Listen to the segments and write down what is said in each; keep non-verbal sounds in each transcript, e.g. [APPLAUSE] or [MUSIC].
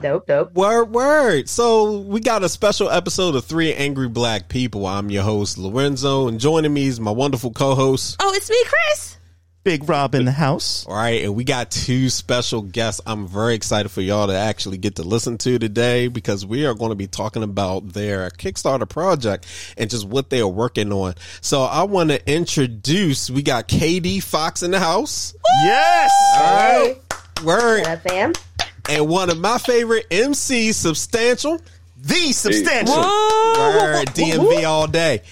Dope, dope. Word, word. So we got a special episode of Three Angry Black People. I'm your host, Lorenzo, and joining me is my wonderful co-host. Oh, it's me, Chris. Big Rob in the house. All right, and we got two special guests. I'm very excited for y'all to actually get to listen to today because we are going to be talking about their Kickstarter project and just what they are working on. So I want to introduce. We got KD Fox in the house. Yes. All right, word. What up, fam? And one of my favorite MCs, Substantial. The substantial. Word, DMV all day.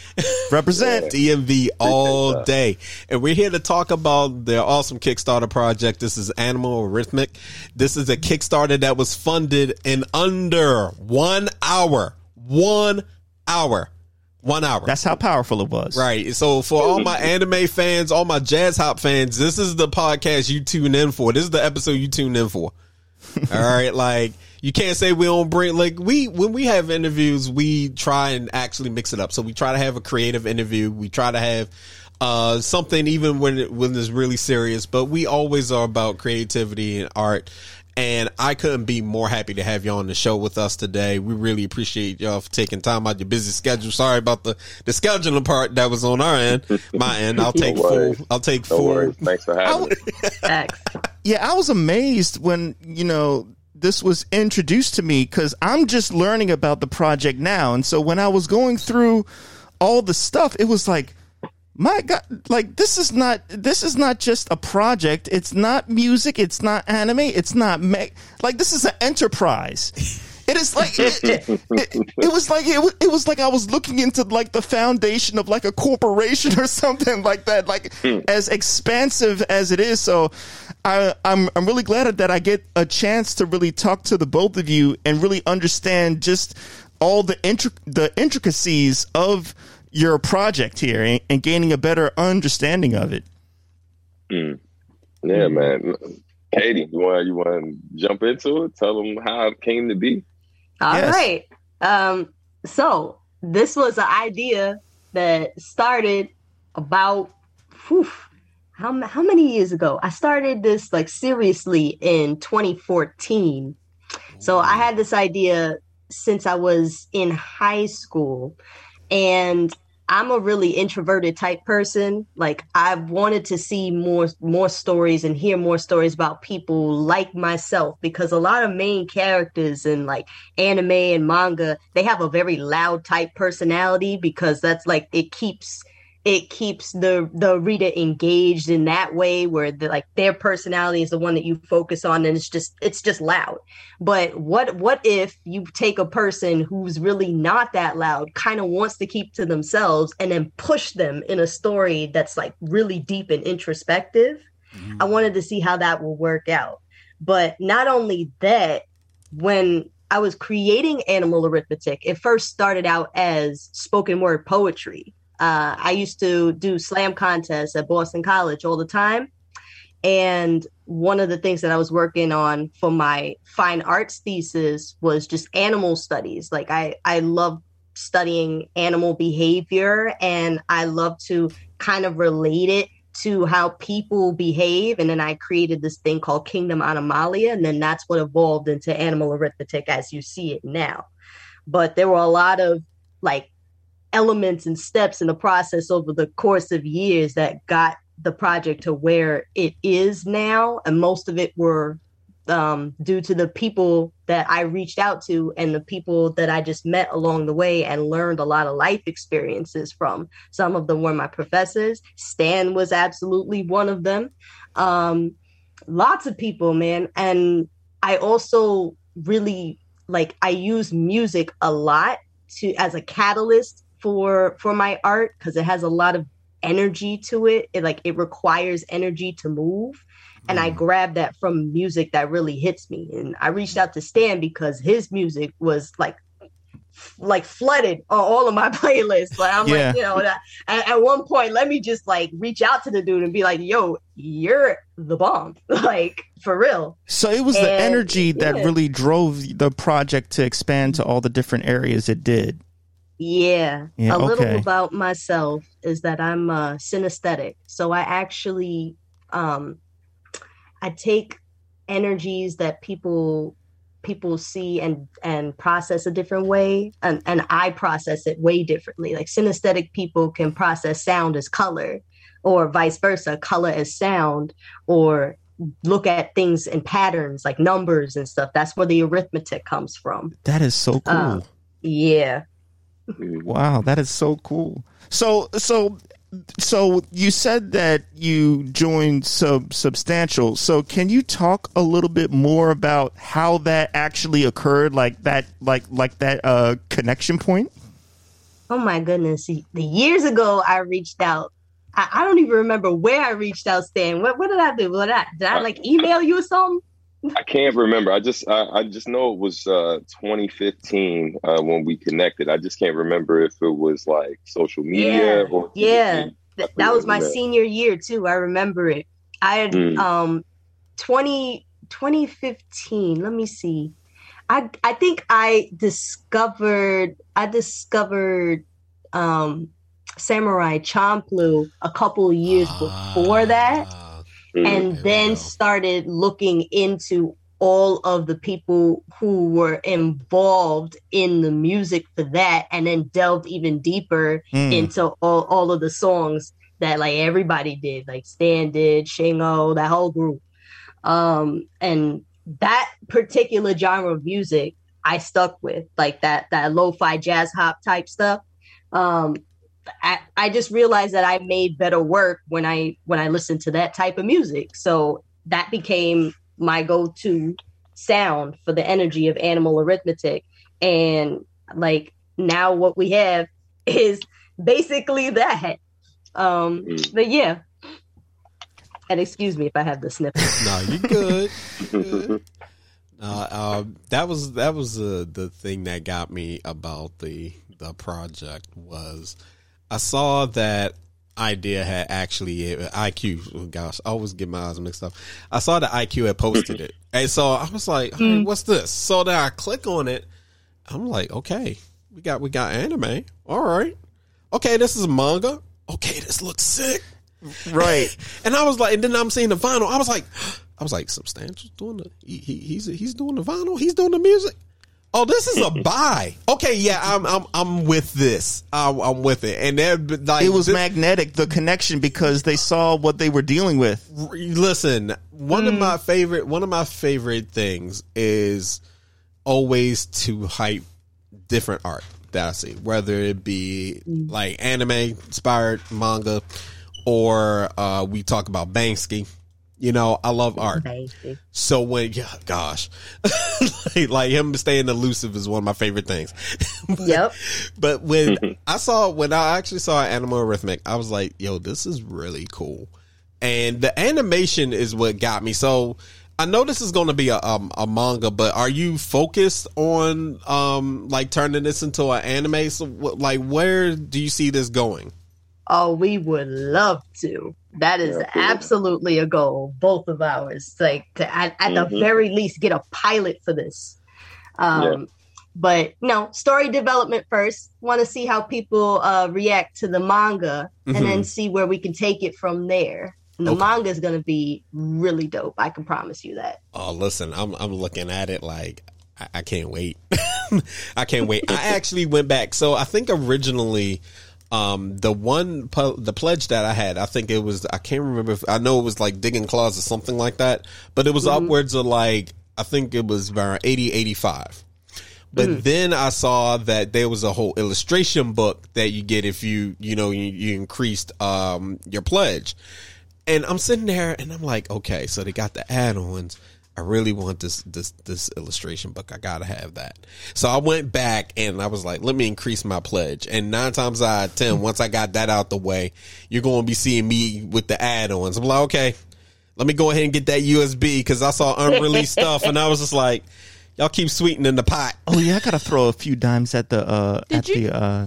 Represent. DMV all day. And we're here to talk about their awesome Kickstarter project. This is Animal Arithmetic. This is a Kickstarter that was funded in under one hour. One hour. One hour. That's how powerful it was. Right. So for all my anime fans, all my jazz hop fans, this is the podcast you tune in for. This is the episode you tune in for. [LAUGHS] all right. Like you can't say we don't bring like we when we have interviews, we try and actually mix it up. So we try to have a creative interview. We try to have uh something even when it, when it's really serious, but we always are about creativity and art. And I couldn't be more happy to have you on the show with us today. We really appreciate y'all for taking time out your busy schedule. Sorry about the, the scheduling part that was on our end, [LAUGHS] my end. I'll take No full. I'll take No full. worries. Thanks for having me. [LAUGHS] Facts. Yeah, I was amazed when, you know, this was introduced to me because I'm just learning about the project now. And so when I was going through all the stuff, it was like, my God, like this is not this is not just a project. It's not music. It's not anime. It's not me- like this is an enterprise. It is like it, it, it, it was like it was, it was like I was looking into like the foundation of like a corporation [LAUGHS] or something like that. Like hmm. as expansive as it is. So I, I'm I'm really glad that I get a chance to really talk to the both of you and really understand just all the intric- the intricacies of your project here and, and gaining a better understanding of it. Yeah, man. Katie, you want you want to jump into it? Tell them how it came to be. All Yes. right. Um, so this was an idea that started about whew, how how many years ago? I started this like seriously in 2014. So I had this idea since I was in high school, and I'm a really introverted type person. Like I've wanted to see more more stories and hear more stories about people like myself because a lot of main characters in like anime and manga, they have a very loud type personality because that's like it keeps it keeps the the reader engaged in that way where the, like their personality is the one that you focus on and it's just it's just loud. But what what if you take a person who's really not that loud kind of wants to keep to themselves and then push them in a story that's like really deep and introspective? Mm-hmm. I wanted to see how that will work out. But not only that when i was creating animal arithmetic it first started out as spoken word poetry uh, I used to do slam contests at Boston College all the time. And one of the things that I was working on for my fine arts thesis was just animal studies. Like I, I love studying animal behavior and I love to kind of relate it to how people behave. And then I created this thing called Kingdom Animalia. And then that's what evolved into animal arithmetic as you see it now. But there were a lot of like elements and steps in the process over the course of years that got the project to where it is now. And most of it were um, due to the people that i reached out to and the people that i just met along the way and learned a lot of life experiences from. Some of them were my professors. Stan was absolutely one of them. Um, lots of people man. And i also really like i use music a lot to as a catalyst for for my art because it has a lot of energy to it. It like it requires energy to move. And I mm. grabbed that from music that really hits me. And I reached out to Stan because his music was like like flooded on all of my [LAUGHS] playlists. Like I'm Yeah. like, you know, that, at, at one point, let me just like reach out to the dude and be like, "Yo, you're the bomb!" [LAUGHS] like for real. So it was the energy that yeah. really drove the project to expand to all the different areas it did. Yeah. Yeah, a little okay. about myself is that I'm uh, synesthetic. So I actually um I take energies that people people see and and process a different way and, and i process it way differently like synesthetic people can process sound as color or vice versa color as sound or look at things in patterns like numbers and stuff that's where the arithmetic comes from That is so cool. Uh, yeah. Wow, that is so cool. So so so you said that you joined sub substantial. So can you talk a little bit more about how that actually occurred like that like like that uh connection point? oh my goodness the years ago i reached out I, I don't even remember where i reached out stan what, what did i do what did I, did I like email you or something I can't remember. I just I, I just know it was uh, 2015 uh, when we connected. I just can't remember if it was like social media Yeah, or yeah. Th- that was my that. senior year too. I remember it. I had Mm. um 20, 2015. Let me see. I I think I discovered I discovered um Samurai Champloo a couple years before that Ah, Mm. and then go. started looking into all of the people who were involved in the music for that and then delved even deeper Mm. into all, all of the songs that like everybody did like stan did Shing02 that whole group um and that particular genre of music i stuck with like that that lo-fi jazz hop type stuff um I, I just realized that I made better work when I when I listened to that type of music. So that became my go-to sound for the energy of animal arithmetic. And like now what we have [LAUGHS] is basically that. Um Mm. but yeah. And excuse me if I have the sniffles. [LAUGHS] No, you good. You [LAUGHS] good. Uh, um, that was that was uh, the thing that got me about the the project was I saw that idea had actually uh, IQ. Oh gosh, I always get my eyes mixed up. I saw that IQ had posted it, [LAUGHS] and so I was like, hey, hmm. "What's this?" So then I click on it. I'm like, "Okay, we got we got anime. All right, okay, this is a manga. Okay, this looks sick." Right. [LAUGHS] And I was like, and then I'm seeing the vinyl. I was like, [GASPS] I was like, substantial doing the he, he, he's he's doing the vinyl. He's doing the music. Oh, this is a buy. Okay, yeah, I'm I'm I'm with this. I'm, I'm with it. And like It was this- magnetic the connection because they saw what they were dealing with. listen. One of my favorite one of my favorite things is always to hype different art that I see, whether it be like anime inspired manga or uh, we talk about Banksy. You know, I love art. Basic. So when, yeah, gosh, [LAUGHS] like, like him staying elusive is one of my favorite things. [LAUGHS] Yep. But when I saw, when I actually saw Animal Arithmetic, I was like, yo, this is really cool. And the animation is what got me. So I know this is going to be a, um, a manga, but are you focused on, um, like turning this into an anime? So like, where do you see this going? Oh, we would love to. That is Yeah, absolutely a goal, both of ours. Like to at, at the Mhm. very least get a pilot for this. Um Yeah. but no, story development first. Want to see how people uh react to the manga Mhm. and then see where we can take it from there. And the Okay. manga is going to be really dope. I can promise you that. Oh, listen, I'm I'm looking at it like I, I can't wait. [LAUGHS] I can't wait. I [LAUGHS] actually went back. So I think originally, um, the one the pledge that I had, I think it was I can't remember. If, I know it was like digging claws or something like that, but it was upwards of like I think it was around 80, 85. But then I saw that there was a whole illustration book that you get if you you know you, you increased um your pledge. And I'm sitting there and I'm like, okay, so they got the add-ons. I really want this this this illustration book. I gotta have that. So I went back and I was like, let me increase my pledge. And nine times out of ten, once I got that out the way, you're gonna be seeing me with the add-ons. I'm like, okay, let me go ahead and get that USB because I saw unreleased [LAUGHS] stuff and I was just like, y'all keep sweetening the pot. Oh yeah, I gotta throw a few dimes at the uh at you? the uh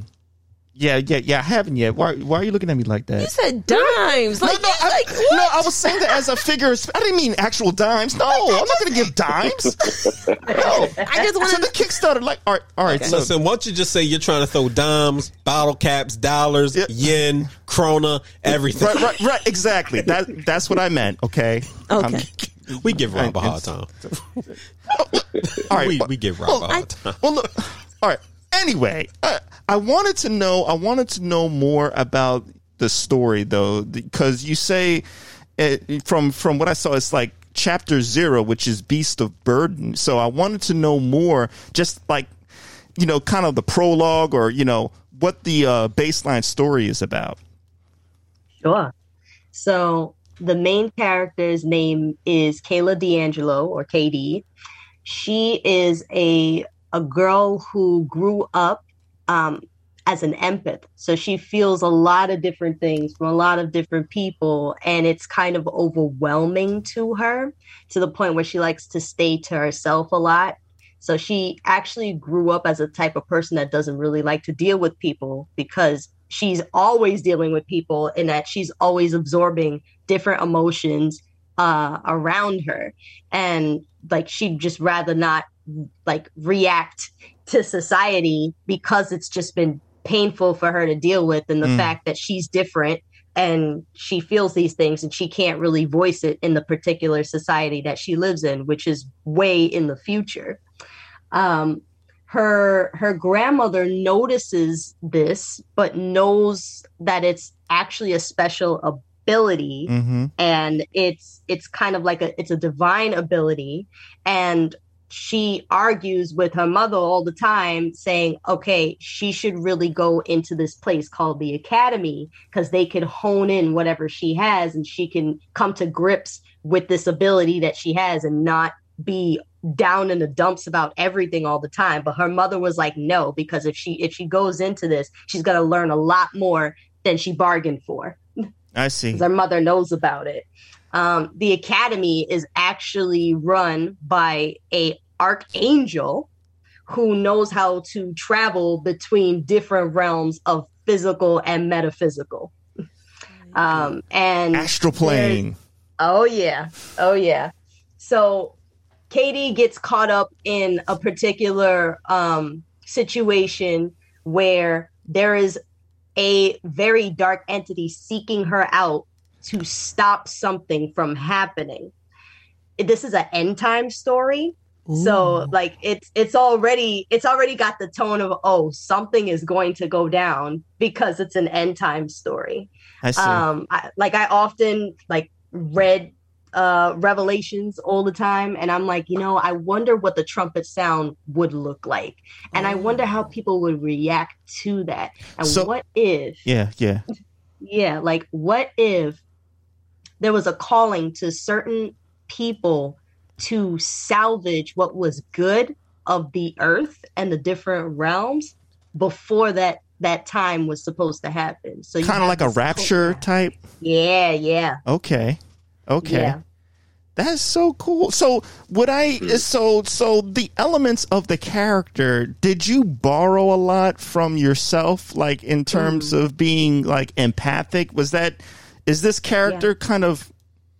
yeah, yeah, yeah, I haven't yet. Why why are you looking at me like that? You said dimes. Like, no, I, like no, I was saying that as a figure. of sp- I didn't mean actual dimes. No, I'm not going to give dimes. No. I just So want the. Kickstarter, like, all right, all right. So, Listen, why don't you just say you're trying to throw dimes, bottle caps, dollars, Yeah. yen, krona, everything. right, right, right. Exactly. That that's what I meant. Okay. Okay. Um, We give Rob a hard time. [LAUGHS] All right, we, well- we get Rob well, all the time. well, look. All right. Anyway, uh, I wanted to know. I wanted to know more about the story, though, because you say uh from from what I saw, it's like chapter zero, which is Beast of Burden. So I wanted to know more, just like you know, kind of the prologue, or you know, what the uh, baseline story is about. Sure. So the main character's name is Kayla D'Angelo or KD. She is a a girl who grew up um, as an empath. So she feels a lot of different things from a lot of different people, and it's kind of overwhelming to her to the point where she likes to stay to herself a lot. So she actually grew up as a type of person that doesn't really like to deal with people because she's always dealing with people and that she's always absorbing different emotions uh, around her. And like she'd just rather not like react to society because it's just been painful for her to deal with and the Mm. fact that she's different and she feels these things and she can't really voice it in the particular society that she lives in which is way in the future um her her grandmother notices this but knows that it's actually a special ability Mm-hmm. and it's it's kind of like a it's a divine ability and she argues with her mother all the time saying okay she should really go into this place called the academy because they could hone in whatever she has and she can come to grips with this ability that she has and not be down in the dumps about everything all the time but her mother was like no because if she if she goes into this she's going to learn a lot more than she bargained for I see. [LAUGHS] because her mother knows about it. Um, the academy is actually run by a archangel who knows how to travel between different realms of physical and metaphysical. Um, and Astral plane. Oh yeah. Oh yeah. So Katie gets caught up in a particular um situation where there is a very dark entity seeking her out to stop something from happening. This is an end time story. So like it's it's already it's already got the tone of oh something is going to go down because it's an end time story I see. um I, like i often like read uh revelations all the time and i'm like you know i wonder what the trumpet sound would look like and i wonder how people would react to that and So- what if yeah, yeah. yeah like what if there was a calling to certain people to salvage what was good of the earth and the different realms before that that time was supposed to happen so Kind of like a rapture cult- type. yeah yeah Okay. Okay. yeah That's so cool. So would I Hmm. so so the elements of the character, did you borrow a lot from yourself like in terms Hmm. of being like empathic? Was that is this character kind of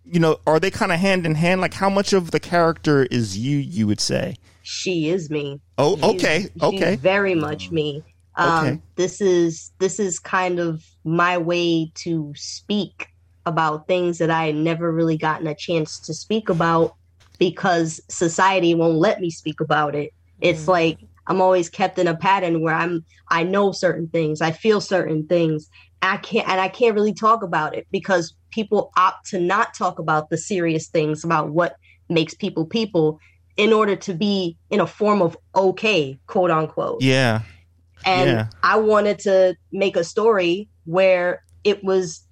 you know, are they kind of hand in hand? Like how much of the character is you you would say? she is me Oh, She's- okay. she's Okay. very much me um Okay. this is this is kind of my way to speak about things that i had never really gotten a chance to speak about because society won't let me speak about it it's like i'm always kept in a pattern where i'm i know certain things i feel certain things i can't and i can't really talk about it because people opt to not talk about the serious things about what makes people people in order to be in a form of okay quote unquote Yeah. and Yeah. I wanted to make a story where it was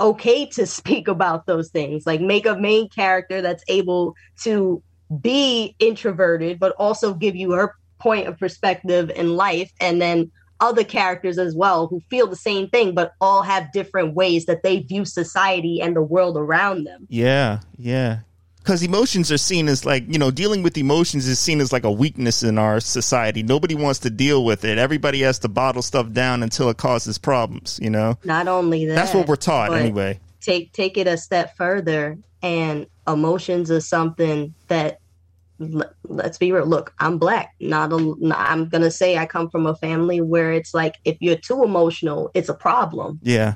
okay to [LAUGHS] speak about those things, like make a main character that's able to be introverted, but also give you her point of perspective in life. And then other characters as well who feel the same thing, but all have different ways that they view society and the world around them. Yeah, yeah. Because emotions are seen as like, you know, dealing with emotions is seen as like a weakness in our society. Nobody wants to deal with it. Everybody has to bottle stuff down until it causes problems, you know? Not only that, That's what we're taught anyway. take take it a step further and emotions are something that let's be real. Look i'm black. Not a, i'm gonna say i come from a family where it's like if you're too emotional it's a problem. Yeah.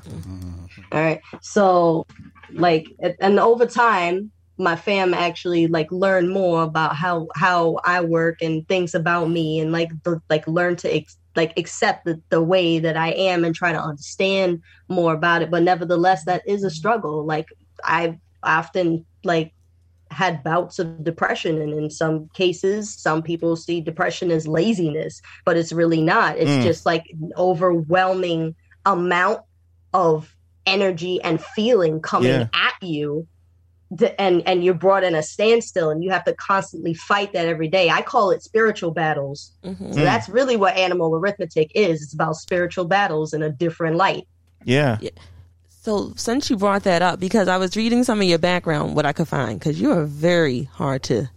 all right. So like and- over time my fam actually like learn more about how how I work and things about me and like the, like learn to ex- like accept the, the way that I am and try to understand more about it. But nevertheless that is a struggle. Like I've often like had bouts of depression and in some cases some people see depression as laziness but it's really not it's Mm. just like an overwhelming amount of energy and feeling coming Yeah. at you th- and and you're brought in a standstill and you have to constantly fight that every day i call it spiritual battles Mhm. so that's really what animal arithmetic is it's about spiritual battles in a different light Yeah. So since you brought that up, because I was reading some of your background, what I could find, because you are very hard to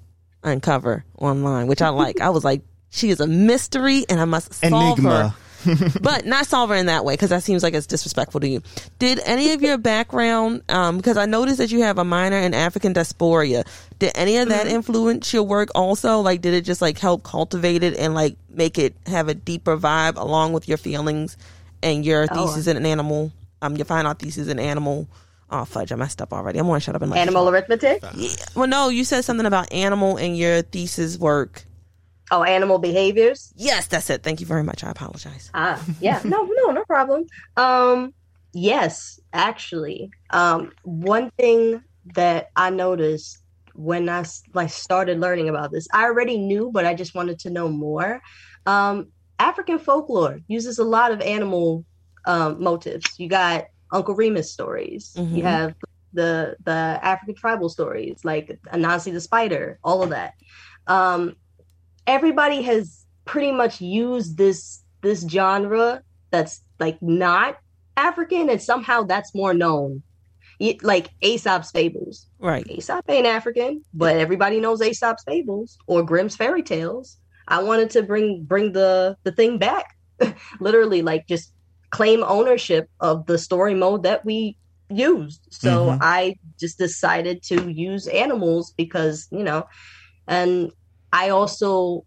uncover online, which I like. I was like, she is a mystery, and I must solve Enigma. her, [LAUGHS] but not solve her in that way, because that seems like it's disrespectful to you. Did any of your background, um, because I noticed that you have a minor in African diaspora, did any of that Mm-hmm. influence your work also? Like, did it just like help cultivate it and like make it have a deeper vibe along with your feelings and your Oh. thesis in an animal? Um, your final thesis in animal. Oh fudge! I messed up already. I'm gonna shut up and let you animal arithmetic Yeah. Well, no, you said something about animal in your thesis work. oh animal behaviors Yes, that's it. Thank you very much. I apologize. Ah, yeah, [LAUGHS] no, no, no problem. Um, yes, actually, um, one thing that I noticed when I s- like started learning about this, I already knew, but I just wanted to know more. Um, African folklore uses a lot of animal um, motifs. You got Uncle Remus stories. Mhm. You have the the African tribal stories, like Anansi the spider, all of that. Um, everybody has pretty much used this this genre that's like not African, and somehow that's more known. It- like Aesop's fables. Right. Aesop ain't African, but everybody knows Aesop's fables or Grimm's fairy tales. I wanted to bring bring the the thing back, [LAUGHS] literally, like just claim ownership of the story mode that we used. So Mhm. I just decided to use animals because you know, and I also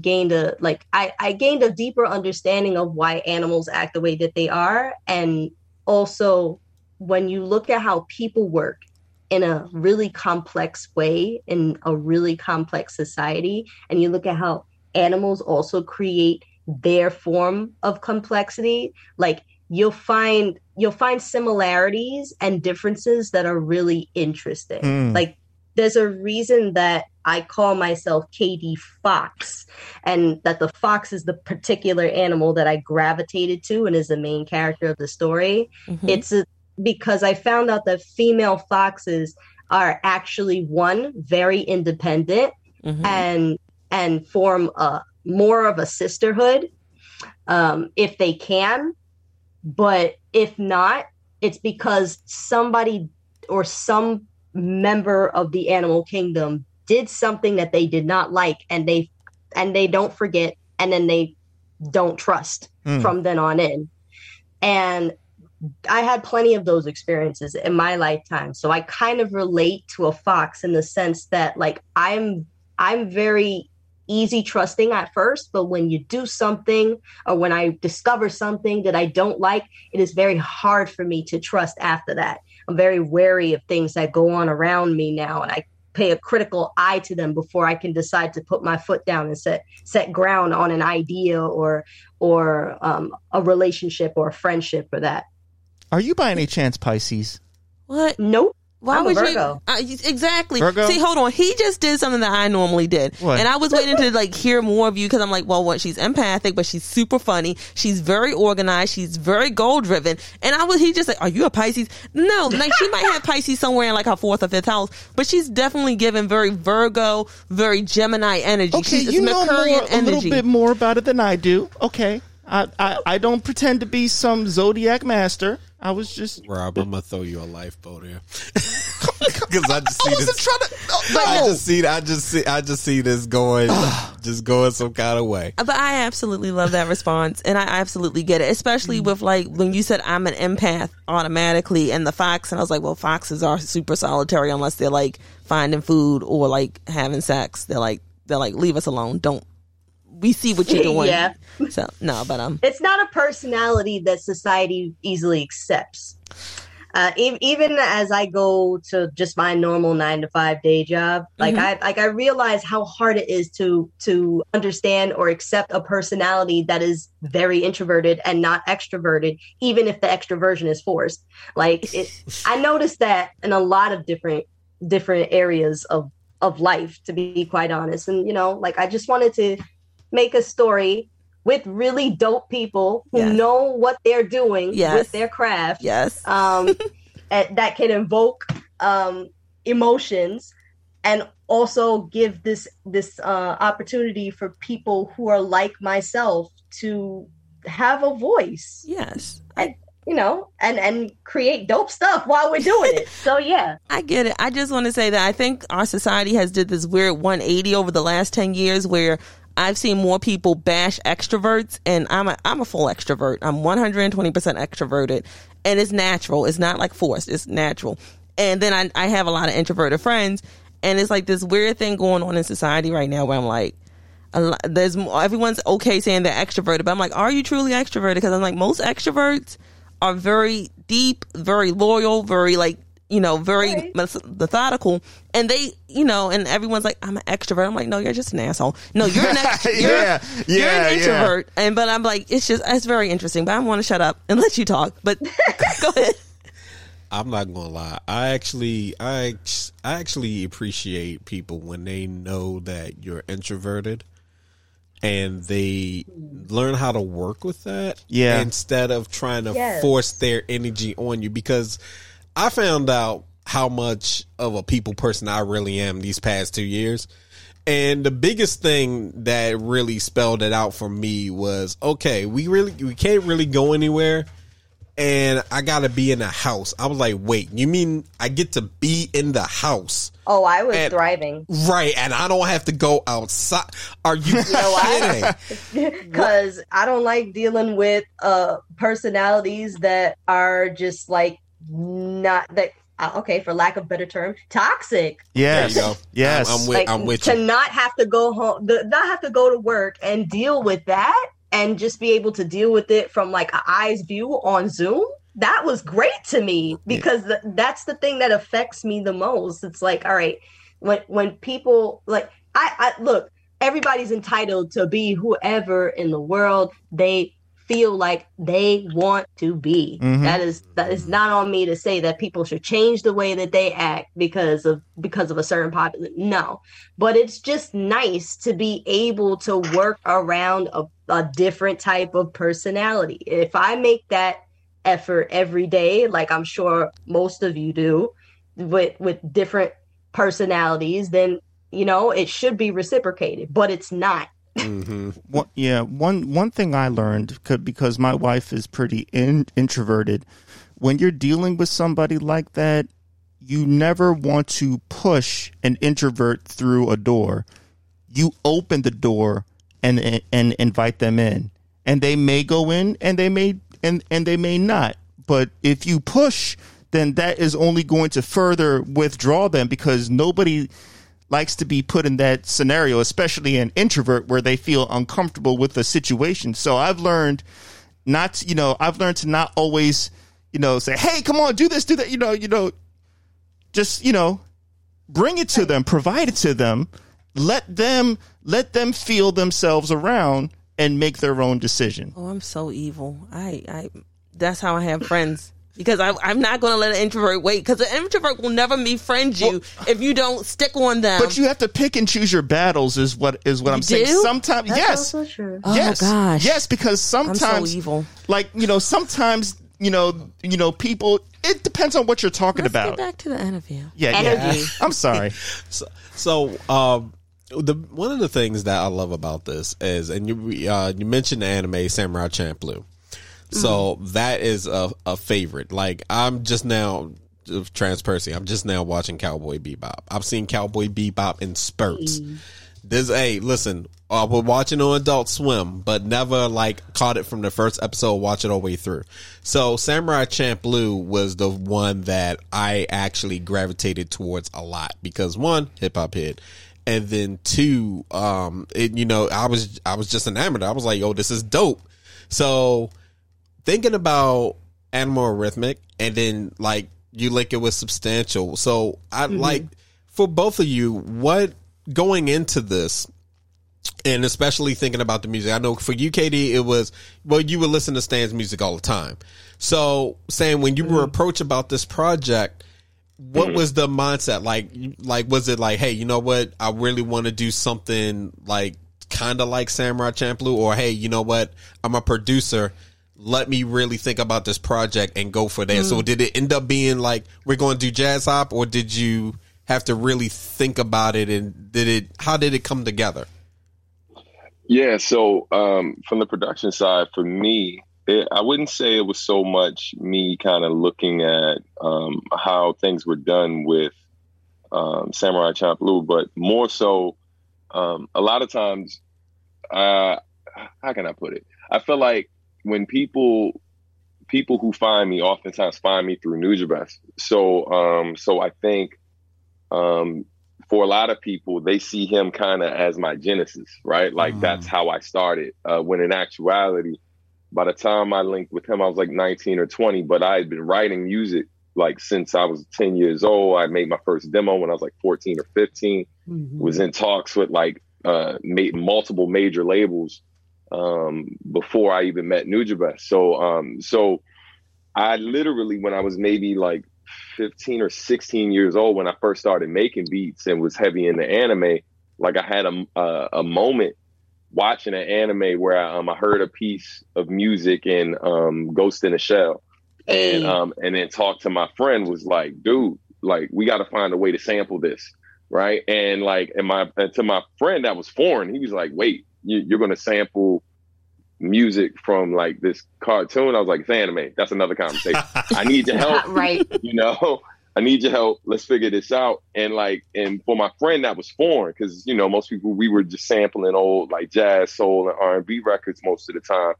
gained a like I I gained a deeper understanding of why animals act the way that they are, and also when you look at how people work in a really complex way in a really complex society and you look at how animals also create their form of complexity like you'll find you'll find similarities and differences that are really interesting Mm. like there's a reason that I call myself KD Fox, and that the fox is the particular animal that I gravitated to and is the main character of the story Mhm. it's a, because I found out that female foxes are actually one very independent Mhm. and and form a more of a sisterhood um, if they can, but if not, it's because somebody or some member of the animal kingdom did something that they did not like, and they and they don't forget, and then they don't trust Mm. from then on in, and I had plenty of those experiences in my lifetime. So I kind of relate to a fox in the sense that like I'm I'm very easy trusting at first, but when you do something or when I discover something that I don't like, it is very hard for me to trust after that. I'm very wary of things that go on around me now and I pay a critical eye to them before I can decide to put my foot down and set set ground on an idea or or um, a relationship or a friendship or that. Are you by any chance Pisces? what? Nope. Why I'm a would Virgo. you? Uh, exactly. Virgo? See, hold on. He just did something that I normally did, What? and I was waiting to like hear more of you because I'm like, well, what? She's empathic, but she's super funny. She's very organized. She's very goal driven. And I was. He just like, are you a Pisces? No, like she might have Pisces somewhere in like her fourth or fifth house, but she's definitely given very Virgo, very Gemini energy. Okay, she's, you know more, Mercurian a little bit more about it than I do. Okay, I, I I don't pretend to be some zodiac master. I was just. Rob, I'm gonna throw you a lifeboat here [LAUGHS] because I just see I wasn't this. trying to. Oh, I just see. I just see. I just see this going, [SIGHS] just going some kind of way. But I absolutely love that response, and I absolutely get it, especially Mm. with like when you said I'm an empath automatically, and the fox, and I was like, well, foxes are super solitary unless they're like finding food or like having sex. They're like they're like leave us alone. Don't we see what you're [LAUGHS] doing? Yeah. So no, but um, It's not a personality that society easily accepts. uh, e- even as I go to just my normal nine to five day job, like Mhm. I like I realize how hard it is to to understand or accept a personality that is very introverted and not extroverted, even if the extroversion is forced. Like it, [LAUGHS] I noticed that in a lot of different different areas of of life, to be quite honest. And you know, like I just wanted to make a story with really dope people who Yes. know what they're doing Yes. with their craft Yes. um, [LAUGHS] that can invoke um, emotions and also give this this uh, opportunity for people who are like myself to have a voice yes. you know and and create dope stuff while we're doing it [LAUGHS] so yeah I get it. I just want to say that I think our society has did this weird 180 over the last 10 years where I've seen more people bash extroverts and I'm a I'm a full extrovert. I'm 120% extroverted and it's natural. It's not like forced. It's natural. And then I I have a lot of introverted friends and it's like this weird thing going on in society right now where I'm like lot, there's everyone's okay saying they're extroverted, but I'm like, are you truly extroverted? Because I'm like, most extroverts are very deep, very loyal, very like, you know, very Right. methodical, and they, you know, and everyone's like, I'm an extrovert. I'm like, no, you're just an asshole. No, you're an [LAUGHS] ex- you're, Yeah, you're yeah, an yeah. introvert. And but I'm like, it's just it's very interesting. But I want to shut up and [LAUGHS] let you talk. But [LAUGHS] go ahead. I'm not gonna lie. I actually, I, I actually appreciate people when they know that you're introverted, and they learn how to work with that. Yeah. Instead of trying to Yes. force their energy on you, because I found out how much of a people person I really am these past two years. And the biggest thing that really spelled it out for me was okay, we really we can't really go anywhere and I gotta be in the house. I was like, wait, you mean I get to be in the house? oh i was And- thriving Right, and I don't have to go outside. Are you [LAUGHS] kidding? because [LAUGHS] i don't like dealing with uh personalities that are just like not that uh, okay for lack of better term toxic Yes. There you go. [LAUGHS] Yes. I'm, I'm with, like I'm with to you. not have to go home, the, not have to go to work and deal with that, and just be able to deal with it from like an eyes view on Zoom. That was great to me because th- that's the thing that affects me the most. It's like, all right, when when people like, I, I look, everybody's entitled to be whoever in the world they feel like they want to be. Mhm. That is that is not on me to say that people should change the way that they act because of because of a certain population. No, but it's just nice to be able to work around a, a different type of personality. If I make that effort every day, like I'm sure most of you do, with with different personalities, then you know it should be reciprocated, but it's not. Hmm One, yeah, one one thing I learned because my wife is pretty in, introverted. When you're dealing with somebody like that, you never want to push an introvert through a door. You open the door and and, and invite them in, and they may go in, and they may and and they may not. But if you push, then that is only going to further withdraw them because nobody likes to be put in that scenario, especially an introvert where they feel uncomfortable with the situation. So I've learned not, you know, I've learned to not always, you know, say, "Hey, come on, do this, do that," you know, you know, just, you know, bring it to them, provide it to them, let them let them feel themselves around and make their own decision. Oh, I'm so evil. I, I, that's how I have friends. Because I, I'm not going to let an introvert wait. Because an introvert will never befriend you if you don't stick on them. But you have to pick and choose your battles is what is what I'm saying. do? Sometimes That's yes. also true. Oh, yes. gosh. Yes, because I'm sometimes so evil. like you know sometimes you know you know people it depends on what you're talking Let's about get back to the interview. yeah Energy. yeah i'm sorry [LAUGHS] So, so um, the one of the things that I love about this is, and you uh, you mentioned the anime Samurai Champloo, so that is a, a favorite. Like I'm just now transparency. I'm just now watching Cowboy Bebop. I've seen Cowboy Bebop in spurts. This, hey, listen, I was watching on Adult Swim, but never like caught it from the first episode, watch it all the way through. So Samurai Champloo was the one that I actually gravitated towards a lot because one, hip hop hit, and then two, um, it, you know, I was I was just enamored. I was like, oh, this is dope. So thinking about animal arithmetic, and then like you link it with substantial. So I mm-hmm. like for both of you, what going into this, and especially thinking about the music. I know for you, Katie, it was well, you would listen to Stan's music all the time. So saying when you were mm-hmm. approached about this project, what mm-hmm. was the mindset like? Like, was it like, hey, you know what? I really want to do something like kind of like Samurai Champloo, or hey, you know what? I'm a producer. Let me really think about this project and go for that. So, did it end up being like we're going to do jazz hop, or did you have to really think about it? And did it? How did it come together? Yeah, so um, from the production side, for me, it, I wouldn't say it was so much me kind of looking at um, how things were done with um, Samurai Champloo, but more so, um, a lot of times, uh, how can I put it? I feel like when people people who find me oftentimes find me through Nujabes. So um, so I think um, for a lot of people, they see him kind of as my genesis, right? Like Mm. that's how I started. Uh, when in actuality, by the time I linked with him, I was like 19 or 20, but I had been writing music like since I was 10 years old. I made my first demo when I was like 14 or 15. Was in talks with like uh, made multiple major labels um, before I even met Nujabes. So, um, so I literally, when I was maybe like 15 or 16 years old, when I first started making beats and was heavy into anime, like I had a, a, a moment watching an anime where I, um, I heard a piece of music in um, Ghost in a Shell and um, and then talked to my friend was like, dude, like we got to find a way to sample this, right? And like, and my and to my friend that was foreign, he was like, wait, you, you're gonna sample music from like this cartoon? I was like, it's anime. That's another conversation. I need your help, [LAUGHS] right. [LAUGHS] you know. I need your help. Let's figure this out. And like, and for my friend that was foreign, because you know most people we were just sampling old like jazz, soul, and R and B records most of the time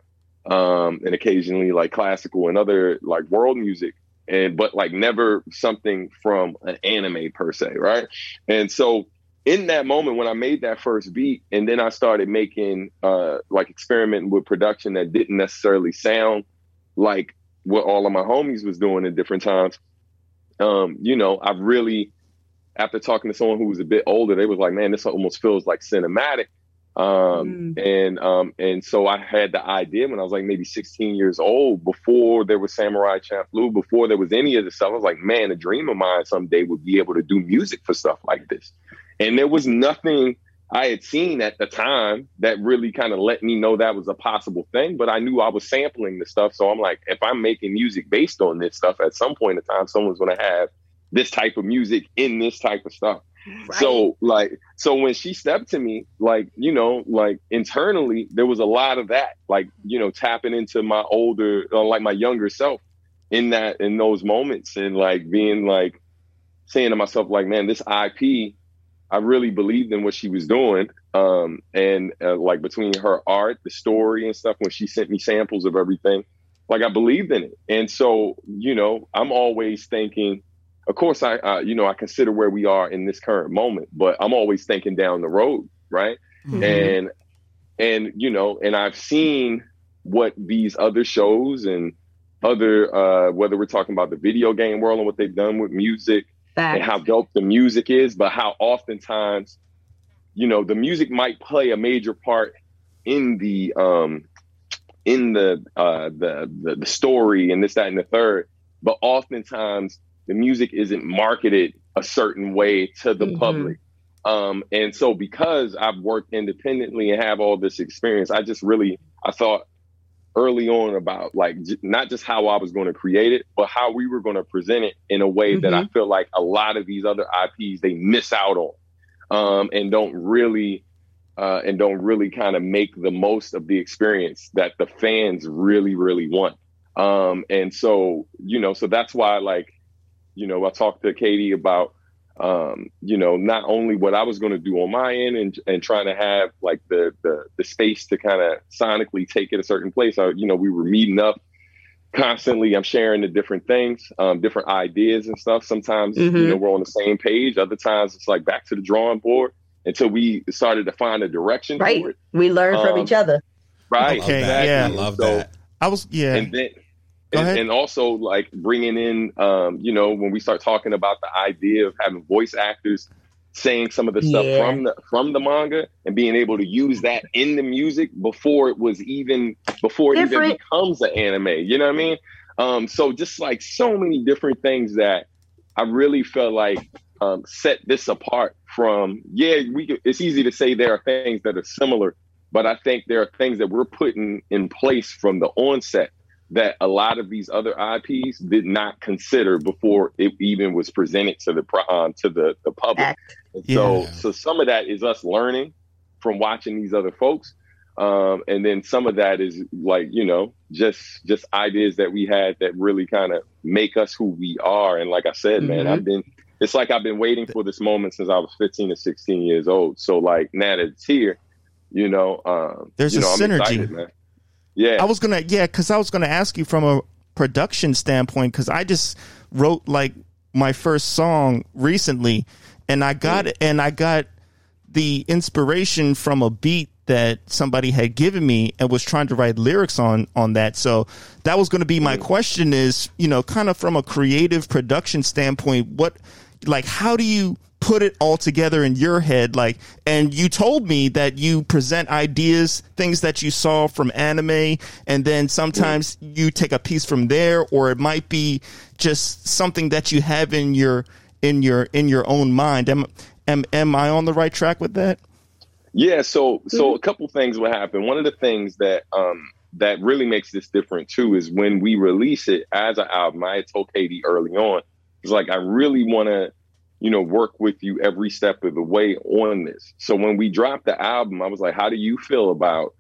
um, and occasionally like classical and other like world music, and but like never something from an anime per se, right? And so in that moment when I made that first beat, and then I started making uh, like experimenting with production that didn't necessarily sound like what all of my homies was doing at different times. Um, you know, I've really after talking to someone who was a bit older, they was like, "Man, this almost feels like cinematic." Um, and um, and so I had the idea when I was like maybe 16 years old, before there was Samurai Champloo, before there was any of this stuff. I was like, man, a dream of mine someday would be able to do music for stuff like this. And there was nothing I had seen at the time that really kind of let me know that was a possible thing. But I knew I was sampling the stuff, so I'm like, if I'm making music based on this stuff, at some point in time, someone's going to have this type of music in this type of stuff. So like so when she stepped to me, like, you know, like internally there was a lot of that, like, you know, tapping into my older uh, like my younger self in that in those moments and like being like saying to myself like, man, this IP I really believed in what she was doing. Um and uh, like between her art, the story and stuff when she sent me samples of everything, like I believed in it. And so, you know, I'm always thinking of course I, uh, you know, I consider where we are in this current moment, but I'm always thinking down the road, right? And and you know, and I've seen what these other shows and other uh, whether we're talking about the video game world and what they've done with music and how dope the music is, but how oftentimes, you know, the music might play a major part in the um in the uh the the, the story and this that and the third, but oftentimes the music isn't marketed a certain way to the Mhm. public. Um, and so because I've worked independently and have all this experience, I just really I thought early on about like j- not just how I was going to create it, but how we were going to present it in a way that I feel like a lot of these other IPs they miss out on, um, and don't really uh, and don't really kind of make the most of the experience that the fans really really want. Um, and so you know, so that's why like you know I talked to Katie about um, you know, not only what I was going to do on my end and and trying to have like the the, the space to kind of sonically take it a certain place. I, you know, we were meeting up constantly. I'm sharing the different things, um, different ideas and stuff. Sometimes you Mhm. know we're on the same page. Other times it's like back to the drawing board until we started to find a direction Right. for it. We learn from Um, each other. Right. Okay, that. yeah. I love So- that. I was yeah. And then Go and, and also like bringing in, um, you know, when we start talking about the idea of having voice actors saying some of the stuff Yeah. from the from the manga and being able to use that in the music before it was even before it even becomes an anime. You know what I mean? Um, so just like so many different things that I really felt like um, set this apart from. Yeah, we. It's easy to say there are things that are similar, but I think there are things that we're putting in place from the onset that a lot of these other IPs did not consider before it even was presented to the um, to the the public. Act. And So Yeah. so some of that is us learning from watching these other folks. Um, and then some of that is like, you know, just just ideas that we had that really kind of make us who we are. And like I said, man, Mhm. I've been it's like I've been waiting for this moment since I was 15 or 16 years old. So like now that it's here, you know, um, There's you a know, I'm synergy. excited, man. Yeah. I was gonna, yeah, because I was gonna ask you from a production standpoint, because I just wrote like my first song recently, and I got mm. and I got the inspiration from a beat that somebody had given me and was trying to write lyrics on on that. So that was going to be my mm. question is, you know, kind of from a creative production standpoint, what like how do you put it all together in your head like and you told me that you present ideas things that you saw from anime and then sometimes you take a piece from there or it might be just something that you have in your in your in your own mind am am, am i on the right track with that Yeah, so so a couple things will happen. One of the things that um that really makes this different too is when we release it as an album. I told Katie early on, it's like I really want to, you know, work with you every step of the way on this. So when we dropped the album, I was like, how do you feel about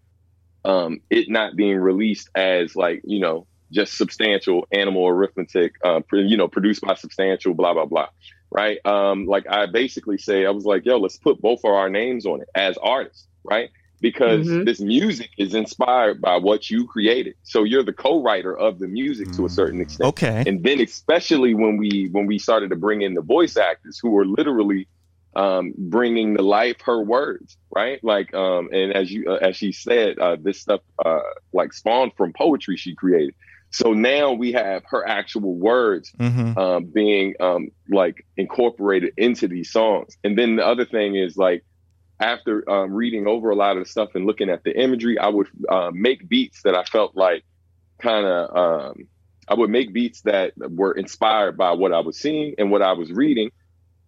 um it not being released as like you know just substantial animal arithmetic, uh, you know, produced by substantial, blah blah blah right? Um, like I basically say, I was like, yo, let's put both of our names on it as artists, right? Because Mhm. this music is inspired by what you created. So you're the co-writer of the music to a certain extent. okay And then especially when we when we started to bring in the voice actors who were literally um, bringing to life her words, right? Like, um, and as you uh, as she said, uh, this stuff uh, like spawned from poetry she created. So now we have her actual words mm-hmm. um, being um, like incorporated into these songs. And then the other thing is like after um, reading over a lot of the stuff and looking at the imagery, I would uh, make beats that I felt like kind of um, I would make beats that were inspired by what I was seeing and what I was reading.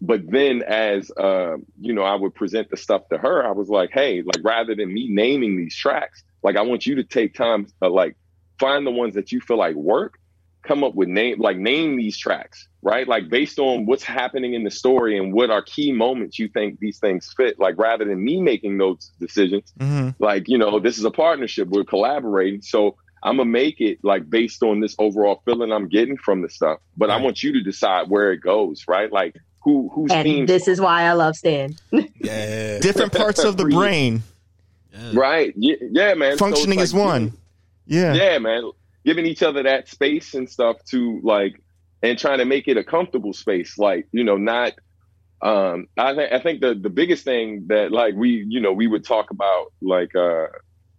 But then, as um, you know, I would present the stuff to her. I was like, "Hey, like rather than me naming these tracks, like I want you to take time, uh, like find the ones that you feel like work, come up with name like name these tracks right? Like based on what's happening in the story and what are key moments you think these things fit like rather than me making those decisions Mm-hmm. like you know this is a partnership. We're collaborating. So i'm gonna make it like based on this overall feeling i'm getting from the stuff. But i want you to decide where it goes right? Like who whose team And this is why I love Stan. [LAUGHS] Yeah. different parts of the brain. Yeah. right. Yeah, yeah man. So functioning like as one. yeah. Yeah, man, giving each other that space and stuff to like, and trying to make it a comfortable space. Like, you know, not. Um, I think I think the the biggest thing that like we you know we would talk about like uh,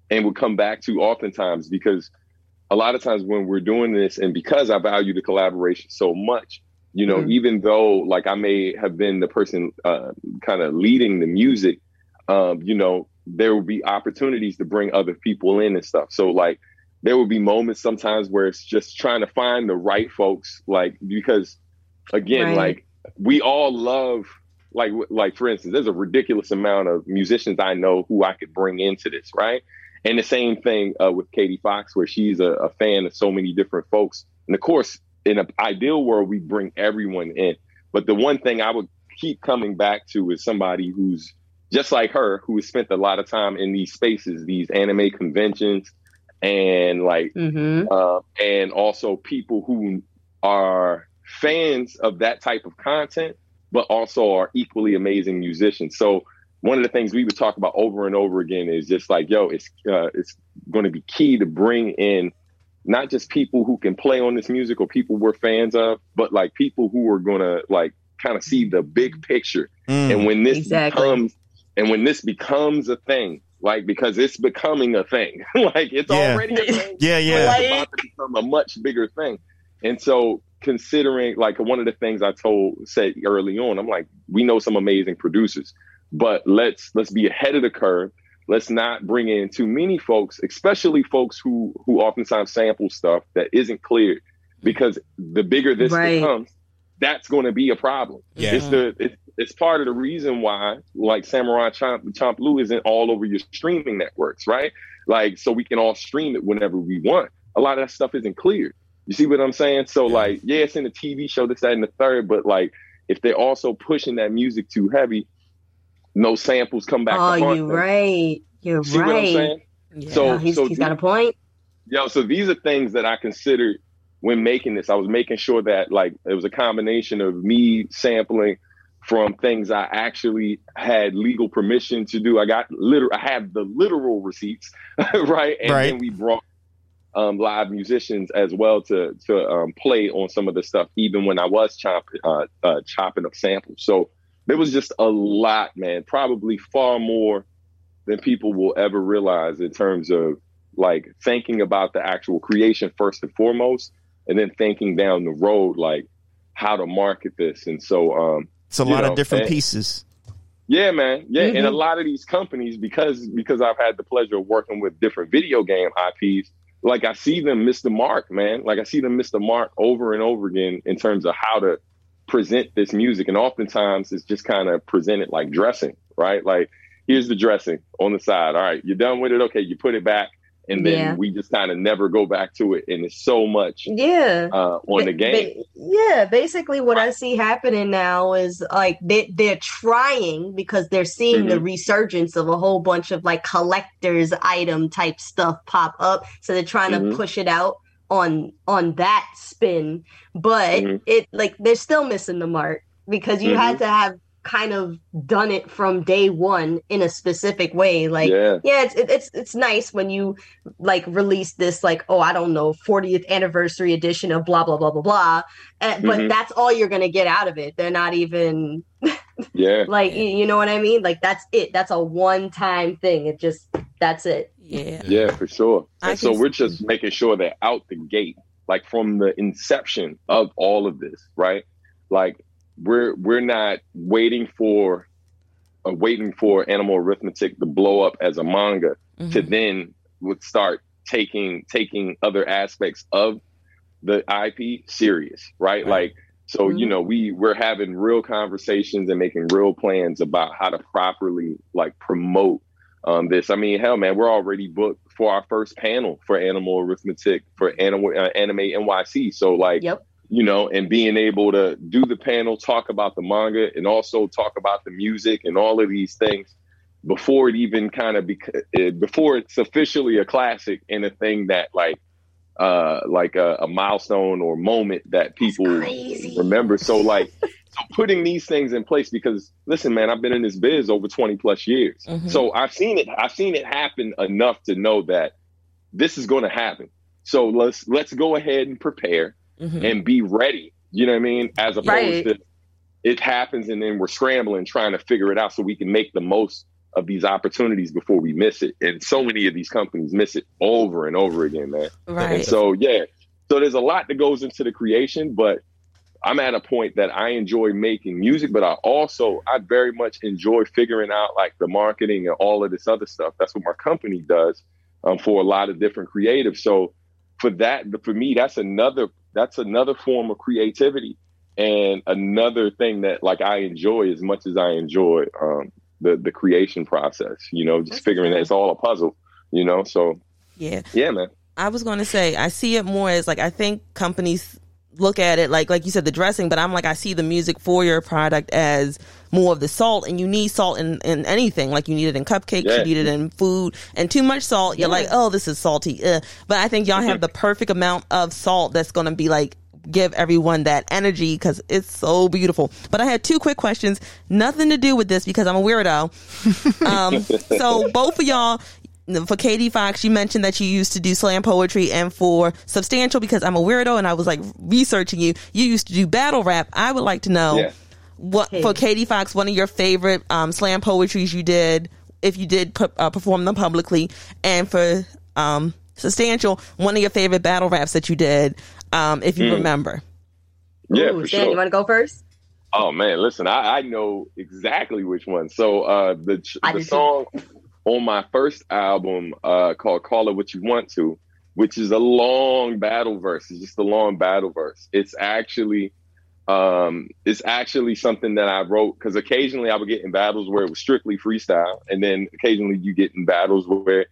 and would come back to oftentimes because a lot of times when we're doing this and because I value the collaboration so much, you know, Mhm. even though like I may have been the person uh, kind of leading the music, um, you know, there will be opportunities to bring other people in and stuff. So like there will be moments sometimes where it's just trying to find the right folks, like because again, Right. like we all love like like for instance, there's a ridiculous amount of musicians I know who I could bring into this, right? And the same thing uh, with Katie Fox, where she's a, a fan of so many different folks. And of course, in an ideal world, we bring everyone in. But the one thing I would keep coming back to is somebody who's just like her, who has spent a lot of time in these spaces, these anime conventions, and like Mm-hmm. uh, and also people who are fans of that type of content, but also are equally amazing musicians. So one of the things we would talk about over and over again is just like, yo, it's uh, it's going to be key to bring in not just people who can play on this music or people we're fans of, but like people who are going to like kind of see the big picture. Mm. And when this Exactly. becomes and when this becomes a thing, like because it's becoming a thing. [LAUGHS] like it's Yeah. already a thing. [LAUGHS] Yeah, but yeah. It's about to become a much bigger thing. And so considering like one of the things I told said early on, I'm like, we know some amazing producers, but let's let's be ahead of the curve. Let's not bring in too many folks, especially folks who who oftentimes sample stuff that isn't cleared. Because the bigger this Right. becomes, that's going to be a problem. Yeah. It's the it's, it's part of the reason why like Samurai Chomp Chomp Blue isn't all over your streaming networks, right? Like so we can all stream it whenever we want. A lot of that stuff isn't cleared. You see what I'm saying? So Yeah. like, yeah, it's in the TV show, this, that, and the third, but like if they're also pushing that music too heavy, no samples come back. Oh, to haunt you them. right. You're You see what I'm right. saying? Yeah. So- he's, so he's got a point. Yo, so these are things that I considered when making this. I was making sure that like it was a combination of me sampling from things I actually had legal permission to do. I got literal I have the literal receipts, [LAUGHS] right? And Right. then we brought um, live musicians as well to to um, play on some of the stuff, even when I was chopping uh, uh, chopping up samples. So there was just a lot, man. Probably far more than people will ever realize in terms of like thinking about the actual creation first and foremost, and then thinking down the road like how to market this. And so, um, It's a lot know, of different and- pieces. yeah, man, yeah, and a Mhm. lot of these companies because because I've had the pleasure of working with different video game IPs. Like I see them miss the mark, man. Like I see them miss the mark over and over again in terms of how to present this music, and oftentimes it's just kind of presented like dressing, right? Like here's the dressing on the side. All right, you're done with it. Okay, you put it back, and then Yeah. we just kind of never go back to it, and it's so much Yeah. uh, on the game. ba- yeah, basically what I see happening now is like they they're trying because they're seeing Mm-hmm. the resurgence of a whole bunch of like collectors item type stuff pop up. So they're trying Mhm. to push it out on on that spin. But Mhm. it like they're still missing the mark because you Mm-hmm. had to have kind of done it from day one in a specific way. Like yeah, yeah, it's it, it's it's nice when you like release this like oh I don't know 40th anniversary edition of blah blah blah blah blah, Uh, but Mhm. that's all you're gonna get out of it. They're not even [LAUGHS] yeah. like you, you know what I mean. Like that's it. That's a one time thing. It just that's it. Yeah. Yeah, for sure. I And so we're just making sure that out the gate, like from the inception of all of this, right? Like we're we're not waiting for uh, waiting for animal arithmetic to blow up as a manga Mhm. to then would start taking taking other aspects of the IP serious, right? Right. Like so you Mhm. know we we're having real conversations and making real plans about how to properly like promote um, this. I mean, hell, man, we're already booked for our first panel for Animal Arithmetic for Animal uh, Anime NYC. So like, Yep. You know, and being able to do the panel, talk about the manga, and also talk about the music and all of these things before it even kind of bec- uh, before it's officially a classic and a thing that like uh like a, a milestone or moment that people remember. So like so putting these things in place because listen man i've been in this biz over 20 plus years. Mhm. so i've seen it i've seen it happen enough to know that this is going to happen. So let's let's go ahead and prepare Mhm. and be ready. You know what I mean? As opposed Right. to it happens and then we're scrambling trying to figure it out so we can make the most of these opportunities before we miss it. And so many of these companies miss it over and over again, man. And Right. so yeah, so there's a lot that goes into the creation, but I'm at a point that I enjoy making music, but I also I very much enjoy figuring out like the marketing and all of this other stuff. That's what my company does um, for a lot of different creatives. So for that, for me, that's another that's another form of creativity and another thing that like I enjoy as much as I enjoy um, the the creation process. You know, just That's figuring that it's all a puzzle. You know, so yeah. yeah, man. I was going to say I see it more as like I think companies look at it like like you said the dressing, but I'm like I see the music for your product as more of the salt, and you need salt in, in anything. Like you need it in cupcakes, Yeah. you need it in food, and too much salt, you're Yeah. like, oh, this is salty. Uh. But I think y'all have the perfect amount of salt that's going to be like give everyone that energy because it's so beautiful. But I had two quick questions, nothing to do with this because I'm a weirdo. [LAUGHS] Um, so both of y'all, for Katie Fox, you mentioned that you used to do slam poetry, and for Substantial, because I'm a weirdo and I was like researching you, you used to do battle rap. I would like to know Yeah. what Katie. for Katie Fox, one of your favorite um, slam poetries you did. if you did pu- uh, perform them publicly, and for um, substantial, one of your favorite battle raps that you did, um, if you Mm. remember. Yeah, Ooh, for Stan, sure. you want to go first? Oh man, listen, I, I know exactly which one. So uh the the song on my first album uh called Call It What You Want To, which is a long battle verse. It's just a long battle verse. It's actually um it's actually something that I wrote because occasionally I would get in battles where it was strictly freestyle, and then occasionally you get in battles where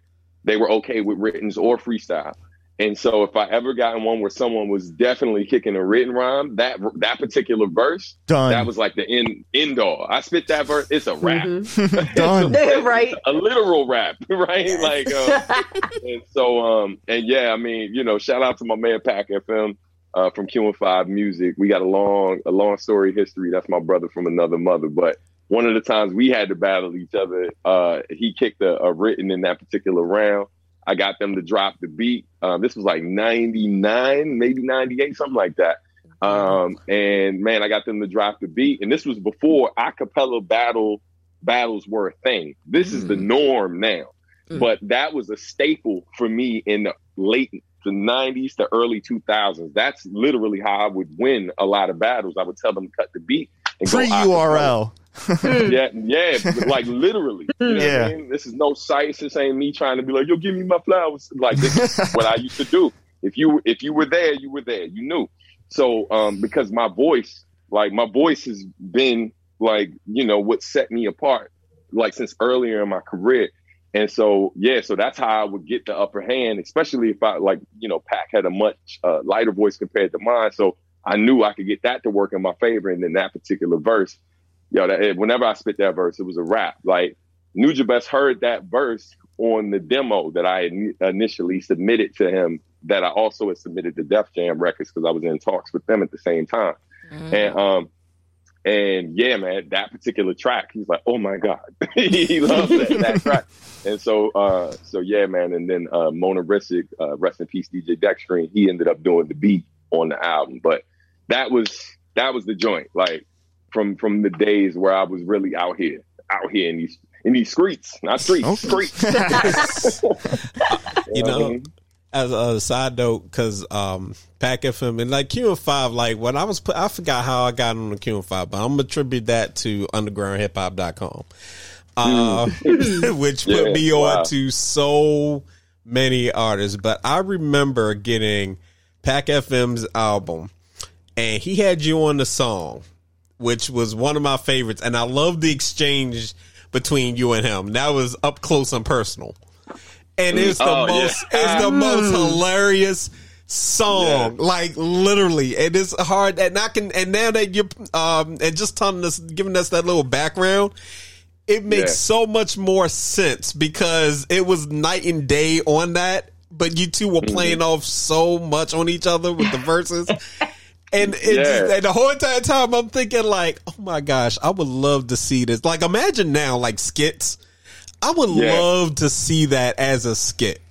they were okay with writtens or freestyle. And so if I ever got in one where someone was definitely kicking a written rhyme, that that particular verse Done. that was like the end end all. I spit that verse. It's a rap. Mhm. [LAUGHS] [LAUGHS] Done. [LAUGHS] right. A literal rap, right? Like, uh, and so, um, and yeah, I mean, you know, shout out to my man PackFM uh, from QN5 Music. We got a long, a long story history. That's my brother from another mother. But one of the times we had to battle each other, uh, he kicked a, a written in that particular round. I got them to drop the beat. Um, this was like '99, maybe '98, something like that. Um, and man, I got them to drop the beat. And this was before acapella battle battles were a thing. This is the norm now. Mm. But that was a staple for me in the late the 90s to early 2000s. That's literally how I would win a lot of battles. I would tell them to cut the beat and go Pre-URL. Yeah, yeah, like literally. You know what Yeah. I mean? This is no sites. This ain't me trying to be like, yo, give me my flowers. Like this is [LAUGHS] what I used to do. If you if you were there, you were there. You knew. So um because my voice, like my voice has been like, you know, what set me apart, like since earlier in my career. And so, yeah, so that's how I would get the upper hand, especially if I like, you know, Pac had a much uh, lighter voice compared to mine. So I knew I could get that to work in my favor. And then that particular verse, yo, that, whenever I spit that verse, it was a rap. Like Nujabes heard that verse on the demo that I initially submitted to him. That I also had submitted to Def Jam Records because I was in talks with them at the same time. And um, and yeah, man, that particular track, he's like, oh my god, [LAUGHS] he loves that, that [LAUGHS] track. And so, uh, so yeah, man. And then uh, Monorisick, uh, rest in peace, DJ Deckstream, he ended up doing the beat on the album. But that was that was the joint, like from from the days where I was really out here, out here in these in these streets, not streets, Okay. streets. [LAUGHS] [LAUGHS] You know, mean? as a side note, because um, PackFM and like QN5, like when I was, put, I forgot how I got on the QN5, but I'm gonna attribute that to UndergroundHipHop.com, uh, [LAUGHS] which put Yeah, me wow. on to so many artists. But I remember getting Pack FM's album, and he had you on the song, which was one of my favorites, and I love the exchange between you and him. That was up close and personal and it's the Oh, yeah. most it's the most hilarious song Yeah. like literally and it's hard and i can and now that you're um and just telling us giving us that little background it makes Yeah. so much more sense because it was night and day on that but you two were Mm-hmm. playing off so much on each other with the verses [LAUGHS] and it Yeah. and the whole entire time I'm thinking like, oh my gosh, I would love to see this. Like imagine now like skits. I would Yeah. love to see that as a skit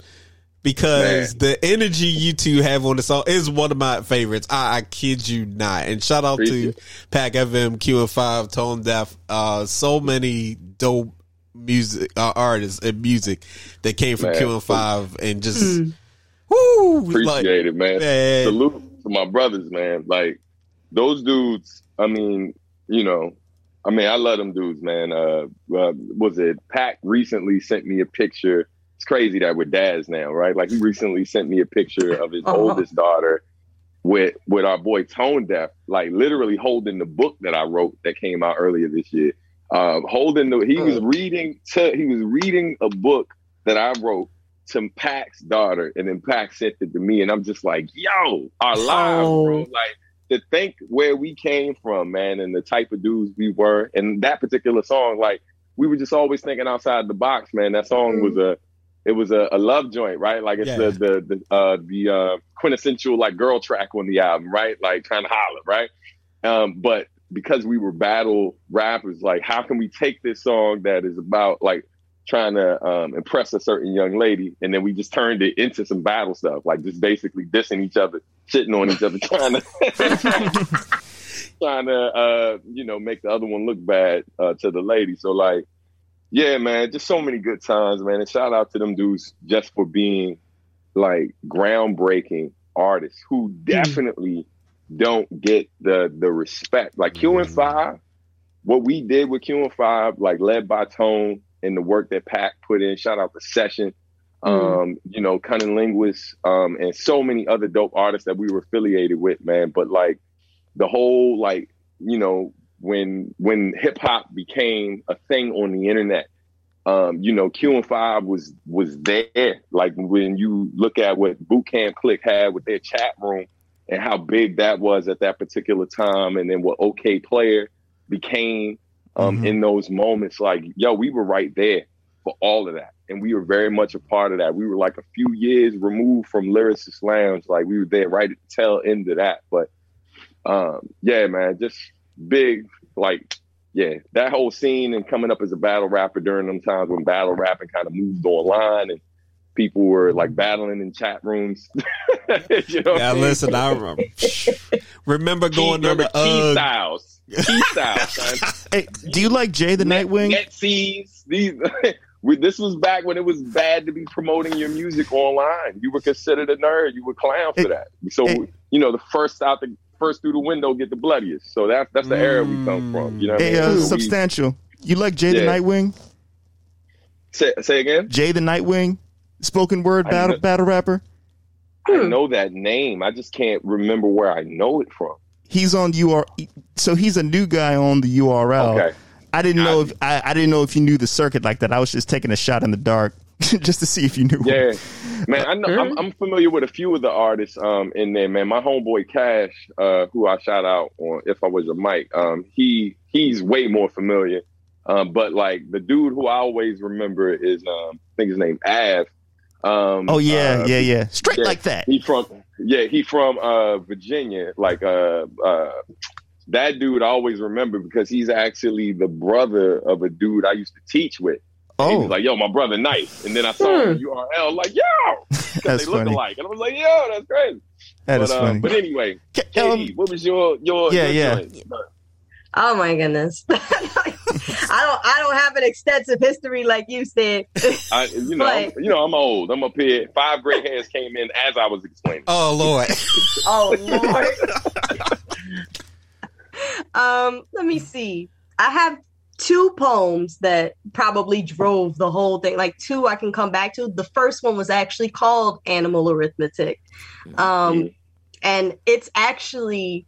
because Man. the energy you two have on the song is one of my favorites. I, I kid you not. And shout out Appreciate to Pack FM, QN5, Tone Deaf. Uh, so many dope music uh, artists and music that came from Man. QN5 and just woo, Appreciate like, it, man. man. Salute to my brothers, man. Like those dudes. I mean, you know, I mean, I love them dudes, man. Uh, uh was it Pac recently sent me a picture? It's crazy that we're dads now, right? Like he recently sent me a picture of his Uh-huh. oldest daughter with with our boy Tonedeff, like literally holding the book that I wrote that came out earlier this year. Uh, holding the he was reading to he was reading a book that I wrote to Pac's daughter, and then Pac sent it to me, and I'm just like, yo, our lives, bro. Oh. Like to think where we came from, man, and the type of dudes we were, and that particular song, like we were just always thinking outside the box, man. That song was a it was a, a love joint, right? Like it's Yeah. the the the uh the uh quintessential like girl track on the album, right? Like kind of holler, right? Um, but because we were battle rappers, like how can we take this song that is about like trying to um, impress a certain young lady, and then we just turned it into some battle stuff, like just basically dissing each other, shitting on each other, [LAUGHS] trying to trying to uh, you know make the other one look bad uh, to the lady. So like, yeah, man, just so many good times, man. And shout out to them dudes just for being like groundbreaking artists who definitely don't get the the respect. Like QN5, what we did with QN5, like led by Tone and the work that Pat put in. Shout out to Session, um, you know, Cunning Linguist, um, and so many other dope artists that we were affiliated with, man. But like the whole like, you know, when when hip hop became a thing on the internet, um, you know, QN5 was was there. Like when you look at what Boot Camp Clik had with their chat room and how big that was at that particular time, and then what Okayplayer became um, Mhm. in those moments. Like, yo, we were right there for all of that, and we were very much a part of that. We were like a few years removed from Lyricist Lounge. Like we were there right at the tail end of that. But um, yeah, man, just big like yeah, that whole scene and coming up as a battle rapper during them times when battle rapping kind of moved online and people were like battling in chat rooms. [LAUGHS] you know Yeah, I mean? listen, I remember, [LAUGHS] remember going to Remember the Key uh, Styles. [LAUGHS] Son. Hey, do you like Jay the Nightwing? Netseas. These, [LAUGHS] we, this was back when it was bad to be promoting your music online. You were considered a nerd. You were clown for Hey, that. So hey. you know the first out the first through the window get the bloodiest. So that's that's the era we come from. You know what I mean? uh, So we- substantial. You like Jay the Nightwing? say, say again. Jay the Nightwing, spoken word battle know- battle rapper. I know that name. I just can't remember where I know it from. He's on UR. So he's a new guy on the URL. Okay. I didn't know if I, I didn't know if you knew the circuit like that. I was just taking a shot in the dark [LAUGHS] just to see if you knew. him. Yeah, man, I know I'm, I'm familiar with a few of the artists um, in there. Man, my homeboy Cash, uh, who I shout out on if I was a mic, um, he he's way more familiar. Um, but like the dude who I always remember is um, I think his name Av. Um, Oh yeah, uh, yeah, yeah. Straight yeah. like that. He from yeah, he from uh, Virginia. Like uh, uh, that dude I always remember because he's actually the brother of a dude I used to teach with. He Oh, was like, "Yo, my brother, nice." And then I saw him on URL, like, "Yo," [LAUGHS] That's they look funny. alike, and I was like, "Yo, that's crazy." that but, is uh, funny. But anyway, JD, um, what was your your Yeah, your yeah. Joint? Oh my goodness. [LAUGHS] I don't I don't have an extensive history like you said. I, you know, [LAUGHS] But- I'm, you know, I'm old. I'm up here. Five gray hairs came in as I was explaining. Oh Lord, [LAUGHS] oh Lord. um, let me see. I have two poems that probably drove the whole thing. Like two I can come back to. The first one was actually called Animal Arithmetic. Um and it's actually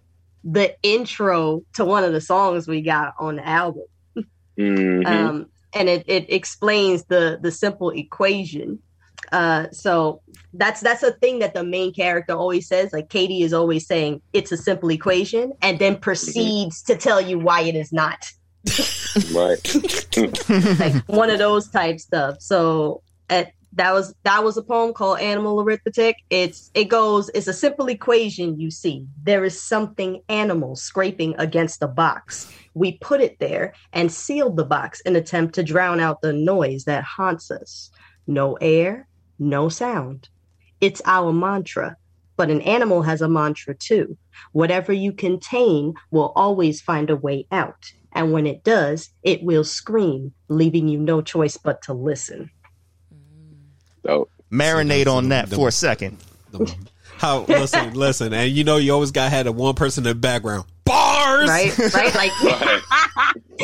the intro to one of the songs we got on the album. Mhm. um, and it, it explains the the simple equation. Uh, so that's that's a thing that the main character always says. Like Katie is always saying, "It's a simple equation," and then proceeds to tell you why it is not. right. [LAUGHS] Like one of those type stuff. So uh, that was that was a poem called Animal Arithmetic. It's it goes. It's a simple equation. You see, there is something animal scraping against a box. We put it there and sealed the box in attempt to drown out the noise that haunts us. No air, no sound. It's our mantra. But an animal has a mantra too. Whatever you contain will always find a way out. And when it does, it will scream, leaving you no choice but to listen. So Marinate on that The- for a second. how listen, listen, and you know you always got had a one person in the background. Bars, Right? Right? Like [LAUGHS] Right.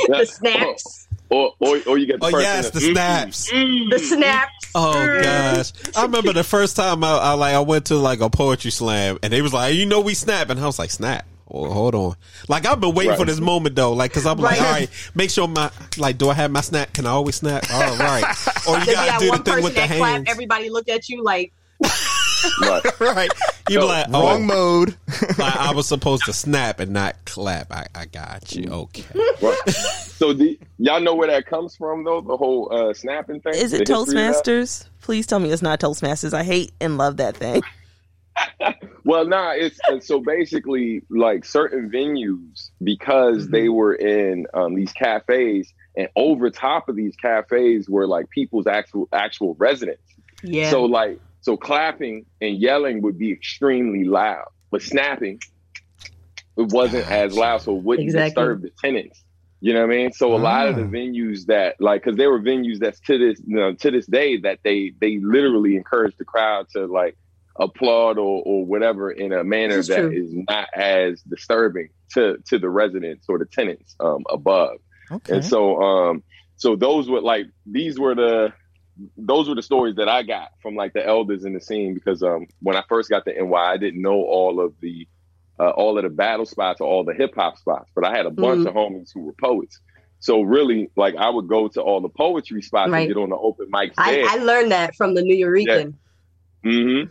the snaps. or, or or you get the Oh person yes, that- the snaps. The snaps. Oh gosh, I remember the first time I, I like I went to like a poetry slam and they was like, you know, we snap, and I was like, snap. Well, hold on. Like I've been waiting for this moment though, like because I'm like, Right. all right, make sure my like, do I have my snap? Can I always snap? All right. [LAUGHS] Or you gotta got do the one thing with the that clapped, hands, everybody looked at you like, right. [LAUGHS] right? You be No, like, Wrong oh, mode. [LAUGHS] I, I was supposed to snap and not clap. I, I got you. Okay. Right. So the, y'all know where that comes from though, the whole uh, snapping thing. Is it The history of that? Toastmasters? Please tell me it's not Toastmasters. I hate and love that thing. Well, nah, it's uh, so basically like certain venues because they were in um, these cafes, and over top of these cafes were like people's actual actual residents. yeah. So like so clapping and yelling would be extremely loud, but snapping it wasn't as loud, so it wouldn't Exactly. disturb the tenants. You know what I mean? So a lot of the Ah. venues that like, because there were venues that's to this you know, to this day that they they literally encourage the crowd to like applaud or or whatever in a manner This is that true. is not as disturbing to to the residents or the tenants um, above. Okay. And so um so those were like these were the those were the stories that I got from like the elders in the scene because um when I first got to NY I didn't know all of the uh, all of the battle spots or all the hip hop spots, but I had a bunch Mhm. of homies who were poets. So really, like I would go to all the poetry spots Right. and get on the open mics I. I learned that from the New Eurekan. hmm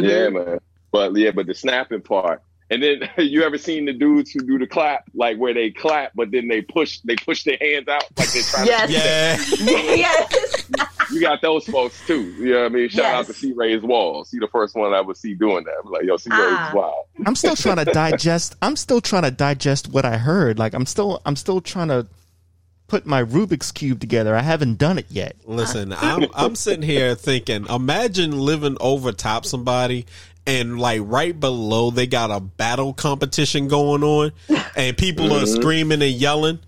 Mhm. Yeah, man. But yeah, but the snapping part. And then [LAUGHS] you ever seen the dudes who do the clap, like where they clap, but then they push they push their hands out like they're trying Yes. to Yeah. [LAUGHS] yes. you got those folks too. You know what I mean? Shout out to C Ray's Wall. See the first one I would see doing that. I'm like, yo, C Ray's Ah. wild. I'm still trying to [LAUGHS] digest. I'm still trying to digest what I heard. Like I'm still. I'm still trying to put my Rubik's cube together. I haven't done it yet. Listen, I'm I'm sitting here thinking, imagine living over top somebody and like right below they got a battle competition going on and people are mm-hmm. screaming and yelling.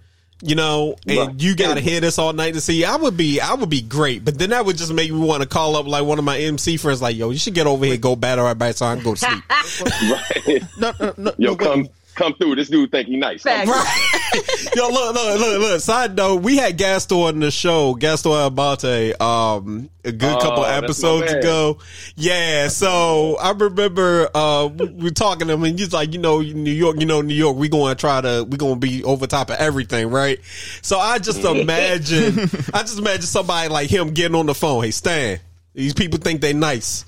You know, and Right. you gotta hear this all night to see. I would be, I would be great, but then that would just make me want to call up like one of my MC friends, like, "Yo, you should get over here, go battle right by so I can go to sleep." [LAUGHS] Right. No, no, no. Yo, no, wait. Come come through. This dude think he nice. Facts. [LAUGHS] Yo, look, look, look, look. Side note, we had Gaston on the show, Gaston Abate, um, a good Oh, couple that's episodes ago. Yeah, so I remember uh we we were talking to him and he's like, you know, New York, you know, New York, we gonna try to we gonna be over top of everything, right? So I just imagine [LAUGHS] I just imagine somebody like him getting on the phone, hey Stan, these people think they nice.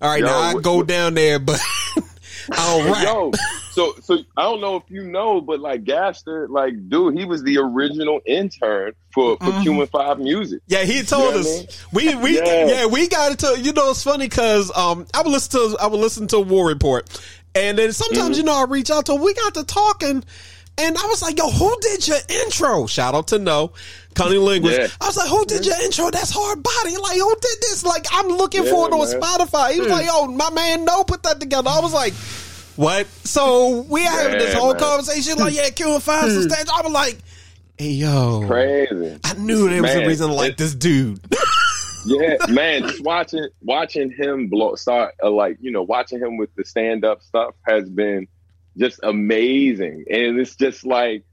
All right, Yo, now I go down there, but [LAUGHS] I don't rap. Yo, so so I don't know if you know, but like Gaster, like dude, he was the original intern for for QN5 Music. Yeah, he told You know us we we [LAUGHS] Yeah. yeah. we got it to you know it's funny because um I would listen to I would listen to War Report and then sometimes Mm-hmm. you know I reach out to him. we got to talking and I was like yo who did your intro shout out to Kno Connie [LAUGHS] Linguist Yeah. I was like who did your intro that's hard body like who did this like I'm looking Yeah, for it on man. Hmm. Spotify he was like yo my man Kno put that together I was like. What? So we having this whole man. conversation like, yeah, QN5 some stage. I was like, hey yo, Crazy. I knew there was a reason to like this dude. [LAUGHS] Yeah, man, just watching watching him blow start uh, like you know watching him with the stand up stuff has been just amazing, and it's just like,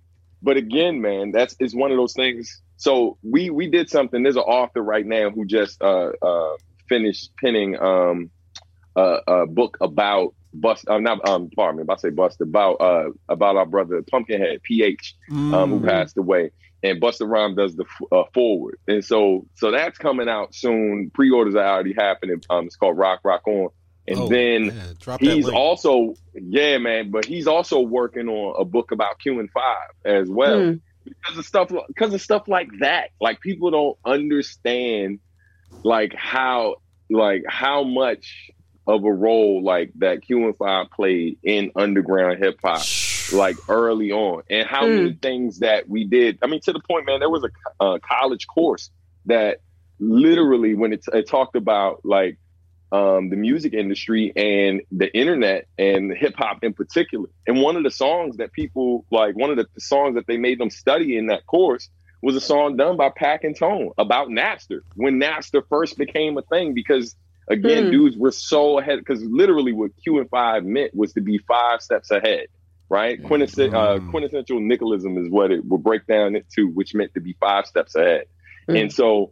but again, man, that's it's one of those things. So we we did something. There's an author right now who just uh uh finished penning um a, a book about bust. Uh, not um pardon me, if I say bust about uh about our brother Pumpkinhead PH um, who passed away. And Busta Rhyme does the uh, forward, and so so that's coming out soon. Pre-orders are already happening. Um, it's called Rock Rock On, and Oh, then yeah, drop that he's link. also yeah, man. But he's also working on a book about QN5 as well Hmm. because of stuff because of stuff like that. Like people don't understand like how like how much of a role like that QN5 played in underground hip hop like early on and how Mm. many things that we did. I mean, to the point, man, there was a uh, college course that literally when it, it talked about like um, the music industry and the internet and hip hop in particular. And one of the songs that people like, one of the, the songs that they made them study in that course was a song done by Pack and Tone about Napster when Napster first became a thing because again, Hmm. dudes were so ahead because literally what QN5 meant was to be five steps ahead. Right, Quintess- uh, Mm. quintessential nihilism is what it will break down into, which meant to be five steps ahead. Mm. And so,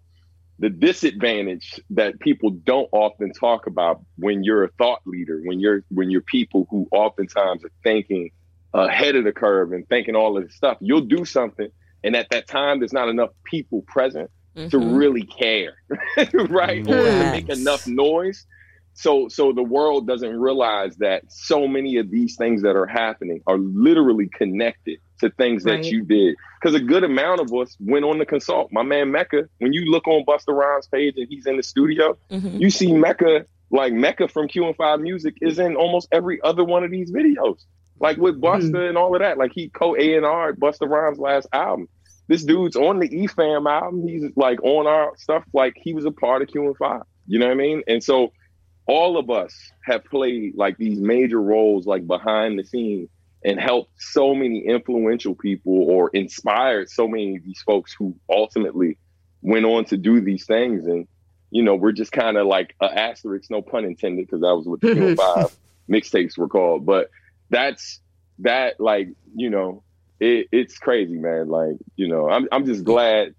the disadvantage that people don't often talk about when you're a thought leader, when you're when you're people who oftentimes are thinking ahead of the curve and thinking all of this stuff, you'll do something, and at that time, there's not enough people present to Mhm. really care, [LAUGHS] right? Or to make enough noise. So so the world doesn't realize that so many of these things that are happening are literally connected to things that you did. Because a good amount of us went on to consult. My man Mecca, when you look on Busta Rhymes page and he's in the studio, Mhm. you see Mecca, like Mecca from QN5 Music is in almost every other one of these videos. Like with Busta and all of that. Like he co A and R Busta Rhymes last album. This dude's on the E Fam album. He's like on our stuff. Like he was a part of QN5. You know what I mean? And so all of us have played like these major roles like behind the scenes and helped so many influential people or inspired so many of these folks who ultimately went on to do these things. And, you know, we're just kind of like a asterisk, no pun intended, because that was what the [LAUGHS] QN5 mixtapes were called. But that's that, like, you know, it, it's crazy, man. Like, you know, I'm I'm just glad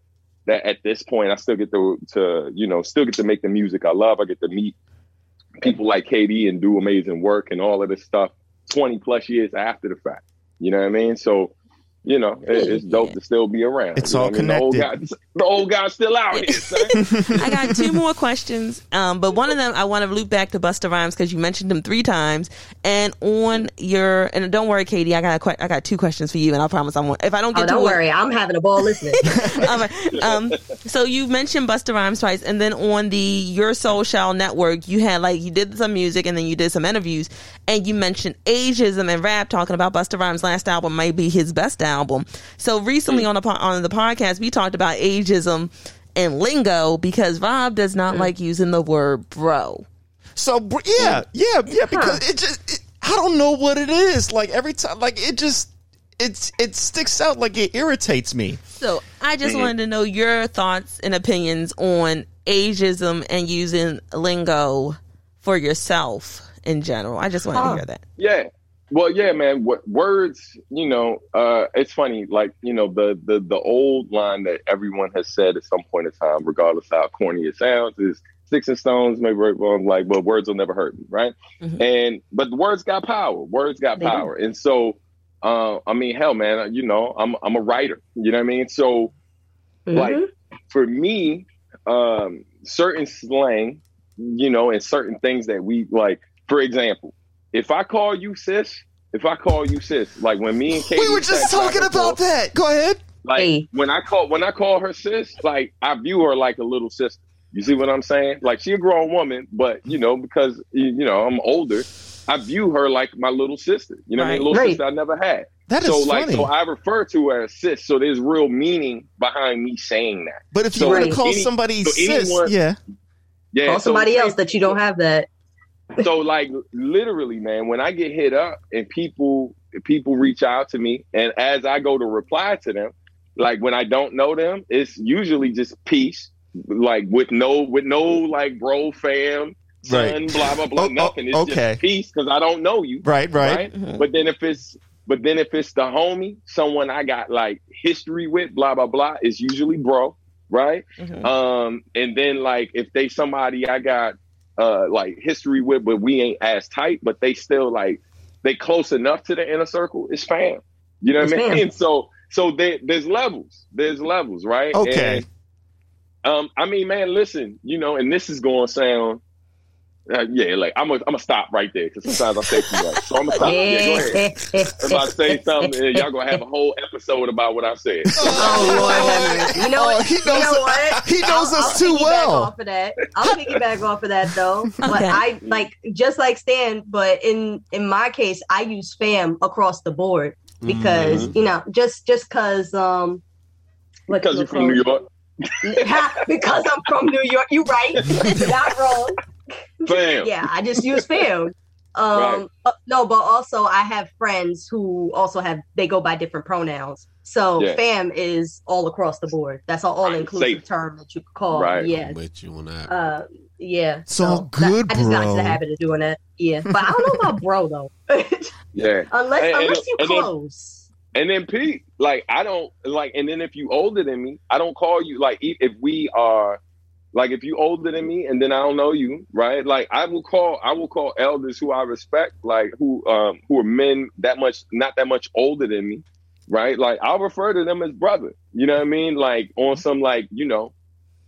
that at this point I still get to to you know still get to make the music I love. I get to meet people like KD and do amazing work and all of this stuff 20 plus years after the fact. You know what I mean? So, you know, it, it's dope to still be around. It's You know all what I mean? The old, guy, connected. the old guy's still out here. [LAUGHS] I got two more questions, um, but one of them I want to loop back to Busta Rhymes because you mentioned him three times. And on your and don't worry, Katie, I got a que- I got two questions for you, and I promise I won't. If I don't Oh, get to don't it- worry. I'm having a ball listening. [LAUGHS] All right. Um, so you mentioned Busta Rhymes twice, and then on the Your Soul Shall Network, you had like you did some music, and then you did some interviews, and you mentioned ageism and rap, talking about Busta Rhymes' last album might be his best album. So recently mm. on the on the podcast, we talked about ageism and lingo because Rob does not mm. like using the word bro. So mm. yeah, yeah, yeah. Because it just, it, I don't know what it is. Like every time, like it just, it's it sticks out. Like it irritates me. So I just mm-hmm. wanted to know your thoughts and opinions on ageism and using lingo for yourself in general. I just wanted to hear that. Yeah. Well, yeah, man. What words? You know, uh, it's funny. Like you know, the the the old line that everyone has said at some point in time, regardless how corny it sounds, is sticks and stones may break bones. Like, but words will never hurt me, right? Mhm. And but the words got power. Words got They do. power. And so, uh, I mean, hell, man. You know, I'm I'm a writer. You know what I mean? So like Mhm. for me, um, certain slang, you know, and certain things that we like. For example, if I call you sis, if I call you sis, like when me and Katie we were just talking about forth, that. Go ahead. Like Hey. when I call when I call her sis, like I view her like a little sister. You see what I'm saying? Like she a grown woman, but you know because you you know I'm older, I view her like my little sister. You know what I mean? Little Right. sister I never had. That is so like funny. so I refer to her as sis. So there's real meaning behind me saying that. but if you so were to call any- somebody so sis, anyone- yeah, Yeah. Call somebody say- else that you don't have that. So like literally man when i get hit up and people people reach out to me and as i go to reply to them like when i don't know them it's usually just peace like with no with no like bro fam son Right. blah blah blah Oh, oh, nothing it's okay. just peace because i don't know you right, right. right Mhm. but then if it's but then if it's the homie someone i got like history with blah blah blah is usually bro right Mhm. um, and then like if they somebody I got uh like history with, but we ain't as tight, but they still like they close enough to the inner circle, it's fam. You know what I mean? fam. [LAUGHS] So so there, there's levels. There's levels, right? Okay. And, um, I mean, man, listen, you know, and this is going to sound, uh, yeah, like I'm gonna I'm gonna stop right there because sometimes I say too much. So I'm gonna stop. Yeah, go ahead. If I say something, y'all gonna have a whole episode about what I said. Oh Lord, have [LAUGHS] you know Oh, what? he you knows- know what? he knows us too piggyback well. Off of that, I'll piggyback off of that though. [LAUGHS] But Okay. I like just like Stan, but in in my case, I use fam across the board because you know just just because um what- Because you're from New York, [LAUGHS] because I'm from New York. You right, not wrong. Fam. Yeah, I just use fam. [LAUGHS] Um, Right. uh, no, but also I have friends who also have they go by different pronouns. So Yeah. fam is all across the board. That's an all inclusive Safe. term that you could call. Right. Yeah. I'm with you on that. Uh, yeah. It's all that- good, I just got into bro. the habit of doing that. Yeah. But I don't know about bro though. [LAUGHS] Yeah. unless And- and- unless you and then- close. And then Pete, like I don't like, and then if you older than me, I don't call you like e- if we are like if you older than me and then I don't know you, right? Like I will call I will call elders who I respect, like who um who are men that much not that much older than me, right? Like I'll refer to them as brother. You know what I mean? Like on some like you know.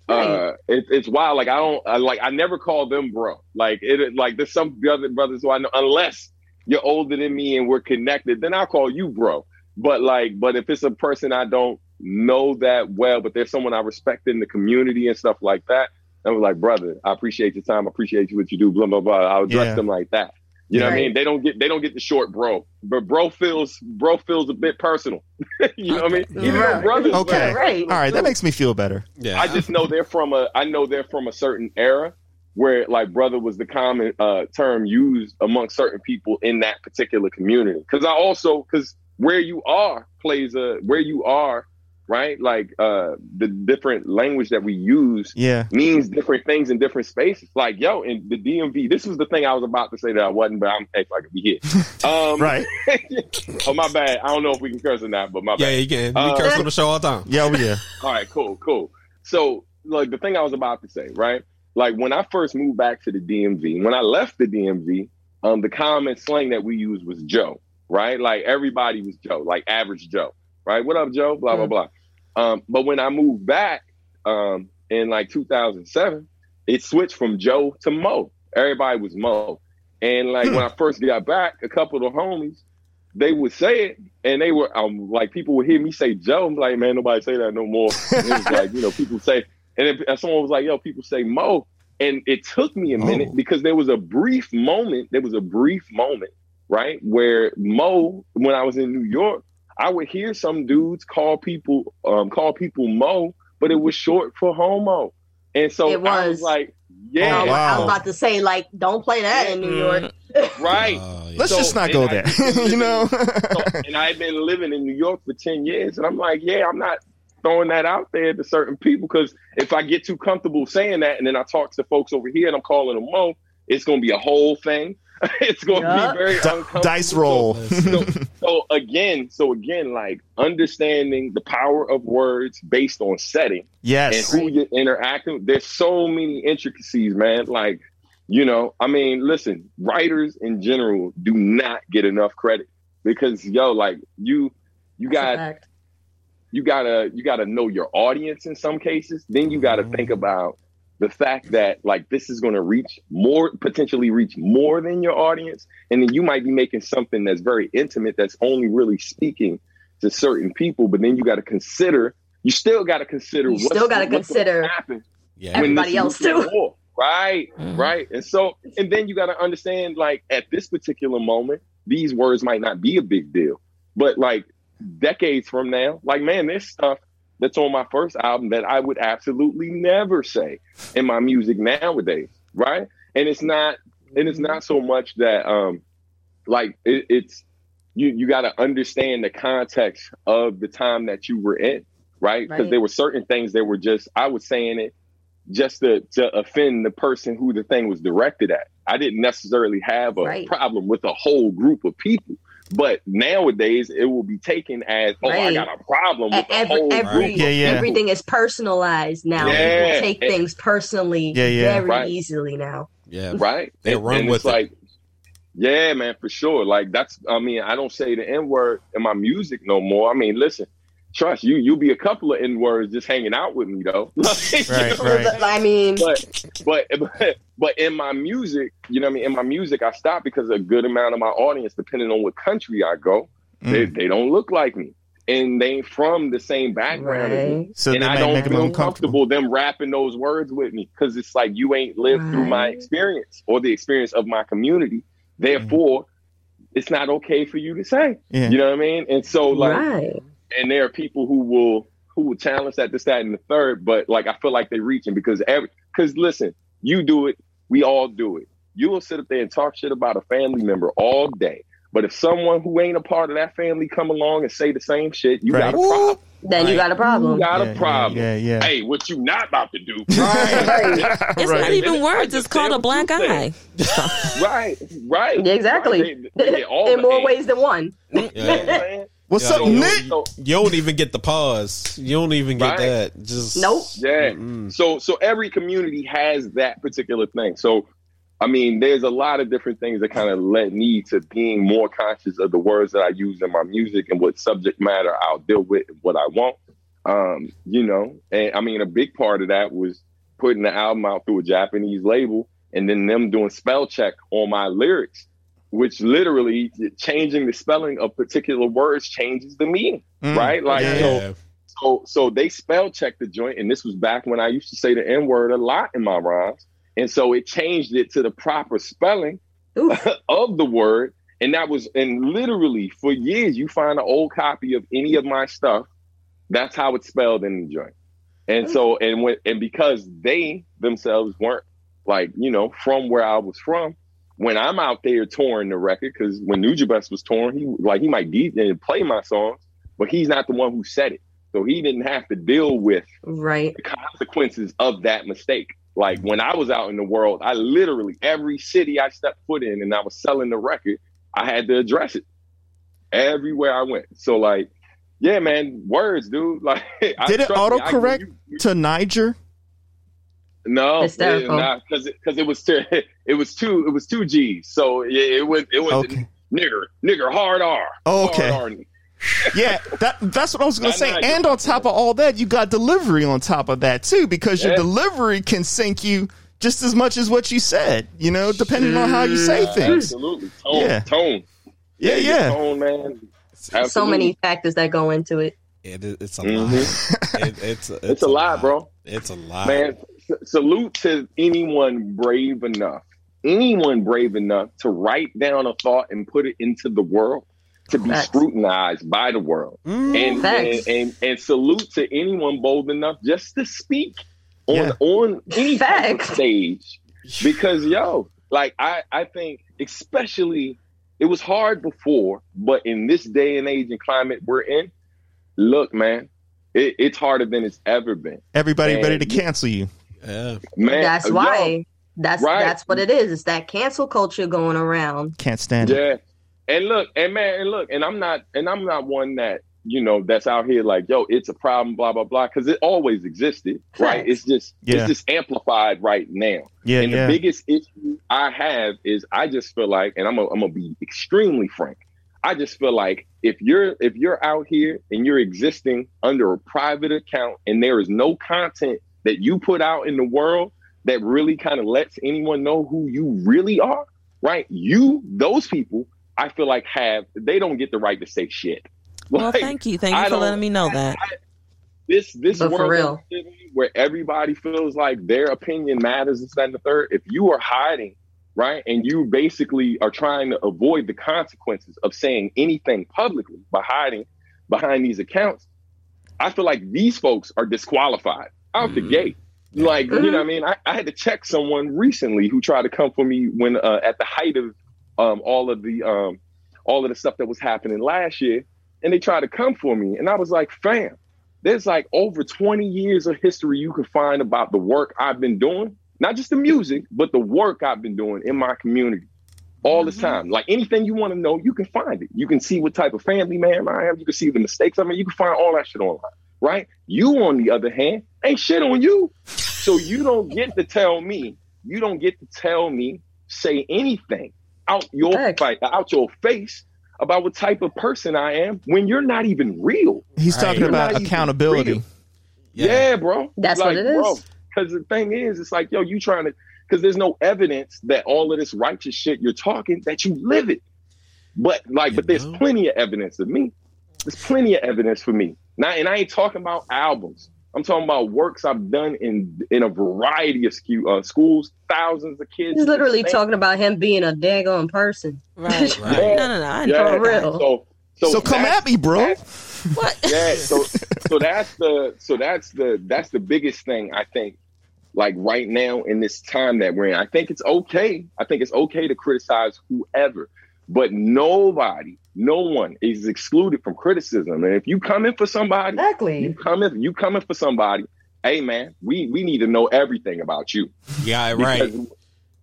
Uh, it, it's wild. Like I don't I, like. I never call them bro. Like it. Like there's some other brothers who I know. Unless you're older than me and we're connected, then I'll call you bro. But like, but if it's a person I don't know that well, but there's someone I respect in the community and stuff like that, And I'm like, brother, I appreciate your time. I appreciate you what you do. Blah blah blah. I'll address Yeah. them like that. You know what I mean? They don't get they don't get the short bro, but bro feels bro feels a bit personal. [LAUGHS] you know what I mean? Even though Right. brothers, Okay. like, Right. All right, that makes me feel better. Yeah, I just know they're from a I know they're from a certain era. where like brother was the common uh, term used among certain people in that particular community. Because I also because where you are plays a where you are right like uh the different language that we use Yeah. means different things in different spaces like yo in the dmv this was the thing i was about to say that i wasn't but i'm if i could be here um Right. [LAUGHS] oh my bad i don't know if we can curse or not but my Yeah, bad you can. We Uh, curse on the show all the time. Yeah. Yeah. [LAUGHS] all right, cool, cool. So, like the thing I was about to say, right? Like when I first moved back to the DMV, when I left the DMV, um, the common slang that we used was Joe, right? Like everybody was Joe, like average Joe, right? What up, Joe? Blah blah blah. Um, but when I moved back, um, in like 2007, it switched from Joe to Mo. Everybody was Mo, and like when I first got back, a couple of the homies they would say it, and they were um like people would hear me say Joe. I'm like, man, nobody say that no more. And it was like you know [LAUGHS] people say, and then and someone was like, yo, people say Mo, and it took me a minute Oh. because there was a brief moment. There was a brief moment, right, where Mo, when I was in New York, I would hear some dudes call people um call people Mo, but it was short for homo, and so It I was was. like, yeah, I wow. was about to say, like, don't play that in New York. right. Uh, yeah. Let's So, just not go I- there. [LAUGHS] you know. So- and I had been living in New York for 10 years. And I'm like, yeah, I'm not throwing that out there to certain people because if I get too comfortable saying that and then I talk to folks over here and I'm calling them Mo, it's going to be a whole thing. [LAUGHS] it's going to Yeah. be very Di- uncomfortable. dice roll. So, so [LAUGHS] again, so again, like understanding the power of words based on setting yes. and who you're interacting. with. There's so many intricacies, man. Like, you know, I mean, listen, writers in general do not get enough credit because yo, like you, you That's a got you gotta you gotta know your audience in some cases. Then you gotta mm-hmm. think about the fact that like this is going to reach more potentially reach more than your audience and then you might be making something that's very intimate that's only really speaking to certain people but then you got to consider you still got to consider You still gotta what's consider gonna happen yeah. when everybody else too. war. right Mhm. right and so and then you got to understand like at this particular moment these words might not be a big deal but like decades from now like man this stuff that's on my first album that i would absolutely never say in my music nowadays right? And it's not and it's not so much that um like it, it's you you got to understand the context of the time that you were in right? Because Right. there were certain things that were just i was saying it just to, to offend the person who the thing was directed at. I didn't necessarily have a Right. problem with a whole group of people but nowadays it will be taken as oh i got a problem with the Every, whole every, group Yeah, yeah. everything is personalized now. Yeah. People take And- things personally Yeah, yeah. very Right. easily now. yeah. right? They run and with it's it. like, yeah, man, for sure. Like that's, I mean, I don't say the N word in my music no more. I mean, listen, trust you, you'll be a couple of N words just hanging out with me though. Like, [LAUGHS] you Right, know? right. I mean, But, but, [LAUGHS] but, but in my music, you know what I mean? In my music, I stop because a good amount of my audience, depending on what country I go, they, Mm. they don't look like me. And they ain't from the same background as me right. So and they I might don't make them feel uncomfortable. comfortable them rapping those words with me because it's like you ain't lived through my experience or the experience of my community. Therefore, it's not okay for you to say. Yeah. You know what I mean? And so, like, right. And there are people who will who will challenge that, this, that, and the third. But like, I feel like they're reaching because every because listen, you do it, we all do it. You will sit up there and talk shit about a family member all day. But if someone who ain't a part of that family come along and say the same shit, you Right. got a problem. Then you got a problem. You got Yeah, a problem. Yeah, yeah. Hey, what you not about to do? [LAUGHS] Right. It's Right. not even words. It's called a black eye. right, right. [LAUGHS] Exactly. Right. They- they In more hate. ways than one. You know what I'm Yeah. Saying? What's Yeah, up, you Nick? So, You don't even get the pause. You don't even get Right. that. Just Nope. yeah. Mm-mm. So so every community has that particular thing. So I mean, there's a lot of different things that kind of led me to being more conscious of the words that I use in my music and what subject matter I'll deal with and what I want. Um, you know, and I mean a big part of that was putting the album out through a Japanese label and then them doing spell check on my lyrics, which literally changing the spelling of particular words changes the meaning. Mm. Right? Like Yeah. so Yeah. so so they spell check the joint, and this was back when I used to say the N word a lot in my rhymes. And so it changed it to the proper spelling Oof. [LAUGHS] of the word. And that was and literally for years you find an old copy of any of my stuff. That's how it's spelled in the joint. And so and when and because they themselves weren't like you know, from where I was from. When I'm out there touring the record, because when Nujabes was touring, he like he might DJ and play my songs, but he's not the one who said it, so he didn't have to deal with Right. the consequences of that mistake. Like when I was out in the world, I literally every city I stepped foot in and I was selling the record, I had to address it everywhere I went. So like, yeah, man, words, dude. [LAUGHS] Like, I- Did it trust me, I- autocorrect you- you- to Niger? No, Hysterical. because because it was two, [LAUGHS] it was two it was two G's. So it, it was it was Okay. nigger nigger hard R. Oh, okay. Hard R. Yeah, that that's what I was going to Not say. Niger. And on top of all that, you got delivery on top of that too, because your Yeah. delivery can sink you just as much as what you said. You know, depending on how you say things. Absolutely, tone, Yeah. tone. Yeah, your yeah. tone, man. So many factors that go into it. It, is- it's a Mhm. lot. It, it's, [LAUGHS] it's, It's a lot, bro. It's a lot. Man, s- salute to anyone brave enough, anyone brave enough to write down a thought and put it into the world to be Facts. scrutinized by the world. Mm. And, and and and salute to anyone bold enough just to speak on Yeah. on any type of stage. Because yo, like I I think especially it was hard before, but in this day and age and climate we're in, look, man, it, it's harder than it's ever been. Everybody Man, ready to cancel you. Yeah. Man, That's yo, why. That's Right. that's what it is. It's that cancel culture going around. Can't stand it. Yeah. And look, and man, and look, and I'm not, and I'm not one that you know that's out here like, yo, it's a problem, blah blah blah, because it always existed, right? It's just, Yeah. it's just amplified right now. Yeah, and yeah. the biggest issue I have is I just feel like, and I'm gonna, I'm gonna be extremely frank. I just feel like if you're if you're out here and you're existing under a private account and there is no content that you put out in the world that really kind of lets anyone know who you really are, right? You, those people, I feel like have they don't get the right to say shit. [LAUGHS] Well, Like, thank you. Thank I you for letting me know that. this this But for world real. that we live in, where everybody feels like their opinion matters this that and the third if you are hiding right and you basically are trying to avoid the consequences of saying anything publicly by hiding behind these accounts i feel like these folks are disqualified out the Mhm. gate like you know what i mean I, I had to check someone recently who tried to come for me when uh, at the height of um, all of the um, all of the stuff that was happening last year and they tried to come for me and i was like fam there's like over 20 years of history you can find about the work I've been doing, not just the music, but the work I've been doing in my community all this time. Like anything you want to know, you can find it. You can see what type of family man I am. You can see the mistakes I made. you can find all that shit online, right? You, on the other hand, ain't shit on you. So you don't get to tell me, you don't get to tell me, say anything out your Facts. like, out your face about what type of person I am when you're not even real. He's talking You're about accountability. real. Yeah, bro. That's what it is. Because the thing is, it's like, yo, you trying to, because there's no evidence that all of this righteous shit you're talking that you live it. But like, You but there's plenty of evidence of me. There's plenty of evidence for me. Now, and I ain't talking about albums. I'm talking about works I've done in in a variety of scu- uh, schools, thousands of kids. He's literally talking about him being a daggone person. Right. [LAUGHS] Right. No, no, no. I Yeah. For real. So, so, So come at me, bro. What? yeah so [LAUGHS] so that's the so that's the that's the biggest thing i think like right now in this time that we're in i think it's okay i think it's okay to criticize whoever but nobody no one is excluded from criticism and if you come in for somebody you Exactly. come in you coming for somebody hey man we we need to know everything about you Yeah, right. because,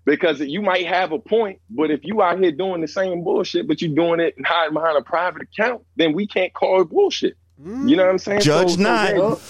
because you might have a point, but if you out here doing the same bullshit, but you're doing it and hiding behind a private account, then we can't call it bullshit. You know what I'm saying? Judge So- so, not.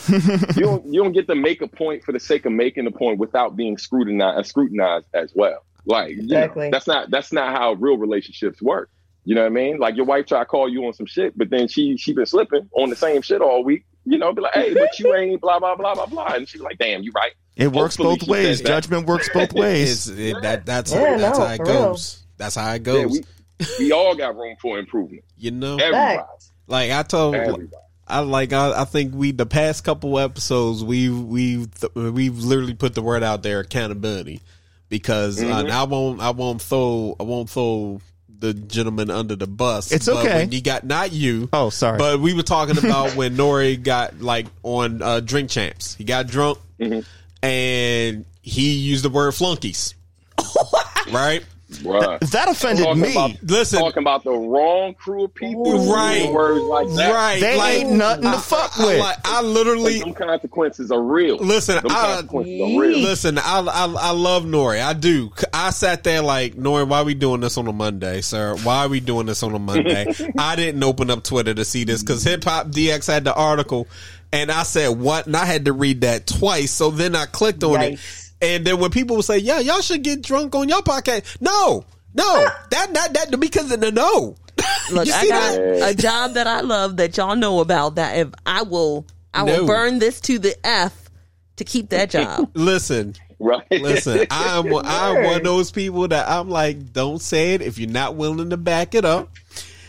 yeah, you [LAUGHS] don't you don't get to make a point for the sake of making a point without being scrutinized scrutinized as well. Like you know, Exactly. that's not that's not how real relationships work. You know what I mean? Like your wife try to call you on some shit, but then she she been slipping on the same shit all week. You know, be like, hey, but you ain't blah blah blah blah blah, and she's like, damn, you right. It works Hopefully both ways. Judgment works both [LAUGHS] ways. It, that, that's Yeah, that's no, how it for real. goes. That's how it Yeah, goes. we we all got room for improvement. you know, Everybody. Like I told, Everybody. I like I, I think we the past couple episodes we we th- we've literally put the word out there accountability because uh, Mhm. and I won't I won't throw I won't throw the gentleman under the bus. It's but okay. when you got not you. Oh, sorry. But we were talking [LAUGHS] about when Nori got like on uh, Drink Champs. He got drunk Mhm. and he used the word flunkies. [LAUGHS] right? Bruh. That offended Talking me. about- Listen. talking about the wrong crew of people, Right. words like that. Right. They like, ain't nothing to fuck I, with. like, I literally Them consequences are real. Listen, them I- consequences are real. Listen, I, I I love Nori. I do. I sat there like Nori. Why are we doing this on a Monday, sir? Why are we doing this on a Monday? [LAUGHS] I didn't open up Twitter to see this because Hip Hop DX had the article, and I said what, and I had to read that twice. So then I clicked on Yikes. it, and then when people would say, "Yeah, y'all should get drunk on your podcast," no, no, that that that because of the no. [LAUGHS] Look, You I see got that? a job that I love that y'all know about. That if I will, I will burn this to the f to keep that job. [LAUGHS] Listen, right? Listen, I'm [LAUGHS] I'm one of those people that I'm like, don't say it if you're not willing to back it up.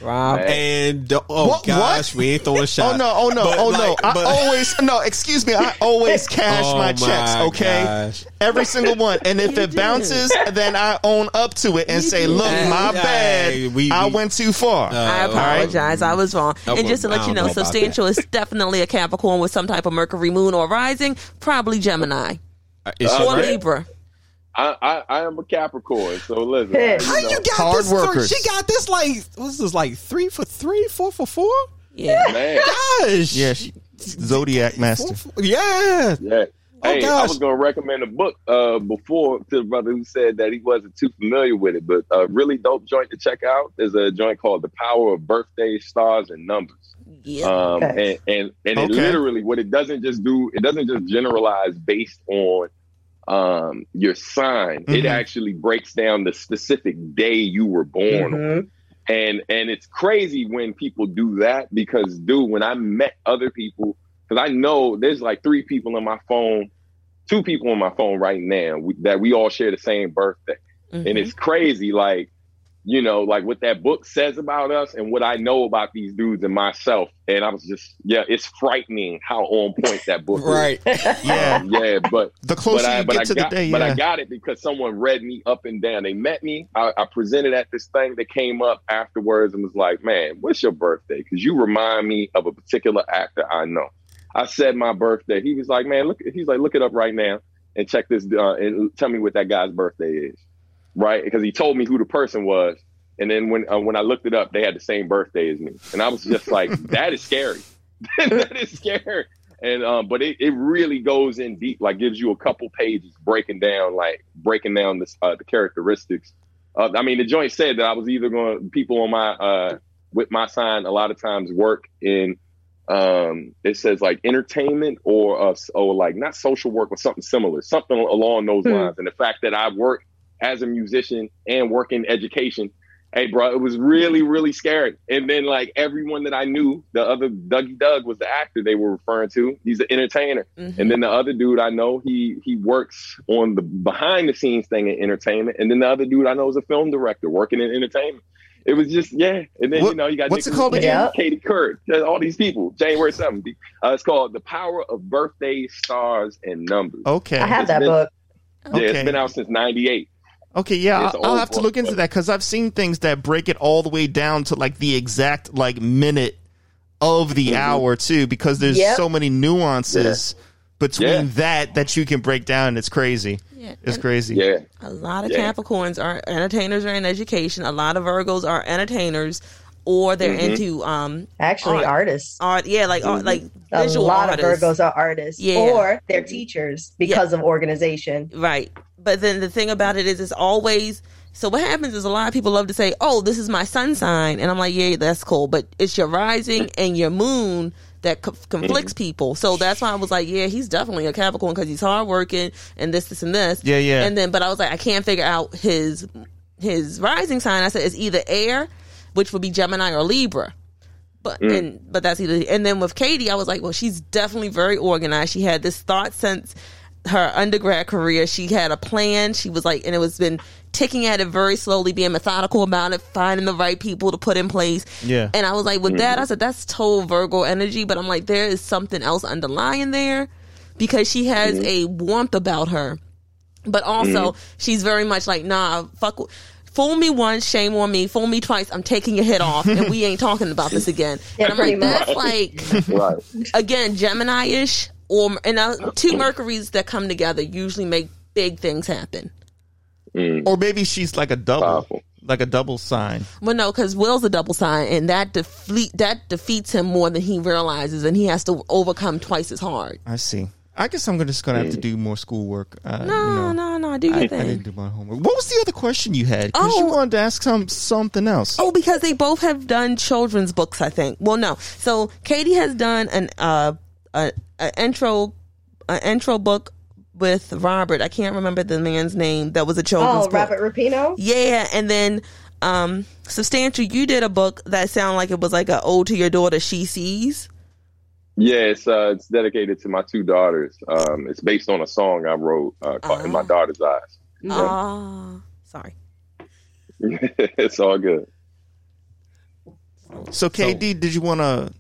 Rob, And don't, oh What- gosh, what? we ain't throwing shots. [LAUGHS] Oh no! Oh no! But, oh no! I always no. Excuse me. I [LAUGHS] always cash Oh, my my checks. Okay, gosh. every single one. And if [LAUGHS] it bounces, then I own up to it and say, "Look, Hey, my hey, bad. we- I went too far." Uh, I all right. apologize. I was wrong. I and just to let you know, know substantial is definitely a Capricorn with some type of Mercury moon or rising, probably Gemini Is she or Okay. right? Libra. I, I, I am a Capricorn, so listen. Hey. How you got Hard this? Workers. she got this like what's this like three for three, four for four? Yeah. man? Gosh, yeah, she, Zodiac master. Four for- yeah. Yeah. Oh, Hey, I was going to recommend a book uh, before to the brother who said that he wasn't too familiar with it, but a really dope joint to check out. There's a joint called The Power of Birthdays, Stars, and Numbers. Yeah. Um, Okay. and and, and it literally what it doesn't just do it doesn't just generalize based on um your sign it Mhm. actually breaks down the specific day you were born on Mhm. and and it's crazy when people do that because dude when i met other people because i know there's like three people on my phone two people on my phone right now that we all share the same birthday Mhm. and it's crazy like you know like what that book says about us and what i know about these dudes and myself and i was just yeah it's frightening how on point that book is. Right. [LAUGHS] Yeah, is. yeah but the closer but I, you but get I to got, the day, yeah. but I got it because someone read me up and down. They met me. I, I presented at this thing that came up afterwards and was like, "Man, what's your birthday? Because you remind me of a particular actor I know." I said my birthday. He was like, "Man, look." He's like, "Look it up right now and check this uh, and tell me what that guy's birthday is." Right? Because he told me who the person was. And then when uh, when I looked it up, they had the same birthday as me, and I was just like, [LAUGHS] "That is scary. [LAUGHS] that is scary." and um, but it, it really goes in deep, like gives you a couple pages breaking down, like breaking down this, uh, the characteristics. Uh, I mean, the joint said that I was either going people on my uh, with my sign a lot of times work in um, it says like entertainment or uh, or like not social work or something similar, something along those Hmm. lines. And the fact that I work as a musician and work in education hey bro it was really really scary and then like everyone that i knew the other dougie doug was the actor they were referring to he's an entertainer Mhm. and then the other dude i know he he works on the behind the scenes thing in entertainment and then the other dude i know is a film director working in entertainment it was just yeah and then What- you know you got what's it called again? katie Couric, all these people january 7th uh, it's called the power of birthdays stars and numbers Okay. I have It's that been- book. yeah Okay. it's been out since 98 Okay, yeah, I'll, I'll have to look into that because I've seen things that break it all the way down to like the exact like minute of the Mhm. hour too, because there's Yep. so many nuances between Yeah. that that you can break down. It's crazy. Yeah. It's And crazy. yeah A lot of Yeah. Capricorns are entertainers are in education. A lot of Virgos are entertainers or they're Mhm. into um Actually, Art. artists. art yeah, like art, Mhm. like A visual lot artists. of Virgos are artists, Yeah. or they're teachers because of organization. Right. But then the thing about it is, it's always. So what happens is a lot of people love to say, "Oh, this is my sun sign," and I'm like, "Yeah, that's cool," but it's your rising [LAUGHS] and your moon that co- conflicts people. So that's why I was like, "Yeah, he's definitely a Capricorn because he's hardworking and this, this, and this." Yeah, yeah. And then, but I was like, I can't figure out his his rising sign. I said it's either air, which would be Gemini or Libra. But mm. and but that's either and then with Katie, I was like, well, she's definitely very organized. She had this thought since her undergrad career. She had a plan. She was like, and it was been ticking at it very slowly, being methodical about it, finding the right people to put in place. Yeah. And I was like, with that, mm-hmm. I said that's total Virgo energy. But I'm like, there is something else underlying there because she has mm-hmm. a warmth about her but also mm-hmm. she's very much like nah fuck fool me once shame on me fool me twice i'm taking your head off and we ain't talking about this again Yeah, [LAUGHS] and i'm like pretty much. that's like right again gemini-ish or and uh, two Mercuries that come together usually make big things happen. Mm, Or maybe she's like a double, powerful. like a double sign. Well, no, because Will's a double sign, and that defeat that defeats him more than he realizes, and he has to overcome twice as hard. I see. I guess I'm just gonna have to do more schoolwork. Uh, No, you know, no, no, do your I, I didn't do my homework. What was the other question you had? Because you Oh. wanted to ask some something else. Oh, because they both have done children's books, I think. Well, no. So Katie has done an uh a, a intro an intro book with Robert. I can't remember the man's name. That was a children's book. Oh, book. Robert Repino. Yeah, and then um substantial. You did a book that sounded like it was like a ode to your daughter. She sees. Yeah, it's uh, it's dedicated to my two daughters. Um, it's based on a song I wrote uh, called "In My Ah. Daughter's Eyes." Ah, sorry. [LAUGHS] it's all good. So, KD, did you want to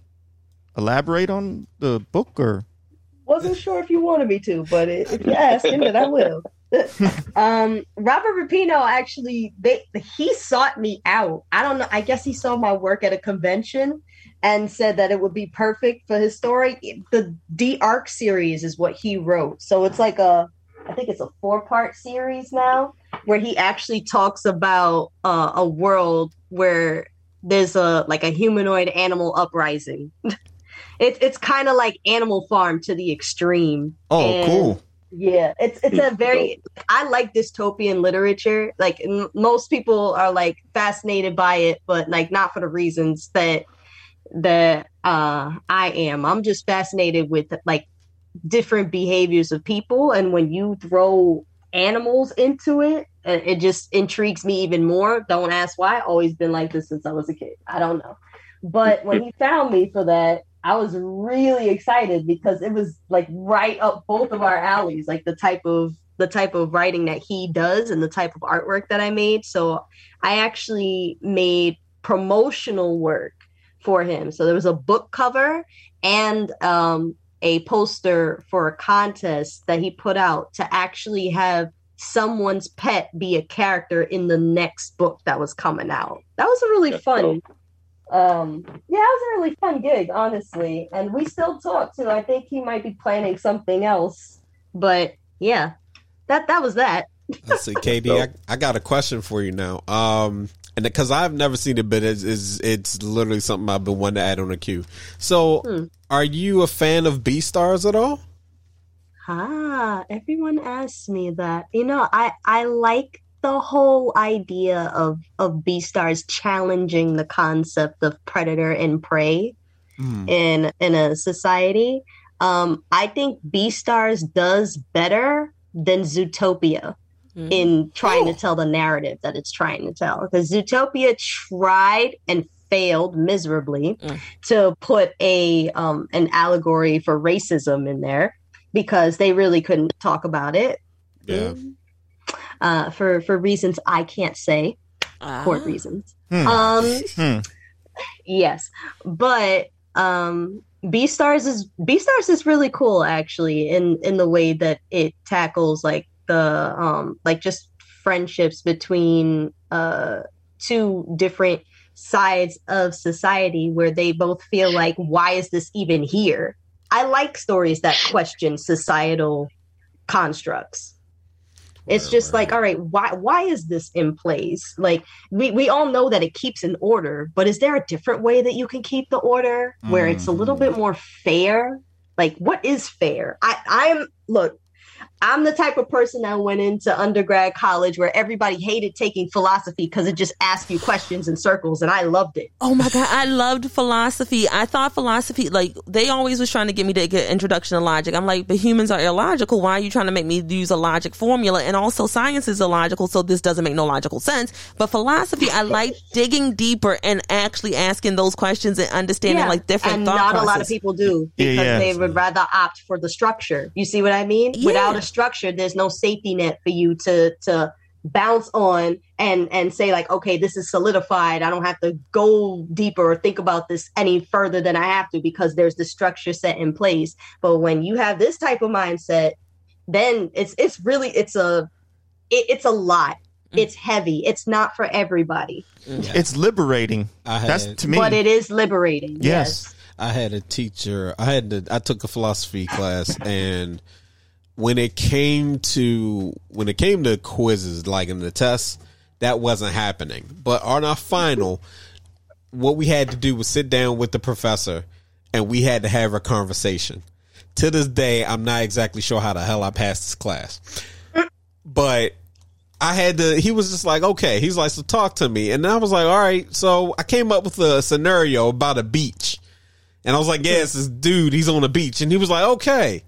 elaborate on the book or? Wasn't sure if you wanted me to, but if you ask him, then I will. [LAUGHS] um, Robert Repino actually, they he sought me out. I don't know. I guess he saw my work at a convention and said that it would be perfect for his story. The D'Arc series is what he wrote, so it's like a, I think it's a four part series now, where he actually talks about uh, a world where there's a like a humanoid animal uprising. [LAUGHS] It's it's kind of like Animal Farm to the extreme. Oh, And, cool. Yeah, it's it's a very I like dystopian literature. Like m- most people are like fascinated by it, but like not for the reasons that that uh I am. I'm just fascinated with like different behaviors of people and when you throw animals into it, it just intrigues me even more. Don't ask why. i Always been like this since I was a kid. I don't know. But when he found me for that, I was really excited because it was like right up both of our alleys, like the type of the type of writing that he does and the type of artwork that I made. So I actually made promotional work for him. So there was a book cover and um, a poster for a contest that he put out to actually have someone's pet be a character in the next book that was coming out. That was a really That's fun dope. um yeah it was a really fun gig honestly and we still talk too i think he might be planning something else but yeah that that was that Let's see, [LAUGHS] KD. I, I got a question for you now. Um, and because I've never seen it, but it's, it's it's literally something I've been wanting to add on the queue. So, Hmm. are you a fan of Beastars at all? ah everyone asks me that you know i i like the whole idea of of Beastars challenging the concept of predator and prey Hmm. in in a society um i think b stars does better than zootopia Mhm. in trying Oh. to tell the narrative that it's trying to tell. Because Zootopia tried and failed miserably Mm. to put a um, an allegory for racism in there because they really couldn't talk about it Yeah. uh, for for reasons I can't say, Ah. court reasons. Hmm. Um, Hmm. yes, but um, Beastars is Beastars is really cool actually in in the way that it tackles like the um like just friendships between uh two different sides of society where they both feel like why is this even here? I like stories that question societal constructs. It's just like all right why why is this in place? Like we we all know that it keeps an order but is there a different way that you can keep the order? Where it's a little Mhm. bit more fair? Like what is fair? I i'm look I'm the type of person that went into undergrad college where everybody hated taking philosophy because it just asked you questions in circles, and I loved it. Oh my god, I loved philosophy. I thought philosophy, like they always was trying to get me to get introduction to logic. I'm like, but humans are illogical. Why are you trying to make me use a logic formula? And also, science is illogical, so this doesn't make no logical sense. But philosophy, I like [LAUGHS] digging deeper and actually asking those questions and understanding like different and thought not a lot of people do Yeah, because yeah. they would rather opt for the structure. You see what I mean? Yeah. Without a structure, there's no safety net for you to to bounce on and and say like, okay, this is solidified. I don't have to go deeper or think about this any further than I have to because there's the structure set in place. But when you have this type of mindset, then it's it's really it's a it, it's a lot. Mm. It's heavy. It's not for everybody, It's liberating. I had That's to me. but it is liberating. Yes. I had a teacher. I had to. I took a philosophy class, and when it came to when it came to quizzes, like in the tests, that wasn't happening. But on our final, what we had to do was sit down with the professor, and we had to have a conversation. To this day, I'm not exactly sure how the hell I passed this class, but I had to. He was just like, okay. He's like, so talk to me, and I was like, all right. So I came up with a scenario about a beach, and I was like, yeah, this dude. He's on the beach, and he was like, okay.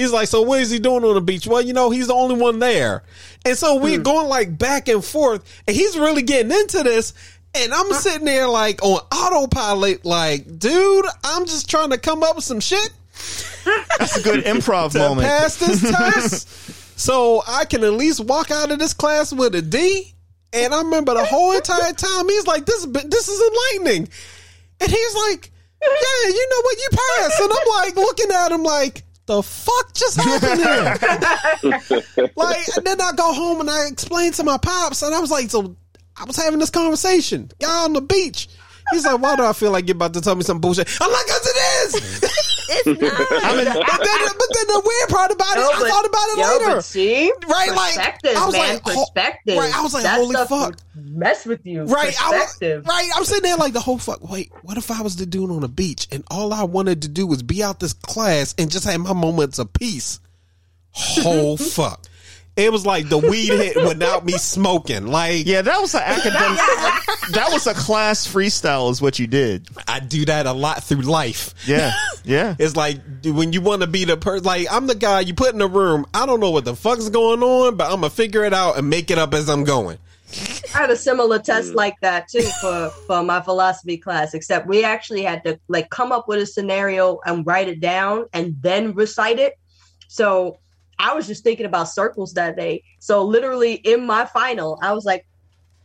He's like, so what is he doing on the beach? Well, you know, he's the only one there, and so we're hmm. going like back and forth, and he's really getting into this. And I'm sitting there like on autopilot, like, dude, I'm just trying to come up with some shit That's a good improv [LAUGHS] moment. pass this [LAUGHS] test so I can at least walk out of this class with a D. And I remember the whole entire time he's like, "This is this is enlightening," and he's like, "Yeah, you know what? You passed." And I'm like looking at him like, "The fuck just happened here?" [LAUGHS] like, and then I go home and I explain to my pops, and I was like, "So I was having this conversation, guy on the beach." He's like, "Why do I feel like you're about to tell me some bullshit?" I'm like, "Cause it is." [LAUGHS] It's [LAUGHS] not. but, then, but then the weird part about it, No, I but- thought about it yo, later. but see, Right, like, perspective, I was man, like, ho- perspective. right, I was like, that holy stuff fuck. Mess with you, Right, I was, right? I'm sitting there like the whole fuck. Wait, what if I was the dude on the beach and all I wanted to do was be out this class and just have my moments of peace? Whole [LAUGHS] fuck. It was like the weed hit without me smoking. Like, Yeah, that was an academic. [LAUGHS] that was a class freestyle, is what you did. I do that a lot through life. Yeah, yeah. [LAUGHS] It's like dude, when you want to be the person, like I'm the guy you put in the room. I don't know what the fuck's going on, but I'm gonna figure it out and make it up as I'm going. I had a similar test like that too for for my philosophy class, except we actually had to like come up with a scenario and write it down and then recite it. So I was just thinking about circles that day. So literally in my final, I was like,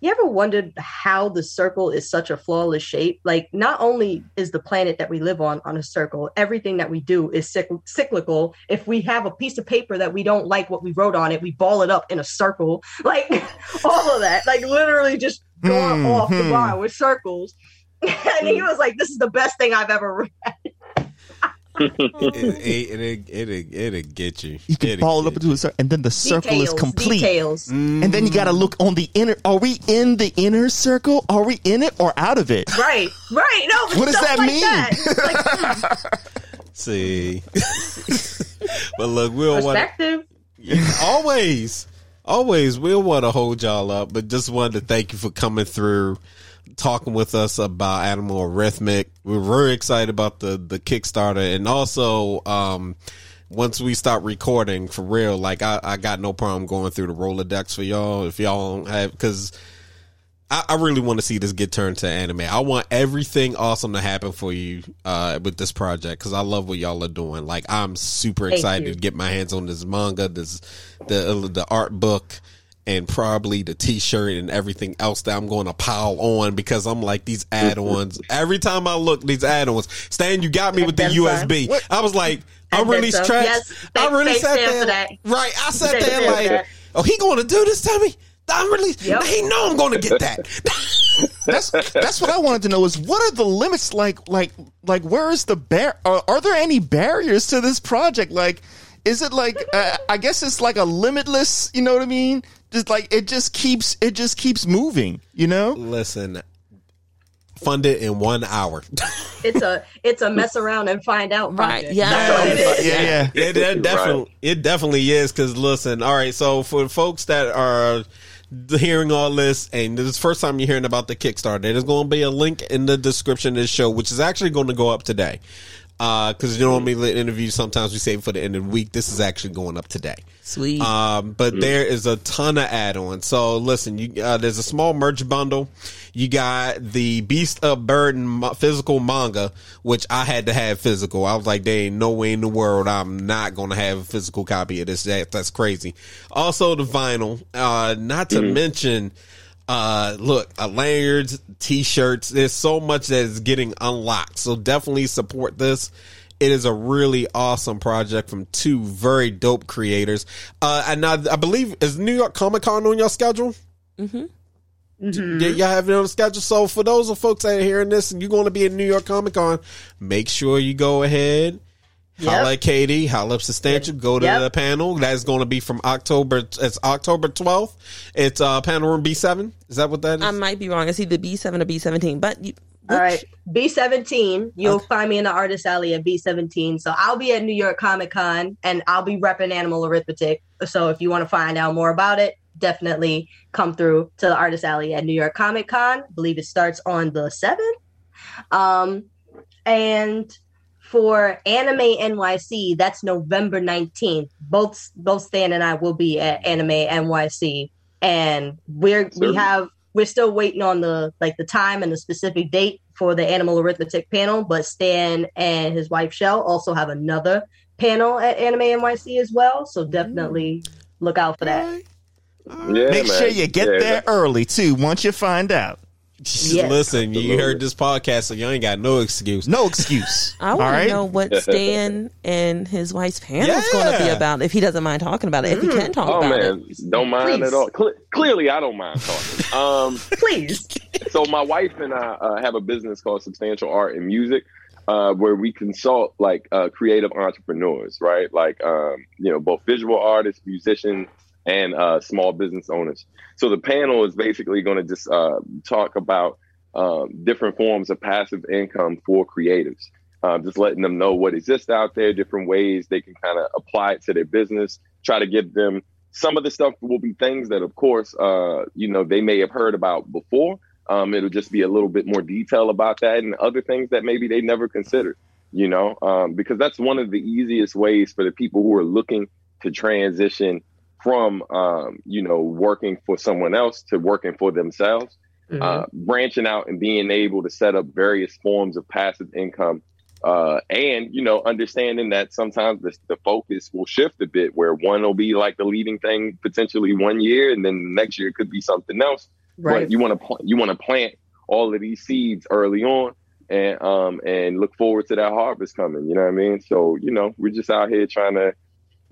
you ever wondered how the circle is such a flawless shape? Like, not only is the planet that we live on on a circle, everything that we do is cyclical. If we have a piece of paper that we don't like what we wrote on it, we ball it up in a circle. [LAUGHS] Like, all of that. Like, literally just going Hmm, off the hmm. bar with circles. [LAUGHS] and he was like, this is the best thing I've ever read. It, [LAUGHS] it, it, it, it, it'll get you. You can It'll ball it up into a circle, and then the circle Details, is complete. Details. And then you got to look on the inner. Are we in the inner circle? Are we in it or out of it? Right, right. No, What does that like mean? That. Like, [LAUGHS] hmm. See, [LAUGHS] but look, we don't want perspective. always, always we'll want to hold y'all up, but just wanted to thank you for coming through, talking with us about Animal Arithmetic. We're very excited about the the Kickstarter, and also um, once we start recording for real, like I, I got no problem going through the Rolodex for y'all if y'all don't have because. I, I really want to see this get turned to anime. I want everything awesome to happen for you uh, with this project because I love what y'all are doing. Like I'm super Thank excited you. to get my hands on this manga, this the the art book, and probably the T-shirt and everything else that I'm going to pile on because I'm like these add-ons. [LAUGHS] Every time I look, these add-ons. Stan, you got me with the USB. I was like, I And really stressed. Yes, I really sat there. that. Right, I sat there like, oh, he going to do this to me? I'm really. Yep. He know I'm going to get that. [LAUGHS] That's that's what I wanted to know is what are the limits like like like where is the bar are, are there any barriers to this project like is it like uh, I guess it's like a limitless you know what I mean just like it just keeps it just keeps moving you know Listen, fund it in one hour. [LAUGHS] It's a it's a mess around and find out. Right, project. yeah. That's what yeah yeah It, it definitely it definitely is because listen, all right. So for folks that are hearing all this and this is the first time you're hearing about the Kickstarter, there's going to be a link in the description of this show, which is actually going to go up today. Because you know, when we let interviews, sometimes we save it for the end of the week. This is actually going up today. Sweet. Um, but there is a ton of add-ons. So listen, you uh, there's a small merch bundle. You got the Beast of Burden physical manga, which I had to have physical. I was like, there ain't no way in the world I'm not going to have a physical copy of this. That, that's crazy. Also the vinyl. Uh, not to mention, uh, look, uh, lanyards, t-shirts. There's so much that is getting unlocked. So definitely support this. It is a really awesome project from two very dope creators. Uh, and I, I believe is New York Comic Con on your schedule? Mm-hmm. Y- y'all have it on the schedule. So for those of folks that are hearing this and you're going to be in New York Comic Con, make sure you go ahead. Yep. Holla at Katie, holla up substantial, go to Yep. the panel. That's going to be from October. It's October 12th. It's uh, panel room B7. Is that what that is? I might be wrong. It's either B seven or B seventeen, but you, All right, B seventeen. You'll find me in the artist alley at B seventeen. So I'll be at New York Comic Con, and I'll be repping Animal Arithmetic. So if you want to find out more about it, definitely come through to the artist alley at New York Comic Con. I believe it starts on the seventh. Um, and for Anime NYC, that's November nineteenth. Both both Stan and I will be at Anime NYC, and we're we have we're still waiting on the like the time and the specific date for the animal arithmetic panel. But Stan and his wife Shell also have another panel at Anime NYC as well. So definitely look out for that. Yeah, Make man. sure you get Yeah, there early too. Once you find out, Yes. Listen, you heard this podcast, so you ain't got no excuse. no excuse. [LAUGHS] I want right. to know what Stan and his wife's panel is going to be about. If he doesn't mind talking about it, if he can talk about it. Oh about man, it. don't mind Please. at all. Cle- clearly, I don't mind talking. Um, [LAUGHS] Please. so my wife and I uh, have a business called Substantial Art and Music, uh, where we consult like uh, creative entrepreneurs, right? Like um, you know, both visual artists, musicians, and uh, small business owners. So the panel is basically going to just uh, talk about um, different forms of passive income for creatives. Uh, just letting them know what exists out there, different ways they can kind of apply it to their business. Try to give them some of the stuff will be things that, of course, uh, you know, they may have heard about before. Um, it'll just be a little bit more detail about that and other things that maybe they never considered, you know, um, because that's one of the easiest ways for the people who are looking to transition from, um, you know, working for someone else to working for themselves Mhm. uh, branching out and being able to set up various forms of passive income. Uh, and, you know, understanding that sometimes the, the focus will shift a bit where one will be like the leading thing potentially one year and then next year it could be something else. right. But you want to, pl- you want to plant all of these seeds early on and, um, and look forward to that harvest coming. You know what I mean? So, you know, we're just out here trying to,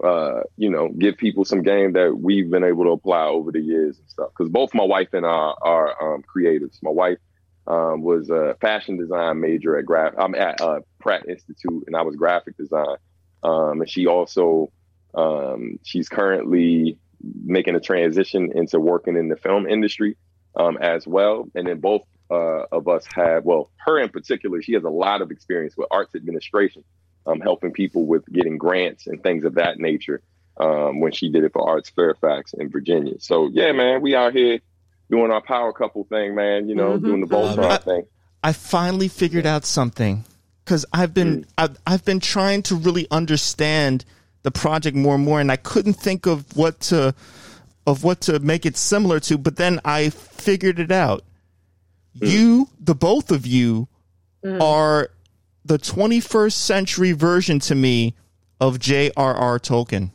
uh, you know, give people some game that we've been able to apply over the years and stuff. Because both my wife and I are um, creatives. My wife um, was a fashion design major at Graph. I'm at uh, Pratt Institute, and I was graphic design. Um, and she also um, she's currently making a transition into working in the film industry um, as well. And then both uh, of us have, well, her in particular, she has a lot of experience with arts administration um, helping people with getting grants and things of that nature um, when she did it for Arts Fairfax in Virginia. So yeah, man, we out here doing our power couple thing, man. You know, Mhm. doing the Love Voltron it. thing. I finally figured out something because I've been I've, I've been trying to really understand the project more and more, and I couldn't think of what to of what to make it similar to. But then I figured it out. You, the both of you, are the 21st century version to me of J.R.R. Tolkien.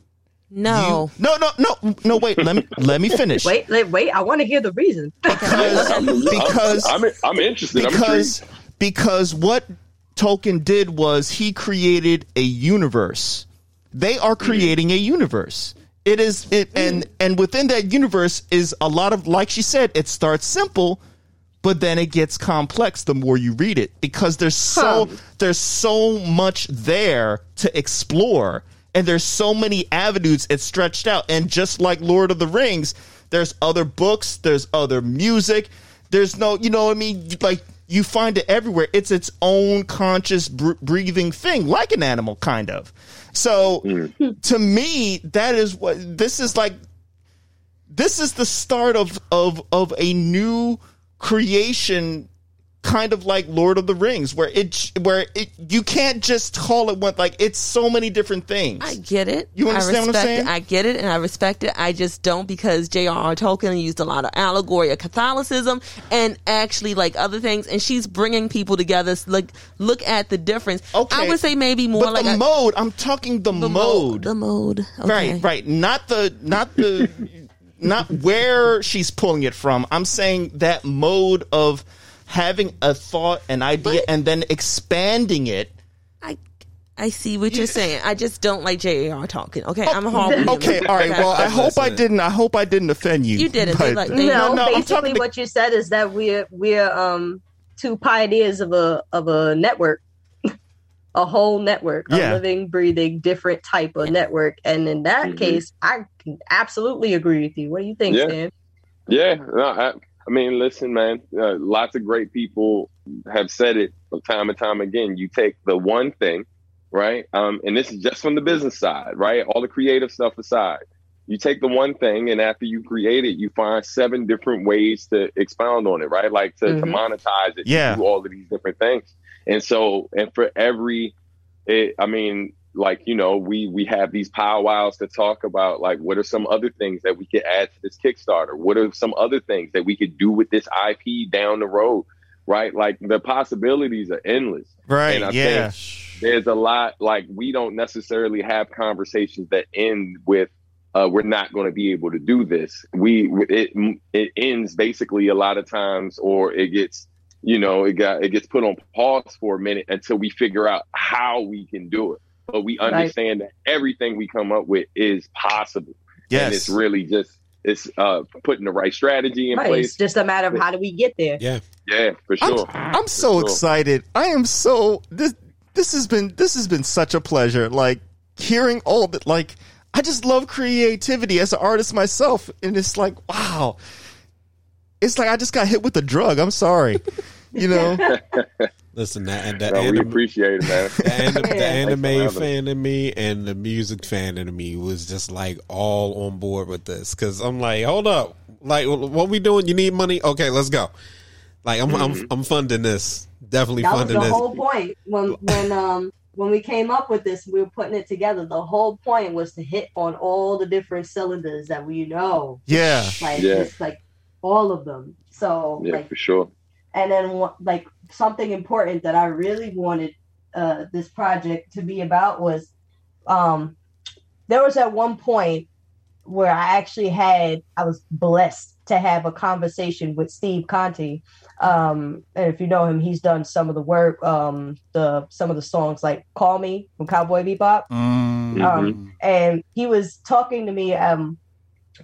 No. You- no, no, no, no. Wait, let me [LAUGHS] let me finish. Wait, wait, wait. I want to hear the reason. [LAUGHS] because [LAUGHS] because I'm, I'm interested. I'm because intrigued. because what Tolkien did was he created a universe. They are mm-hmm. creating a universe. It is it and and within that universe is a lot of like she said, it starts simple, but then it gets complex the more you read it because there's so Huh. there's so much there to explore and there's so many avenues it's stretched out and just like Lord of the Rings, there's other books, there's other music, there's no, you know what I mean, like you find it everywhere. It's its own conscious br- breathing thing, like an animal kind of. So hmm. to me, that is what this is like this is the start of of of a new creation kind of like Lord of the Rings where it where it you can't just call it one like it's so many different things. I get it. You understand I what I'm respect saying? It. I get it and I respect it. I just don't because J.R.R. Tolkien used a lot of allegory of Catholicism and actually like other things, and she's bringing people together. Like, look at the difference. Okay. I would say maybe more but like the mode, I'm talking the, the mode. The mode. Okay. Right, right. Not the not the [LAUGHS] not where she's pulling it from. I'm saying that mode of having a thought, an idea, But- and then expanding it. I I see what you're saying. I just don't like J.R.R. Tolkien. Okay, I'm a horrible. Okay, all right. Well, I hope I didn't. I hope I didn't offend you. You didn't. But- like- they- no, no, I'm basically what you said is that we're we're um two pioneers of a of a network. A whole network, Yeah. a living, breathing, different type of network, and in that Mhm. case, I can absolutely agree with you. What do you think, Yeah. Stan? Yeah, no, I, I mean, listen, man. Uh, lots of great people have said it time and time again. You take the one thing, right? Um, and this is just from the business side, right? All the creative stuff aside. You take the one thing, and after you create it, you find seven different ways to expound on it, right? Like to, to Mhm. monetize it, to Yeah. do all of these different things. And so, and for every, it, I mean, like you know, we we have these powwows to talk about like what are some other things that we could add to this Kickstarter? What are some other things that we could do with this IP down the road? Right, like the possibilities are endless. right. And I Yeah. There's a lot like we don't necessarily have conversations that end with uh, we're not going to be able to do this. We it it ends basically a lot of times, or it gets you know it got it gets put on pause for a minute until we figure out how we can do it. But we Right. understand that everything we come up with is possible, and it's really just it's uh, putting the right strategy in Right, place. it's just a matter of how do we get there. Yeah. yeah, for sure. I'm, I'm so sure. excited. I am so this this has been this has been such a pleasure. Like hearing all that. Like I just love creativity as an artist myself, and it's like wow. It's like I just got hit with a drug. I'm sorry, you know. [LAUGHS] Listen, that and the, No, we appreciate it, man. the, anim- the anime fan in me and the music fan in me was just like all on board with this because I'm like, hold up, like what we doing? You need money? Okay, let's go. Like I'm I'm I'm funding this. Definitely That was funding the this. whole point when when um when we came up with this, we were putting it together. The whole point was to hit on all the different cylinders that we know, Yeah. like Yeah. just like all of them. So Yeah, like for sure. and then like something important that I really wanted uh, this project to be about was um, there was at one point where I actually had I was blessed to have a conversation with Steve Conte. Um, and if you know him, he's done some of the work, um, the some of the songs like "Call Me" from Cowboy Bebop Mm. Um, and he was talking to me um,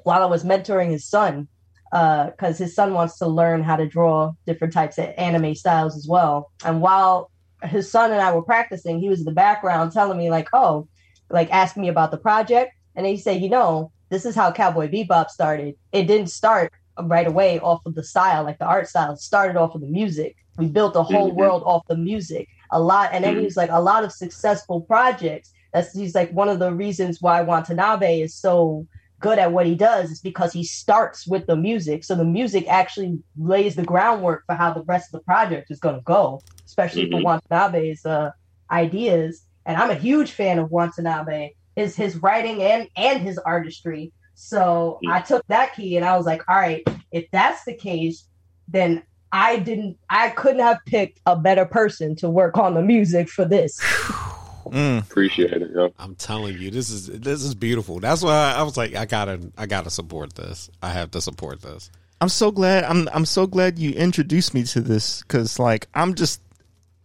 while I was mentoring his son because his son wants to learn how to draw different types of anime styles as well. And while his son and I were practicing, he was in the background telling me like, "Oh, like asking me about the project." And he said, "You know, this is how Cowboy Bebop started. It didn't start right away off of the style, like the art style. It started off of the music. We built a whole Mhm. world off the music. A lot, and then he was like, a lot of successful projects. That's he's like one of the reasons why Watanabe is so good at what he does is because he starts with the music. So the music actually lays the groundwork for how the rest of the project is going to go, especially for Mhm. Watanabe's uh, ideas. And I'm a huge fan of Watanabe, his his writing and and his artistry. So I took that key and I was like, all right, if that's the case, then I didn't I couldn't have picked a better person to work on the music for this. [SIGHS] [LAUGHS] Mm. Appreciate it. Yo. I'm telling you, this is this is beautiful. That's why I was like, I gotta I gotta support this. I have to support this. I'm so glad. I'm I'm so glad you introduced me to this because like I'm just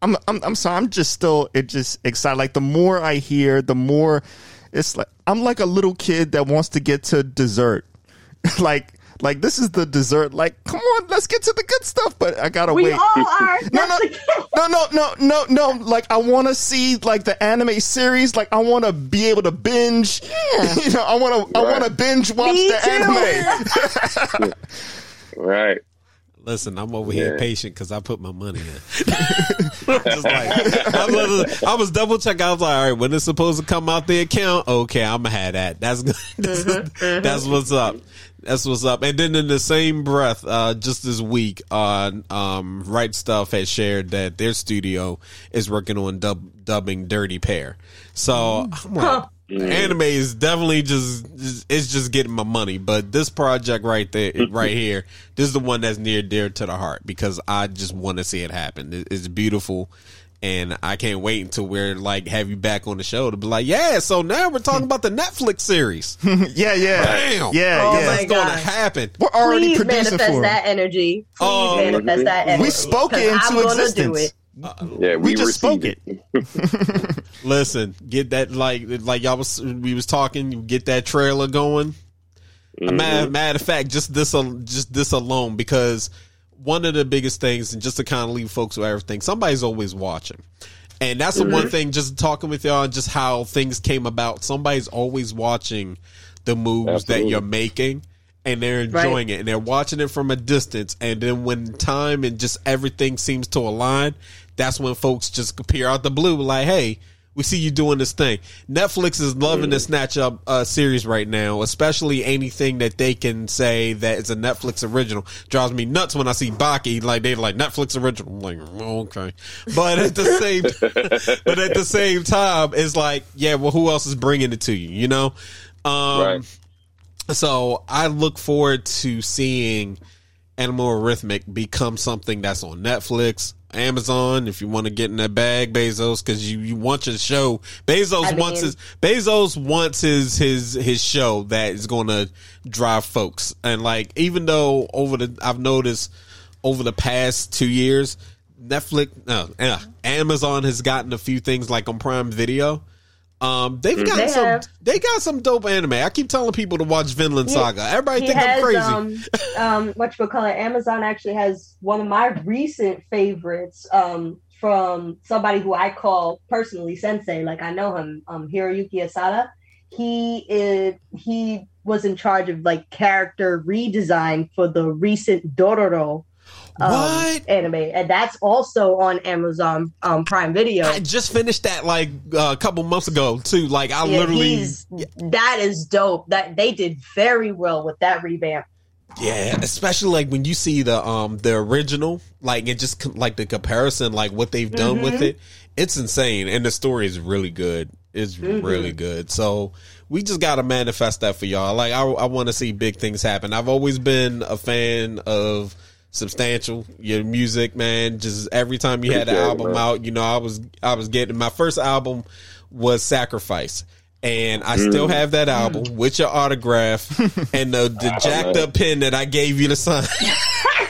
I'm I'm I'm sorry. I'm just still it just excited. Like the more I hear, the more it's like I'm like a little kid that wants to get to dessert. [LAUGHS] like like this is the dessert. Like come on, let's get to the good stuff. But I gotta We wait. all are. No, no, no, no, no, no, no. Like I want to see like the anime series. Like I want to be able to binge. Yeah. [LAUGHS] you know, I want to. I want to binge watch Me the too. anime. [LAUGHS] Right. Listen, I'm over here patient because I put my money in. [LAUGHS] Just like I was, I was double checking. I was like, all right, when it's supposed to come out the account, okay, I'm gonna have that. That's that's, that's what's up. That's what's up. And then in the same breath, uh, just this week, uh, um, Right Stuf has shared that their studio is working on dub- dubbing Dirty Pair. So I'm like, anime is definitely just it's just getting my money. But this project right there, right [LAUGHS] here, this is the one that's near dear to the heart because I just want to see it happen. It's beautiful. And I can't wait until we're like have you back on the show to be like, yeah. So now we're talking about the Netflix series. [LAUGHS] yeah, yeah, Bam. yeah, Oh yeah. my That's going to happen. We're already Please producing manifest for. that energy. Please Oh, manifest that energy. We spoke it into I'm gonna do existence. it. Yeah, we, We just spoke received it. [LAUGHS] Listen, get that like like y'all was we was talking. You get that trailer going. A matter, matter of fact, just this just this alone because one of the biggest things, and just to kind of leave folks with everything, somebody's always watching. And that's the one mm-hmm. thing, just talking with y'all, just how things came about. Somebody's always watching the moves that you're making, and they're enjoying it, and they're watching it from a distance. And then when time and just everything seems to align, that's when folks just appear out the blue, like, "Hey, we see you doing this thing." Netflix is loving the Snatch Up uh, series right now, especially anything that they can say that is a Netflix original. Drives me nuts when I see Baki like they're like Netflix original. I'm like, oh, okay, but at the same, [LAUGHS] but at the same time, it's like, yeah, well, who else is bringing it to you? You know, um, right. so I look forward to seeing Animal Arithmetic become something that's on Netflix, Amazon. If you want to get in that bag, Bezos, because you, you want your show. Bezos I mean- wants his Bezos wants his his his show that is going to drive folks. And like, even though over the I've noticed over the past two years, Netflix, no, uh, Amazon has gotten a few things like on Prime Video. Um, they've got They some. have. They got some dope anime. I keep telling people to watch Vinland He- Saga. Everybody think has, I'm crazy. Um, [LAUGHS] um, what you call it? Amazon actually has one of my recent favorites um, from somebody who I call personally sensei. Like I know him, um, Hiroyuki Asada. He is he was in charge of like character redesign for the recent Dororo um, What? anime, and that's also on Amazon um, Prime Video. I just finished that like uh, a couple months ago too. Like I Yeah, literally, he's- that is dope. That they did very well with that revamp. yeah. Especially like when you see the um the original, like it just like the comparison, like what they've done with Mhm. it, it's insane, and the story is really good. It's Mhm. really good. So we just got to manifest that for y'all. Like I, I want to see big things happen. I've always been a fan of substantial. Your music man just every time you had an Appreciate it, album out you know i was i was getting my first album was sacrifice. And i still Mm. have that album with your autograph [LAUGHS] and the, the jacked man. up pen that i gave you to sign. [LAUGHS]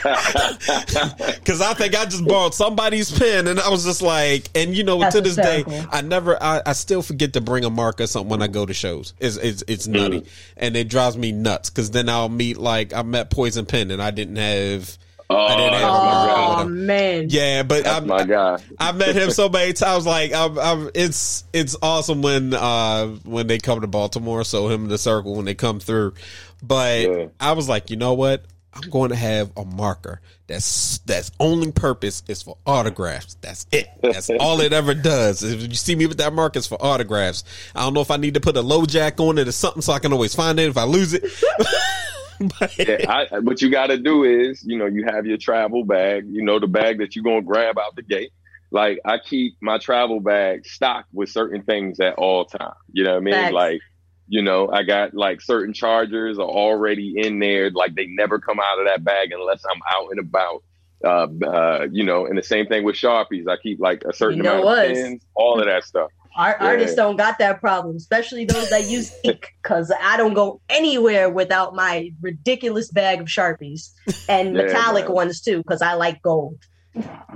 [LAUGHS] Because i think i just borrowed somebody's pen and i was just like and you know That's to this day hysterical. i never I, I still forget to bring a mark or something when i go to shows. It's it's, it's nutty. And it drives me nuts because then i'll meet like i met poison pen and i didn't have I didn't have that's a my mark guy. with Oh man, yeah but That's I'm, my guy. I've met him so many times. Like, I'm, I'm, it's it's awesome when uh when they come to Baltimore. So him and the circle when they come through. But Yeah. I was like, you know what? I'm going to have a marker that's that's only purpose is for autographs. That's it. That's [LAUGHS] all it ever does. If you see me with that marker, it's for autographs. I don't know if I need to put a LoJack on it or something so I can always find it if I lose it. [LAUGHS] [LAUGHS] But- Yeah, I, what you got to do is, you know, you have your travel bag, you know, the bag that you're going to grab out the gate. Like I keep my travel bag stocked with certain things at all time. You know what I mean? Facts. Like, you know, I got like certain chargers are already in there. Like they never come out of that bag unless I'm out and about. Uh, uh, you know, and the same thing with Sharpies. I keep like a certain You know amount of pens, all of that stuff. Our Yeah. artists don't got that problem, especially those that use [LAUGHS] ink, because I don't go anywhere without my ridiculous bag of Sharpies and Yeah, metallic man. ones too, because I like gold.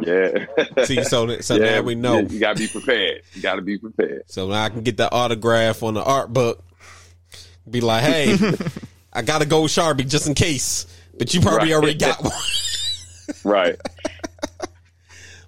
Yeah. [LAUGHS] See, so so yeah, now we know. You got to be prepared. You got to be prepared. So now I can get that autograph on the art book. Be like, hey, [LAUGHS] I got a gold sharpie just in case. But you probably Right. already got one. Right.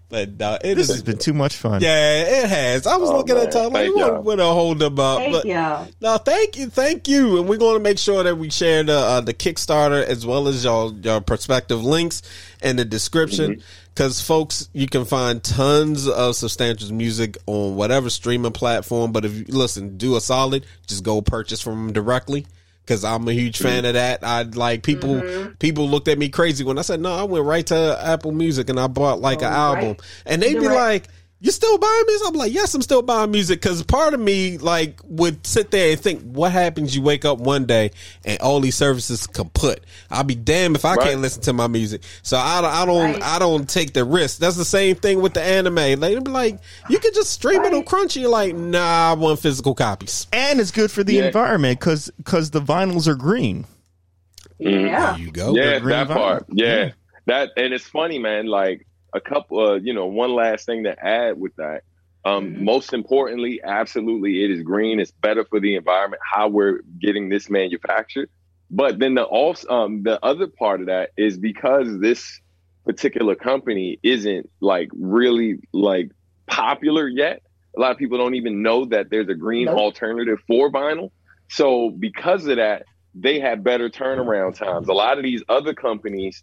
But uh, it This has been too much fun. Yeah, it has. I was Oh, looking man. at time like, Thank we y'all. want to hold them up. Thank but y'all. no, thank you, thank you, and we're going to make sure that we share the uh, the Kickstarter as well as y'all your prospective links in the description. Because folks, you can find tons of substantial music on whatever streaming platform. But if you listen, do a solid, just go purchase from them directly. Because I'm a huge fan mm-hmm. of that. I like people. Mm-hmm. People looked at me crazy when I said no. I went right to Apple Music and I bought like oh, an Oh, album, right. and they'd be Direct. like, you still buying music? I'm like, yes, I'm still buying music because part of me like would sit there and think, what happens? You wake up one day and all these services kaput. I'll be damned if I Right. can't listen to my music. So I don't, I don't, Right. I don't take the risk. That's the same thing with the anime. Like, be like, you can just stream it on Crunchy. You're like, nah, I want physical copies. And it's good for the Yeah. environment because because the vinyls are green. Yeah. There you go. yeah, that vinyl. part. Yeah. Yeah. that and it's funny, man. Like a couple, uh, you know, one last thing to add with that. Um, Mhm. Most importantly, absolutely, it is green. It's better for the environment. How we're getting this manufactured, but then the also um, the other part of that is because this particular company isn't like really like popular yet. A lot of people don't even know that there's a green Nope. alternative for vinyl. So because of that, they have better turnaround times. A lot of these other companies,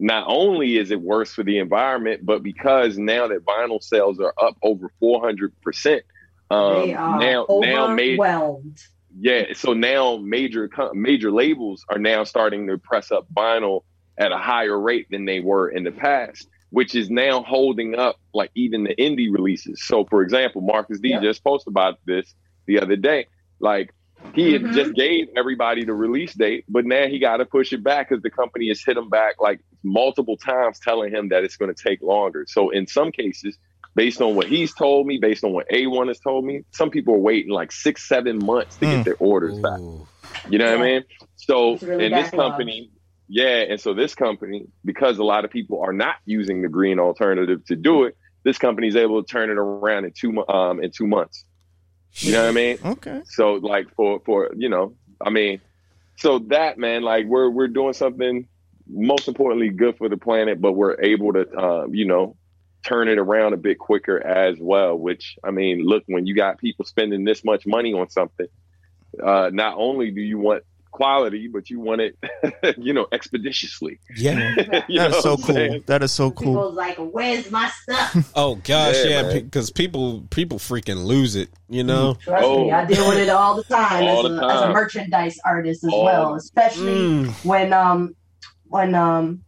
not only is it worse for the environment, but because now that vinyl sales are up over 400%, um, they are now, now overwhelmed. yeah, so now major major labels are now starting to press up vinyl at a higher rate than they were in the past, which is now holding up like even the indie releases. So, for example, Marcus D Yep. just posted about this the other day. Like he had Mhm. just gave everybody the release date, but now he got to push it back because the company has hit him back like multiple times, telling him that it's going to take longer. So, in some cases, based on what he's told me, based on what A1 has told me, some people are waiting like six, seven months to Mm. get their orders back. You know what I mean? So really in this backlog. company, yeah, and so this company, because a lot of people are not using the green alternative to do it, this company is able to turn it around in two um in two months. You know what I mean? Okay. So like for for you know, I mean, so that man, like we're we're doing something most importantly good for the planet, but we're able to uh, you know turn it around a bit quicker as well. Which I mean, look, when you got people spending this much money on something, uh, not only do you want quality, but you want it, [LAUGHS] you know, expeditiously. Yeah. [LAUGHS] You That know is so cool. saying? That is so cool. People's like, "Where's my stuff?" [LAUGHS] Oh gosh, Yeah, yeah, man. because people people freaking lose it. You know. Trust Oh. me, I deal with it all the time, All as, the a, as a merchandise artist as All well. Especially Mm. when um when um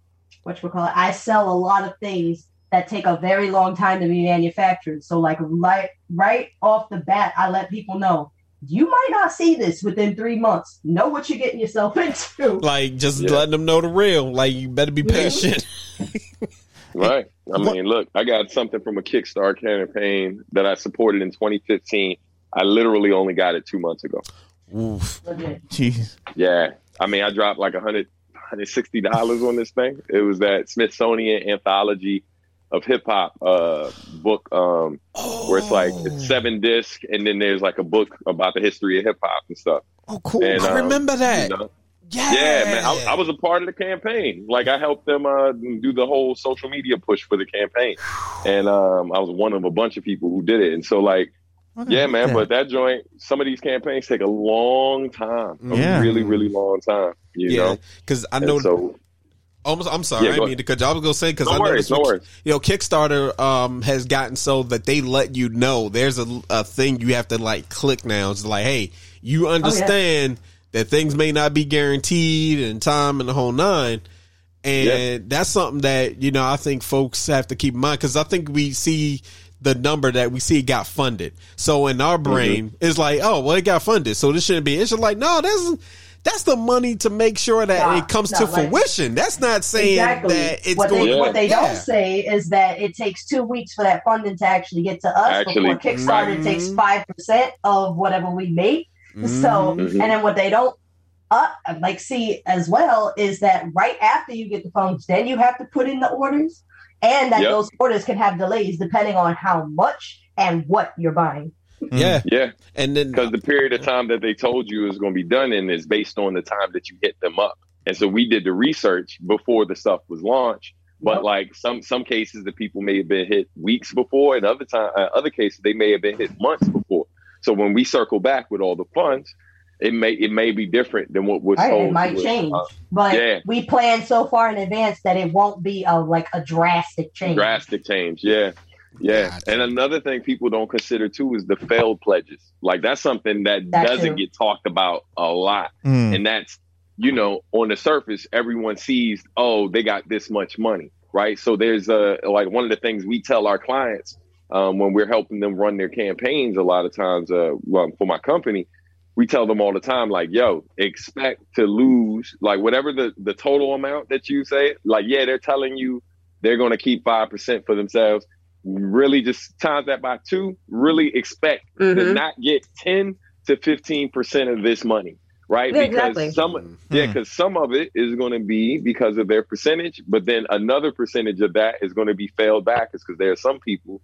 what you call it, I sell a lot of things that take a very long time to be manufactured. So like right right off the bat, I let people know you might not see this within three months. Know what you're getting yourself [LAUGHS] into. Like just Yeah. letting them know the real. Like you better be patient. [LAUGHS] Right. I What- mean, look, I got something from a Kickstarter campaign that I supported in 2015. I literally only got it two months ago. Oof. Legit. Jeez. Yeah. I mean, I dropped like a hundred, hundred sixty dollars on this thing. It was that Smithsonian anthology of hip hop uh, book, um, where it's like Oh. it's seven disc, and then there's like a book about the history of hip hop and stuff. Oh, cool. And, I um, remember that. You know? Yeah, Yeah, man. I, I was a part of the campaign. Like I helped them uh, do the whole social media push for the campaign, and um, I was one of a bunch of people who did it. And so, like, yeah, man. But that joint, some of these campaigns take a long time, a Yeah. really, really long time. You yeah, because I know. so almost, I'm sorry, Yeah, I mean to cut you. I was gonna say because No I worries, noticed, no with- you know, Kickstarter um has gotten so that they let you know there's a, a thing you have to like click now. It's like, hey, you understand that things may not be guaranteed and time and the whole nine. And Yeah. that's something that, you know, I think folks have to keep in mind because I think we see the number that we see got funded. So in our Mm-hmm. brain, it's like, oh, well, it got funded. So this shouldn't be. It's just like, no, that's, that's the money to make sure that Nah, it comes to like- fruition. That's not saying Exactly. that it's what going they, Yeah. what they Yeah. don't say is that it takes two weeks for that funding to actually get to us Actually, before Kickstarter mhm. takes five percent of whatever we make. So, Mhm. Mhm. and then what they don't uh, like see as well is that right after you get the funds, then you have to put in the orders, and that Yep. those orders can have delays depending on how much and what you're buying. Yeah. yeah, And then because the period of time that they told you is going to be done in is based on the time that you hit them up. And so we did the research before the stuff was launched. But Yep. like some some cases, the people may have been hit weeks before, and other time uh, other cases they may have been hit months before. So when we circle back with all the funds, it may it may be different than what was Right, told. it might to change, Uh, but yeah. we plan so far in advance that it won't be a like a drastic change. drastic change. Yeah. Yeah. Gotcha. And another thing people don't consider too is the failed pledges. Like that's something that, That doesn't too. get talked about a lot. Mm. And that's, you know, on the surface, everyone sees, oh, they got this much money. Right. So there's a, like one of the things we tell our clients um, when we're helping them run their campaigns a lot of times uh, well, for my company, we tell them all the time, like, yo, expect to lose, like, whatever the, the total amount that you say, like, yeah, they're telling you they're going to keep 5% for themselves. Really just times that by two, really expect to Mhm. not get 10 to 15% of this money, right? Yeah, because exactly. some yeah, because some of it is going to be because of their percentage, but then another percentage of that is going to be failed back, is because there are some people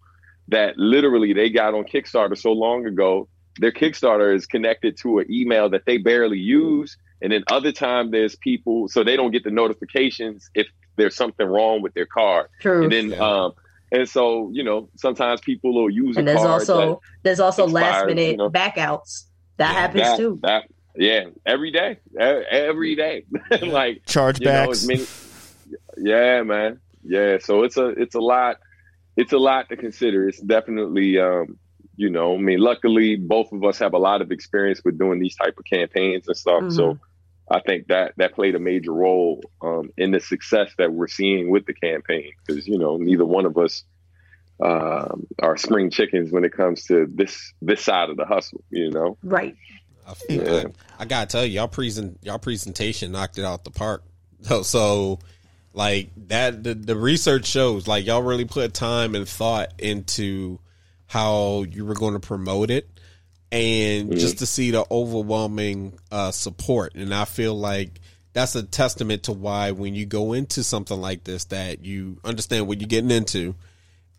that literally they got on Kickstarter so long ago, their Kickstarter is connected to an email that they barely use, and then other time there's people so they don't get the notifications if there's something wrong with their card, True. and then Yeah. um. And so, you know, sometimes people will use and there's card also there's also expires, last minute you know. backouts. That Yeah, happens that, too. That, yeah, every day, every day, [LAUGHS] like you know, Chargebacks. many, yeah, man, yeah. So it's a it's a lot, it's a lot to consider. It's definitely, um, you know, I mean, luckily both of us have a lot of experience with doing these type of campaigns and stuff. Mm-hmm. So I think that that played a major role um, in the success that we're seeing with the campaign because you know neither one of us um, are spring chickens when it comes to this this side of the hustle. You know. Right. I, feel Yeah. like- I gotta tell you, y'all present y'all presentation knocked it out the park. So, so like that, the, the research shows like y'all really put time and thought into how you were going to promote it, and just to see the overwhelming uh, support, and I feel like that's a testament to why when you go into something like this, that you understand what you're getting into,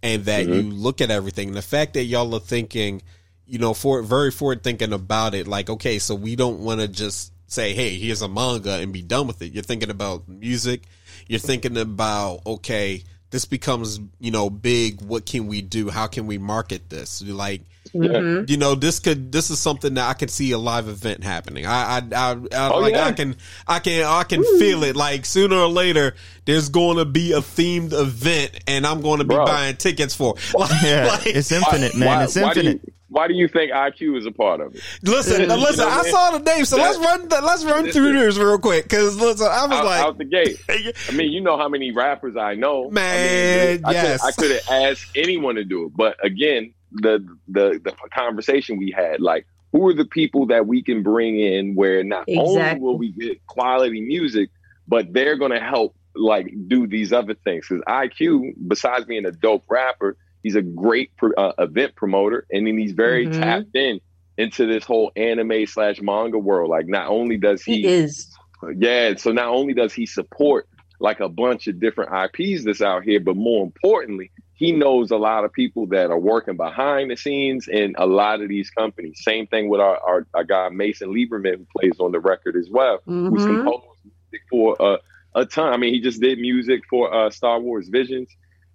and that you look at everything. And the fact that y'all are thinking, you know, for very forward thinking about it, like, okay, so we don't want to just say, hey, here's a manga and be done with it. You're thinking about music. You're thinking about, okay, this becomes, you know, big. What can we do? How can we market this? Like, Mhm. you know, this could this is something that I could see a live event happening. I I, I, I Oh, like yeah. I can I can I can feel it. Like sooner or later, there's going to be a themed event, and I'm going to be Bro. buying tickets for. [LAUGHS] Like, Yeah, like, it's infinite, man. Why- it's why do you- infinite. why do you think IQ is a part of it? listen, [LAUGHS] You listen. I I saw the name, so let's run the, let's run through this real quick. Because listen, I was Out, like, out the gate. [LAUGHS] I mean, you know how many rappers I know. Man, I, mean, yes. I could have asked anyone to do it, but again, the the the conversation we had, like, who are the people that we can bring in where not only will we get quality music, but they're going to help like do these other things. Because IQ, besides being a dope rapper, he's a great pr- uh, event promoter, and then he's very Mhm. tapped in into this whole anime slash manga world. Like, not only does He is. yeah, so not only does he support like a bunch of different IPs that's out here, but more importantly, he knows a lot of people that are working behind the scenes in a lot of these companies. Same thing with our, our, our guy Mason Lieberman, who plays on the record as well, who's Mhm. composed music for uh, a ton. I mean, he just did music for uh, Star Wars Visions.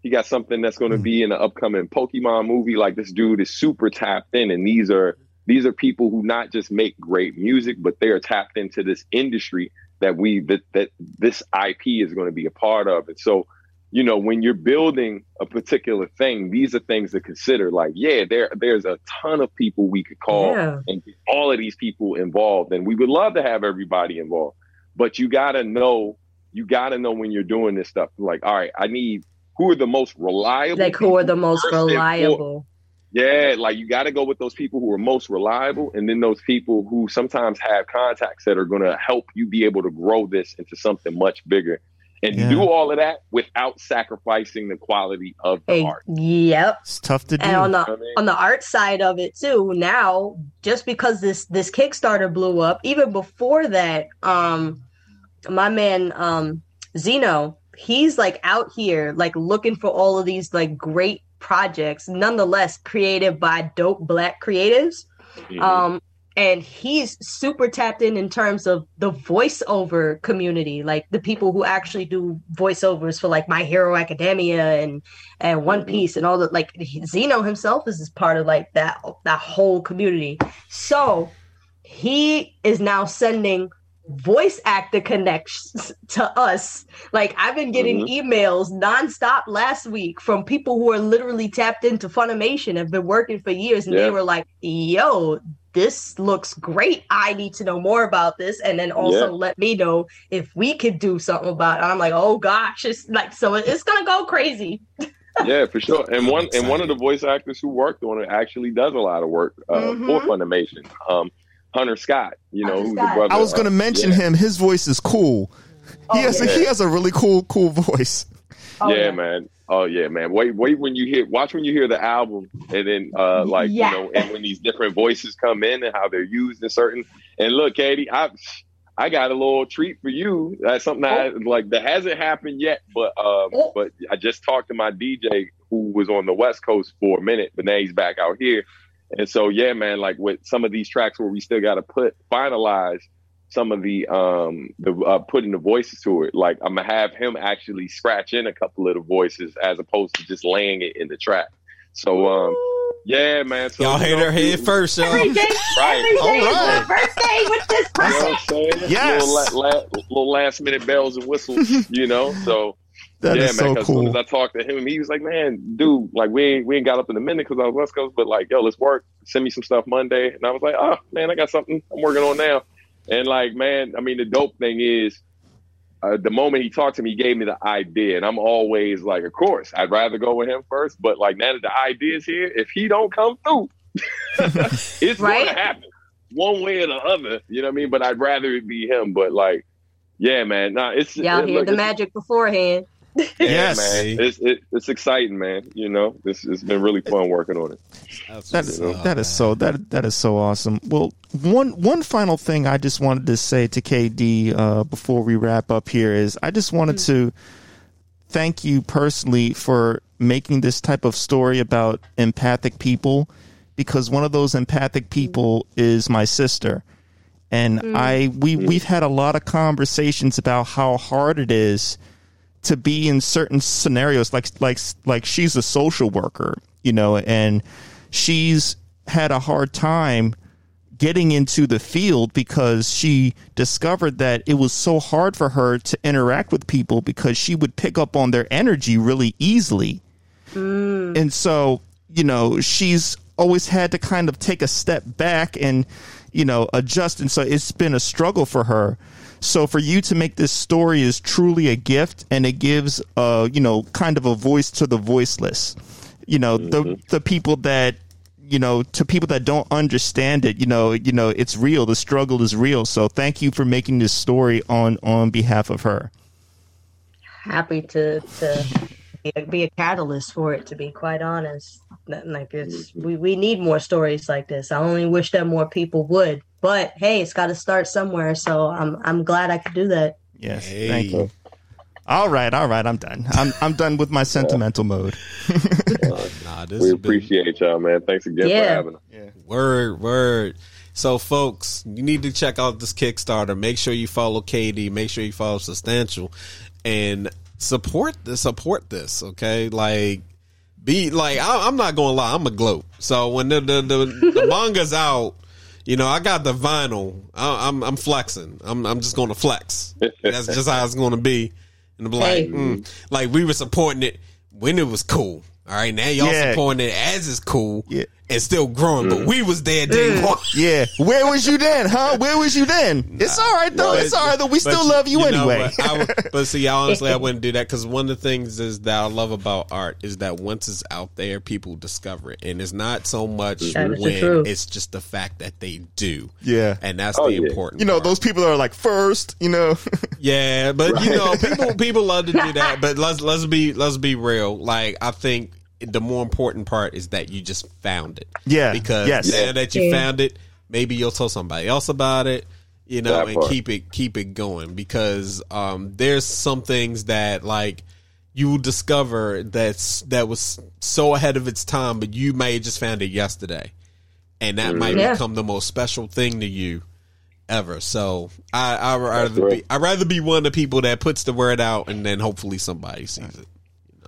He got something that's going to be in the upcoming Pokemon movie. Like this dude is super tapped in, and these are these are people who not just make great music, but they are tapped into this industry that we that that this IP is going to be a part of. And so, you know, when you're building a particular thing, these are things to consider. Like, yeah, there there's a ton of people we could call Yeah. and get all of these people involved, and we would love to have everybody involved. But you got to know, you got to know when you're doing this stuff. Like, all right, I need who are the most reliable, Like who are the most first and foremost. reliable? Yeah, like you got to go with those people who are most reliable, and then those people who sometimes have contacts that are going to help you be able to grow this into something much bigger, and Yeah. do all of that without sacrificing the quality of the Hey, art. yep. It's tough to do. And on the I mean- on the art side of it too, now just because this this Kickstarter blew up, even before that, um, my man um Zeno, he's like out here like looking for all of these like great projects, nonetheless created by dope black creatives. Mhm. Um, and he's super tapped in in terms of the voiceover community, like the people who actually do voiceovers for like My Hero Academia and and One Mhm. Piece and all the like. Zeno himself is part of like that that whole community. So he is now sending voice actor connections [LAUGHS] to us. Like I've been getting emails nonstop last week from people who are literally tapped into Funimation, have been working for years, and Yeah. they were like, "Yo, this looks great. I need to know more about this, and then also Yeah. let me know if we could do something about it." I'm like, "Oh gosh, it's like so it's gonna go crazy." [LAUGHS] yeah, for sure. And one and one of the voice actors who worked on it actually does a lot of work uh, Mhm. for Funimation. Um, Hunter Scott, you know, Hunter who's the brother. I was going to mention yeah. him. His voice is cool. Oh, he has a, he has a really cool cool voice. Oh, yeah, man. Oh yeah, man. Wait, wait when you hear watch when you hear the album and then uh like Yeah. you know, and when these different voices come in and how they're used in certain and look, Katie, I I got a little treat for you. That's something that like that hasn't happened yet, but um Oh. but I just talked to my DJ who was on the West Coast for a minute, but now he's back out here. And so yeah, man, like with some of these tracks where we still gotta put finalize some of the um the uh, putting the voices to it. Like I'm gonna have him actually scratch in a couple of the voices as opposed to just laying it in the track. So um yeah, man. So Y'all hit know, her head first, y'all. Every day, [LAUGHS] Right. every All day my birthday with this You know person. what I'm saying? Yes. Little, la- la- little last minute bells and whistles, you know. So That is yeah, so man. Because cool. as I talked to him, he was like, "Man, dude, like we ain't we ain't got up in a minute because I was West Coast, but like, yo, let's work. Send me some stuff Monday." And I was like, "Oh man, I got something I'm working on now." And like, man, I mean, the dope thing is, uh, the moment he talked to me, he gave me the idea, and I'm always like, of course, I'd rather go with him first. But like now that the idea's here, if he don't come through, [LAUGHS] it's Right. going to happen one way or the other. You know what I mean? But I'd rather it be him. But like, yeah, man, nah, it's Y'all it- hear look, the magic beforehand. Yeah, Yes. man. It's it, it's exciting, man. You know, this it's been really fun working on it. That is that is so that that is so awesome. Well, one one final thing I just wanted to say to KD uh, before we wrap up here is I just wanted to thank you personally for making this type of story about empathic people because one of those empathic people is my sister. And I we hmm. we've had a lot of conversations about how hard it is to be in certain scenarios like like like she's a social worker you know and she's had a hard time getting into the field because she discovered that it was so hard for her to interact with people because she would pick up on their energy really easily. Mm. And so you know she's always had to kind of take a step back and you know adjust. And so it's been a struggle for her so for you to make this story is truly a gift and it gives uh you know kind of a voice to the voiceless you know the the people that you know to people that don't understand it you know you know it's real the struggle is real so thank you for making this story on on behalf of her Happy to to be a, be a catalyst for it. To be quite honest, like it's we we need more stories like this. I only wish that more people would. But hey, it's got to start somewhere. So I'm I'm glad I could do that. yes Hey. thank you all right all right i'm done i'm i'm done with my sentimental mode uh, [LAUGHS] Nah, this We has been appreciate y'all, man. Thanks again Yeah. for having us. word, word. So, folks, you need to check out this Kickstarter. Make sure you follow KD. Make sure you follow Substantial, and support the support this. Okay, like be like I, I'm not gonna lie, I'm a gloat. So when the the, the, the [LAUGHS] manga's out, you know I got the vinyl. I, I'm I'm flexing. I'm I'm just gonna flex. That's just how it's gonna be. And be like, Hey. mm, like we were supporting it when it was cool. All right, now y'all Yeah. supporting it as it's cool Yeah. And still growing, but mm. we was there day one. yeah where was you then huh where was you then it's all right though it's all right though we But still love you, know anyway what? I would- [LAUGHS] but see, honestly, I wouldn't do that because one of the things is that I love about art is that once it's out there, people discover it, and it's not so much mm-hmm. That is when it's just the fact that they do. Yeah. and that's Oh, the yeah. important. you know part. those people that are like first you know [LAUGHS] Yeah, but you know, people people love to do that. [LAUGHS] But let's let's be let's be real. Like I think the more important part is that you just found it. Yeah, Because yes. now that you Yeah. found it, maybe you'll tell somebody else about it. You know, That and part. keep it keep it going because um, there's some things that like you will discover that's that was so ahead of its time, but you may have just found it yesterday, and that might Yeah. become the most special thing to you ever. So I I rather be I rather be one of the people that puts the word out and then hopefully somebody sees it.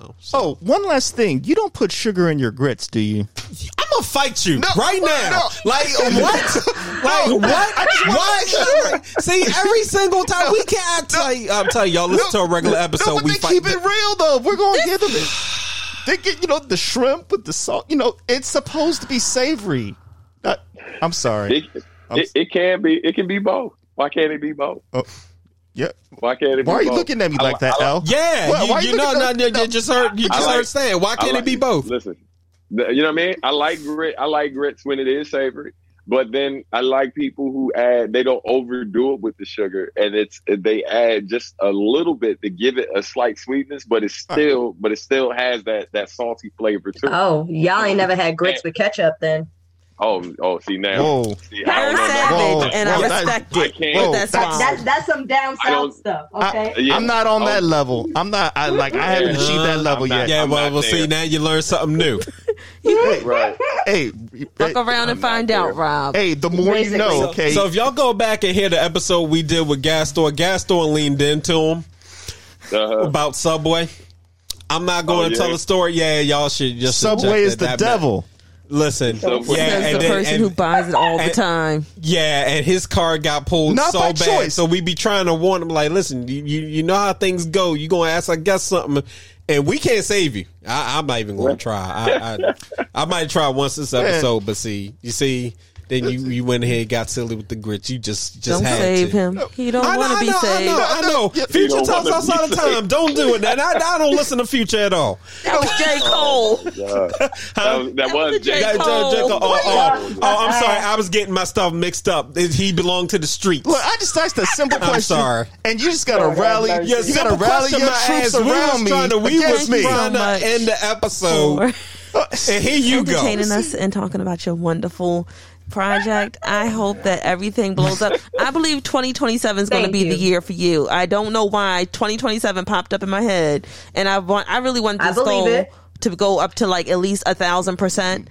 You know. So oh one last thing you don't put sugar in your grits do you I'm gonna fight you right now. no. Like [LAUGHS] what? like what? What? See, every single time we can't tell you. I'm telling y'all, listen to a regular episode. no, but we they fight. keep it real though we're gonna give them it [SIGHS] they get you know the shrimp with the salt you know it's supposed to be savory Not- i'm sorry It, it, it can be. It can be both. Why can't it be both? oh, yeah Why can't it? Be why are you both? looking at me like li- that I li- L yeah, Why- you, why you you know, looking no, no, no. you just heard. You I just like- heard saying, why can't like- it be both? Listen, the- you know what I mean. I like grit. I like grits when it is savory. But then I like people who add. They don't overdo it with the sugar, and it's they add just a little bit to give it a slight sweetness, but it's still, but it still has that that salty flavor too. Oh, y'all ain't never had grits with ketchup then. Oh, oh, see now, Whoa. see, I You're don't know savage, Whoa, and I whoa, that- respect I it. can't- Whoa, that's that's- fine. That, that's some down south stuff. I- Okay. Yeah. I'm not on that Oh. level. I'm not. I like. I haven't achieved that level not- yet. Yeah, I'm well, we'll see. Now you learn something new. [LAUGHS] right. Hey, Fuck hey, around and I'm find out, there. Rob. hey, the more you know. Okay. So if y'all go back and hear the episode we did with Gastor, Gastor leaned into him Uh-huh. about Subway. I'm not going Oh, to tell the story. Yeah, y'all should just Subway is the devil. bad. Listen, Subway. yeah, Says and the then- person and- who buys it all the time. Yeah, and his car got pulled Not so bad. choice. So we be trying to warn him, like, listen, you, you you know how things go. You gonna ask, I guess something, and we can't save you. I, I'm not even gonna try. I, I I might try once this [LAUGHS] episode, but see, you see, then you you went ahead and got silly with the grits. You just just Don't had save to. him. He don't I know, want to I be know, saved. I know, I know. Yeah, Future talks wanna outside of time. Don't do it. And I, I don't listen to Future at all. That was J. [LAUGHS] Cole. Oh, yeah. That was, that That was was a J. Cole. Jacob- oh, oh, oh, oh, I'm sorry. I was getting my stuff mixed up. He belonged to the streets. Look, I just asked a simple I'm question. sorry. And you just got to rally. I'm Yeah, you got to rally your troops. We around was me trying to, we against was me. trying to end the episode, [LAUGHS] and here you go. entertaining us and talking about your wonderful project. I hope that everything blows up. I believe 2027 is going to Thank be the year for you. I don't know why 2027 popped up in my head, and I want. I really want this goal it. to go up to like at least a thousand percent.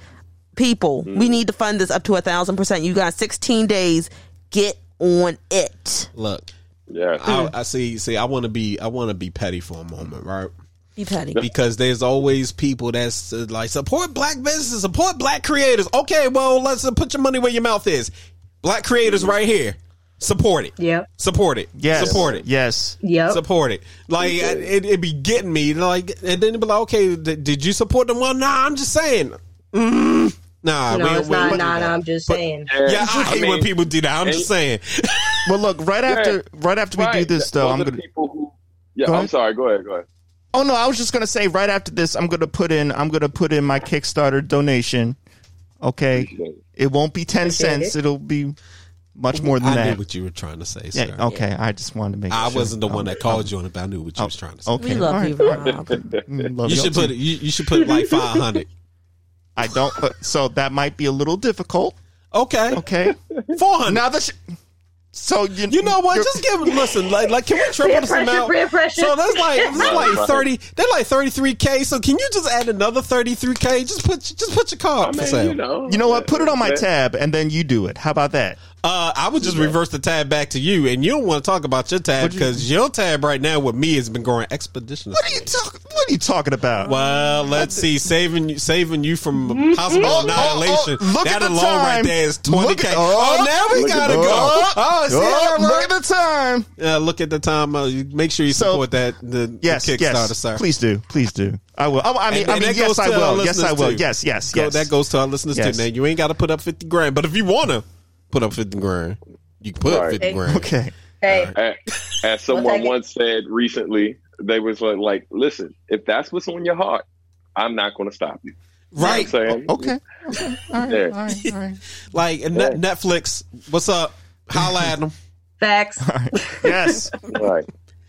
People, we mm. need to fund this up to a thousand percent. You got 16 days. Get on it. Look, Yeah. I, I see. See, I want to be. I want to be petty for a moment, right? Be petty. Because there's always people that's uh, like support black businesses, support black creators. Okay, well, let's uh, put your money where your mouth is. Black creators, right here. Support it. Yep. Support it. Yes. Support it. Yes. Yep. support it. Like it, it be getting me. Like, and then it be like, okay, th- did you support them? Well, nah, I'm just saying. Mm, nah, no, we- it's we- not. we- Nah, nah, I'm just saying. Yeah, I hate when mean, people do that. I'm just saying. Well, look, right after right after we do this, though, Those I'm gonna. people who. Yeah, Go I'm ahead. sorry. Go ahead. Go ahead. Oh no, I was just gonna say right after this, I'm gonna put in. I'm gonna put in my Kickstarter donation. Okay, it. it won't be ten cents. it. It'll be much more than I knew that. what you were trying to say, sir. Yeah. Okay. I just wanted to make. I sure. wasn't the one Oh, that called you on it, but I knew what you was trying to say. Okay. We love all you. Rob. [LAUGHS] Mm, love You should put too. it. You, you should put like five hundred. I don't. Uh, so that might be a little difficult. Okay, Okay. four hundred. now the. Sh- so you, You know what? Just give them. Listen, like, like, can we triple Peer this amount? peer pressure. So that's like, [LAUGHS] that's like thirty. They're like thirty three k. So can you just add another thirty three k? Just put, just put your car I up for mean, sale. you know. You know what? Put it on my tab, and then you do it. How about that? Uh, I would just reverse the tab back to you, and you don't want to talk about your tab What'd you- because your tab right now with me has been growing expeditiously. What are you talking? What are you talking about? Well, let's see, saving you, saving you from possible Oh, oh, annihilation. oh, look that at the alone right there is twenty k. Oh, oh, now we gotta go. oh, Oh, see, Oh, that look at the time. Uh, look at the time. Uh, make sure you So- support that the, Yes, the Kickstarter, yes. sir. Please do, please do. I will. Oh, I mean, And- I mean, that yes, goes I to our will. Yes, I will. too. Yes, yes, Go- yes. That goes to our listeners Yes. too. Now you ain't got to put up fifty grand, but if you wanna put up fifty grand, you can put up fifty grand. Okay. Hey, As, as someone once said recently, they was like, like, listen, if that's what's on your heart, I'm not going to stop you. Right? You know what I'm saying? Okay. Okay. All right. Yeah. All right. All right. Like and Net- Netflix. What's up? Holla at them. facts. All right. Yes. Right.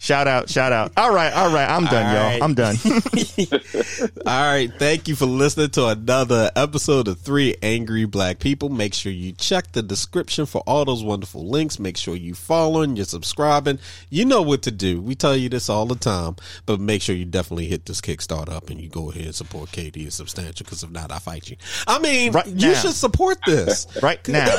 Shout out. Shout out. All right. All right. I'm done, All y'all. right. I'm done. [LAUGHS] [LAUGHS] All right. Thank you for listening to another episode of Three Angry Black People. Make sure you check the description for all those wonderful links. Make sure you following, you're subscribing. You know what to do. We tell you this all the time, but make sure you definitely hit this Kickstarter up and you go ahead and support KD and Substantial because if not, I fight you. I mean, Right you now. should support this. right now.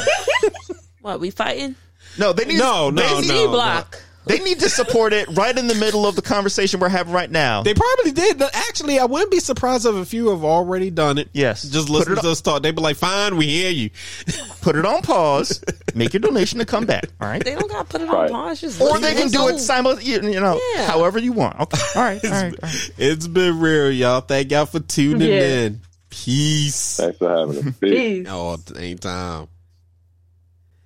What we fighting? No, they need. No, no, they D need, no. Block. They need to support it right in the middle of the conversation we're having right now. They probably did. Actually, I wouldn't be surprised if a few have already done it. Yes. Just Put listen it to on- us talk. They'd be like, fine, we hear you. [LAUGHS] Put it on pause. Make your donation to come back. All right. They don't got to put it on pause. Just Or they can do it simultaneously, you know, Yeah. however you want. Okay. All right. All right. All right. It's been real, y'all. Thank y'all for tuning Yeah. in. Peace. Thanks for having us. [LAUGHS] Peace. Peace. Oh, anytime.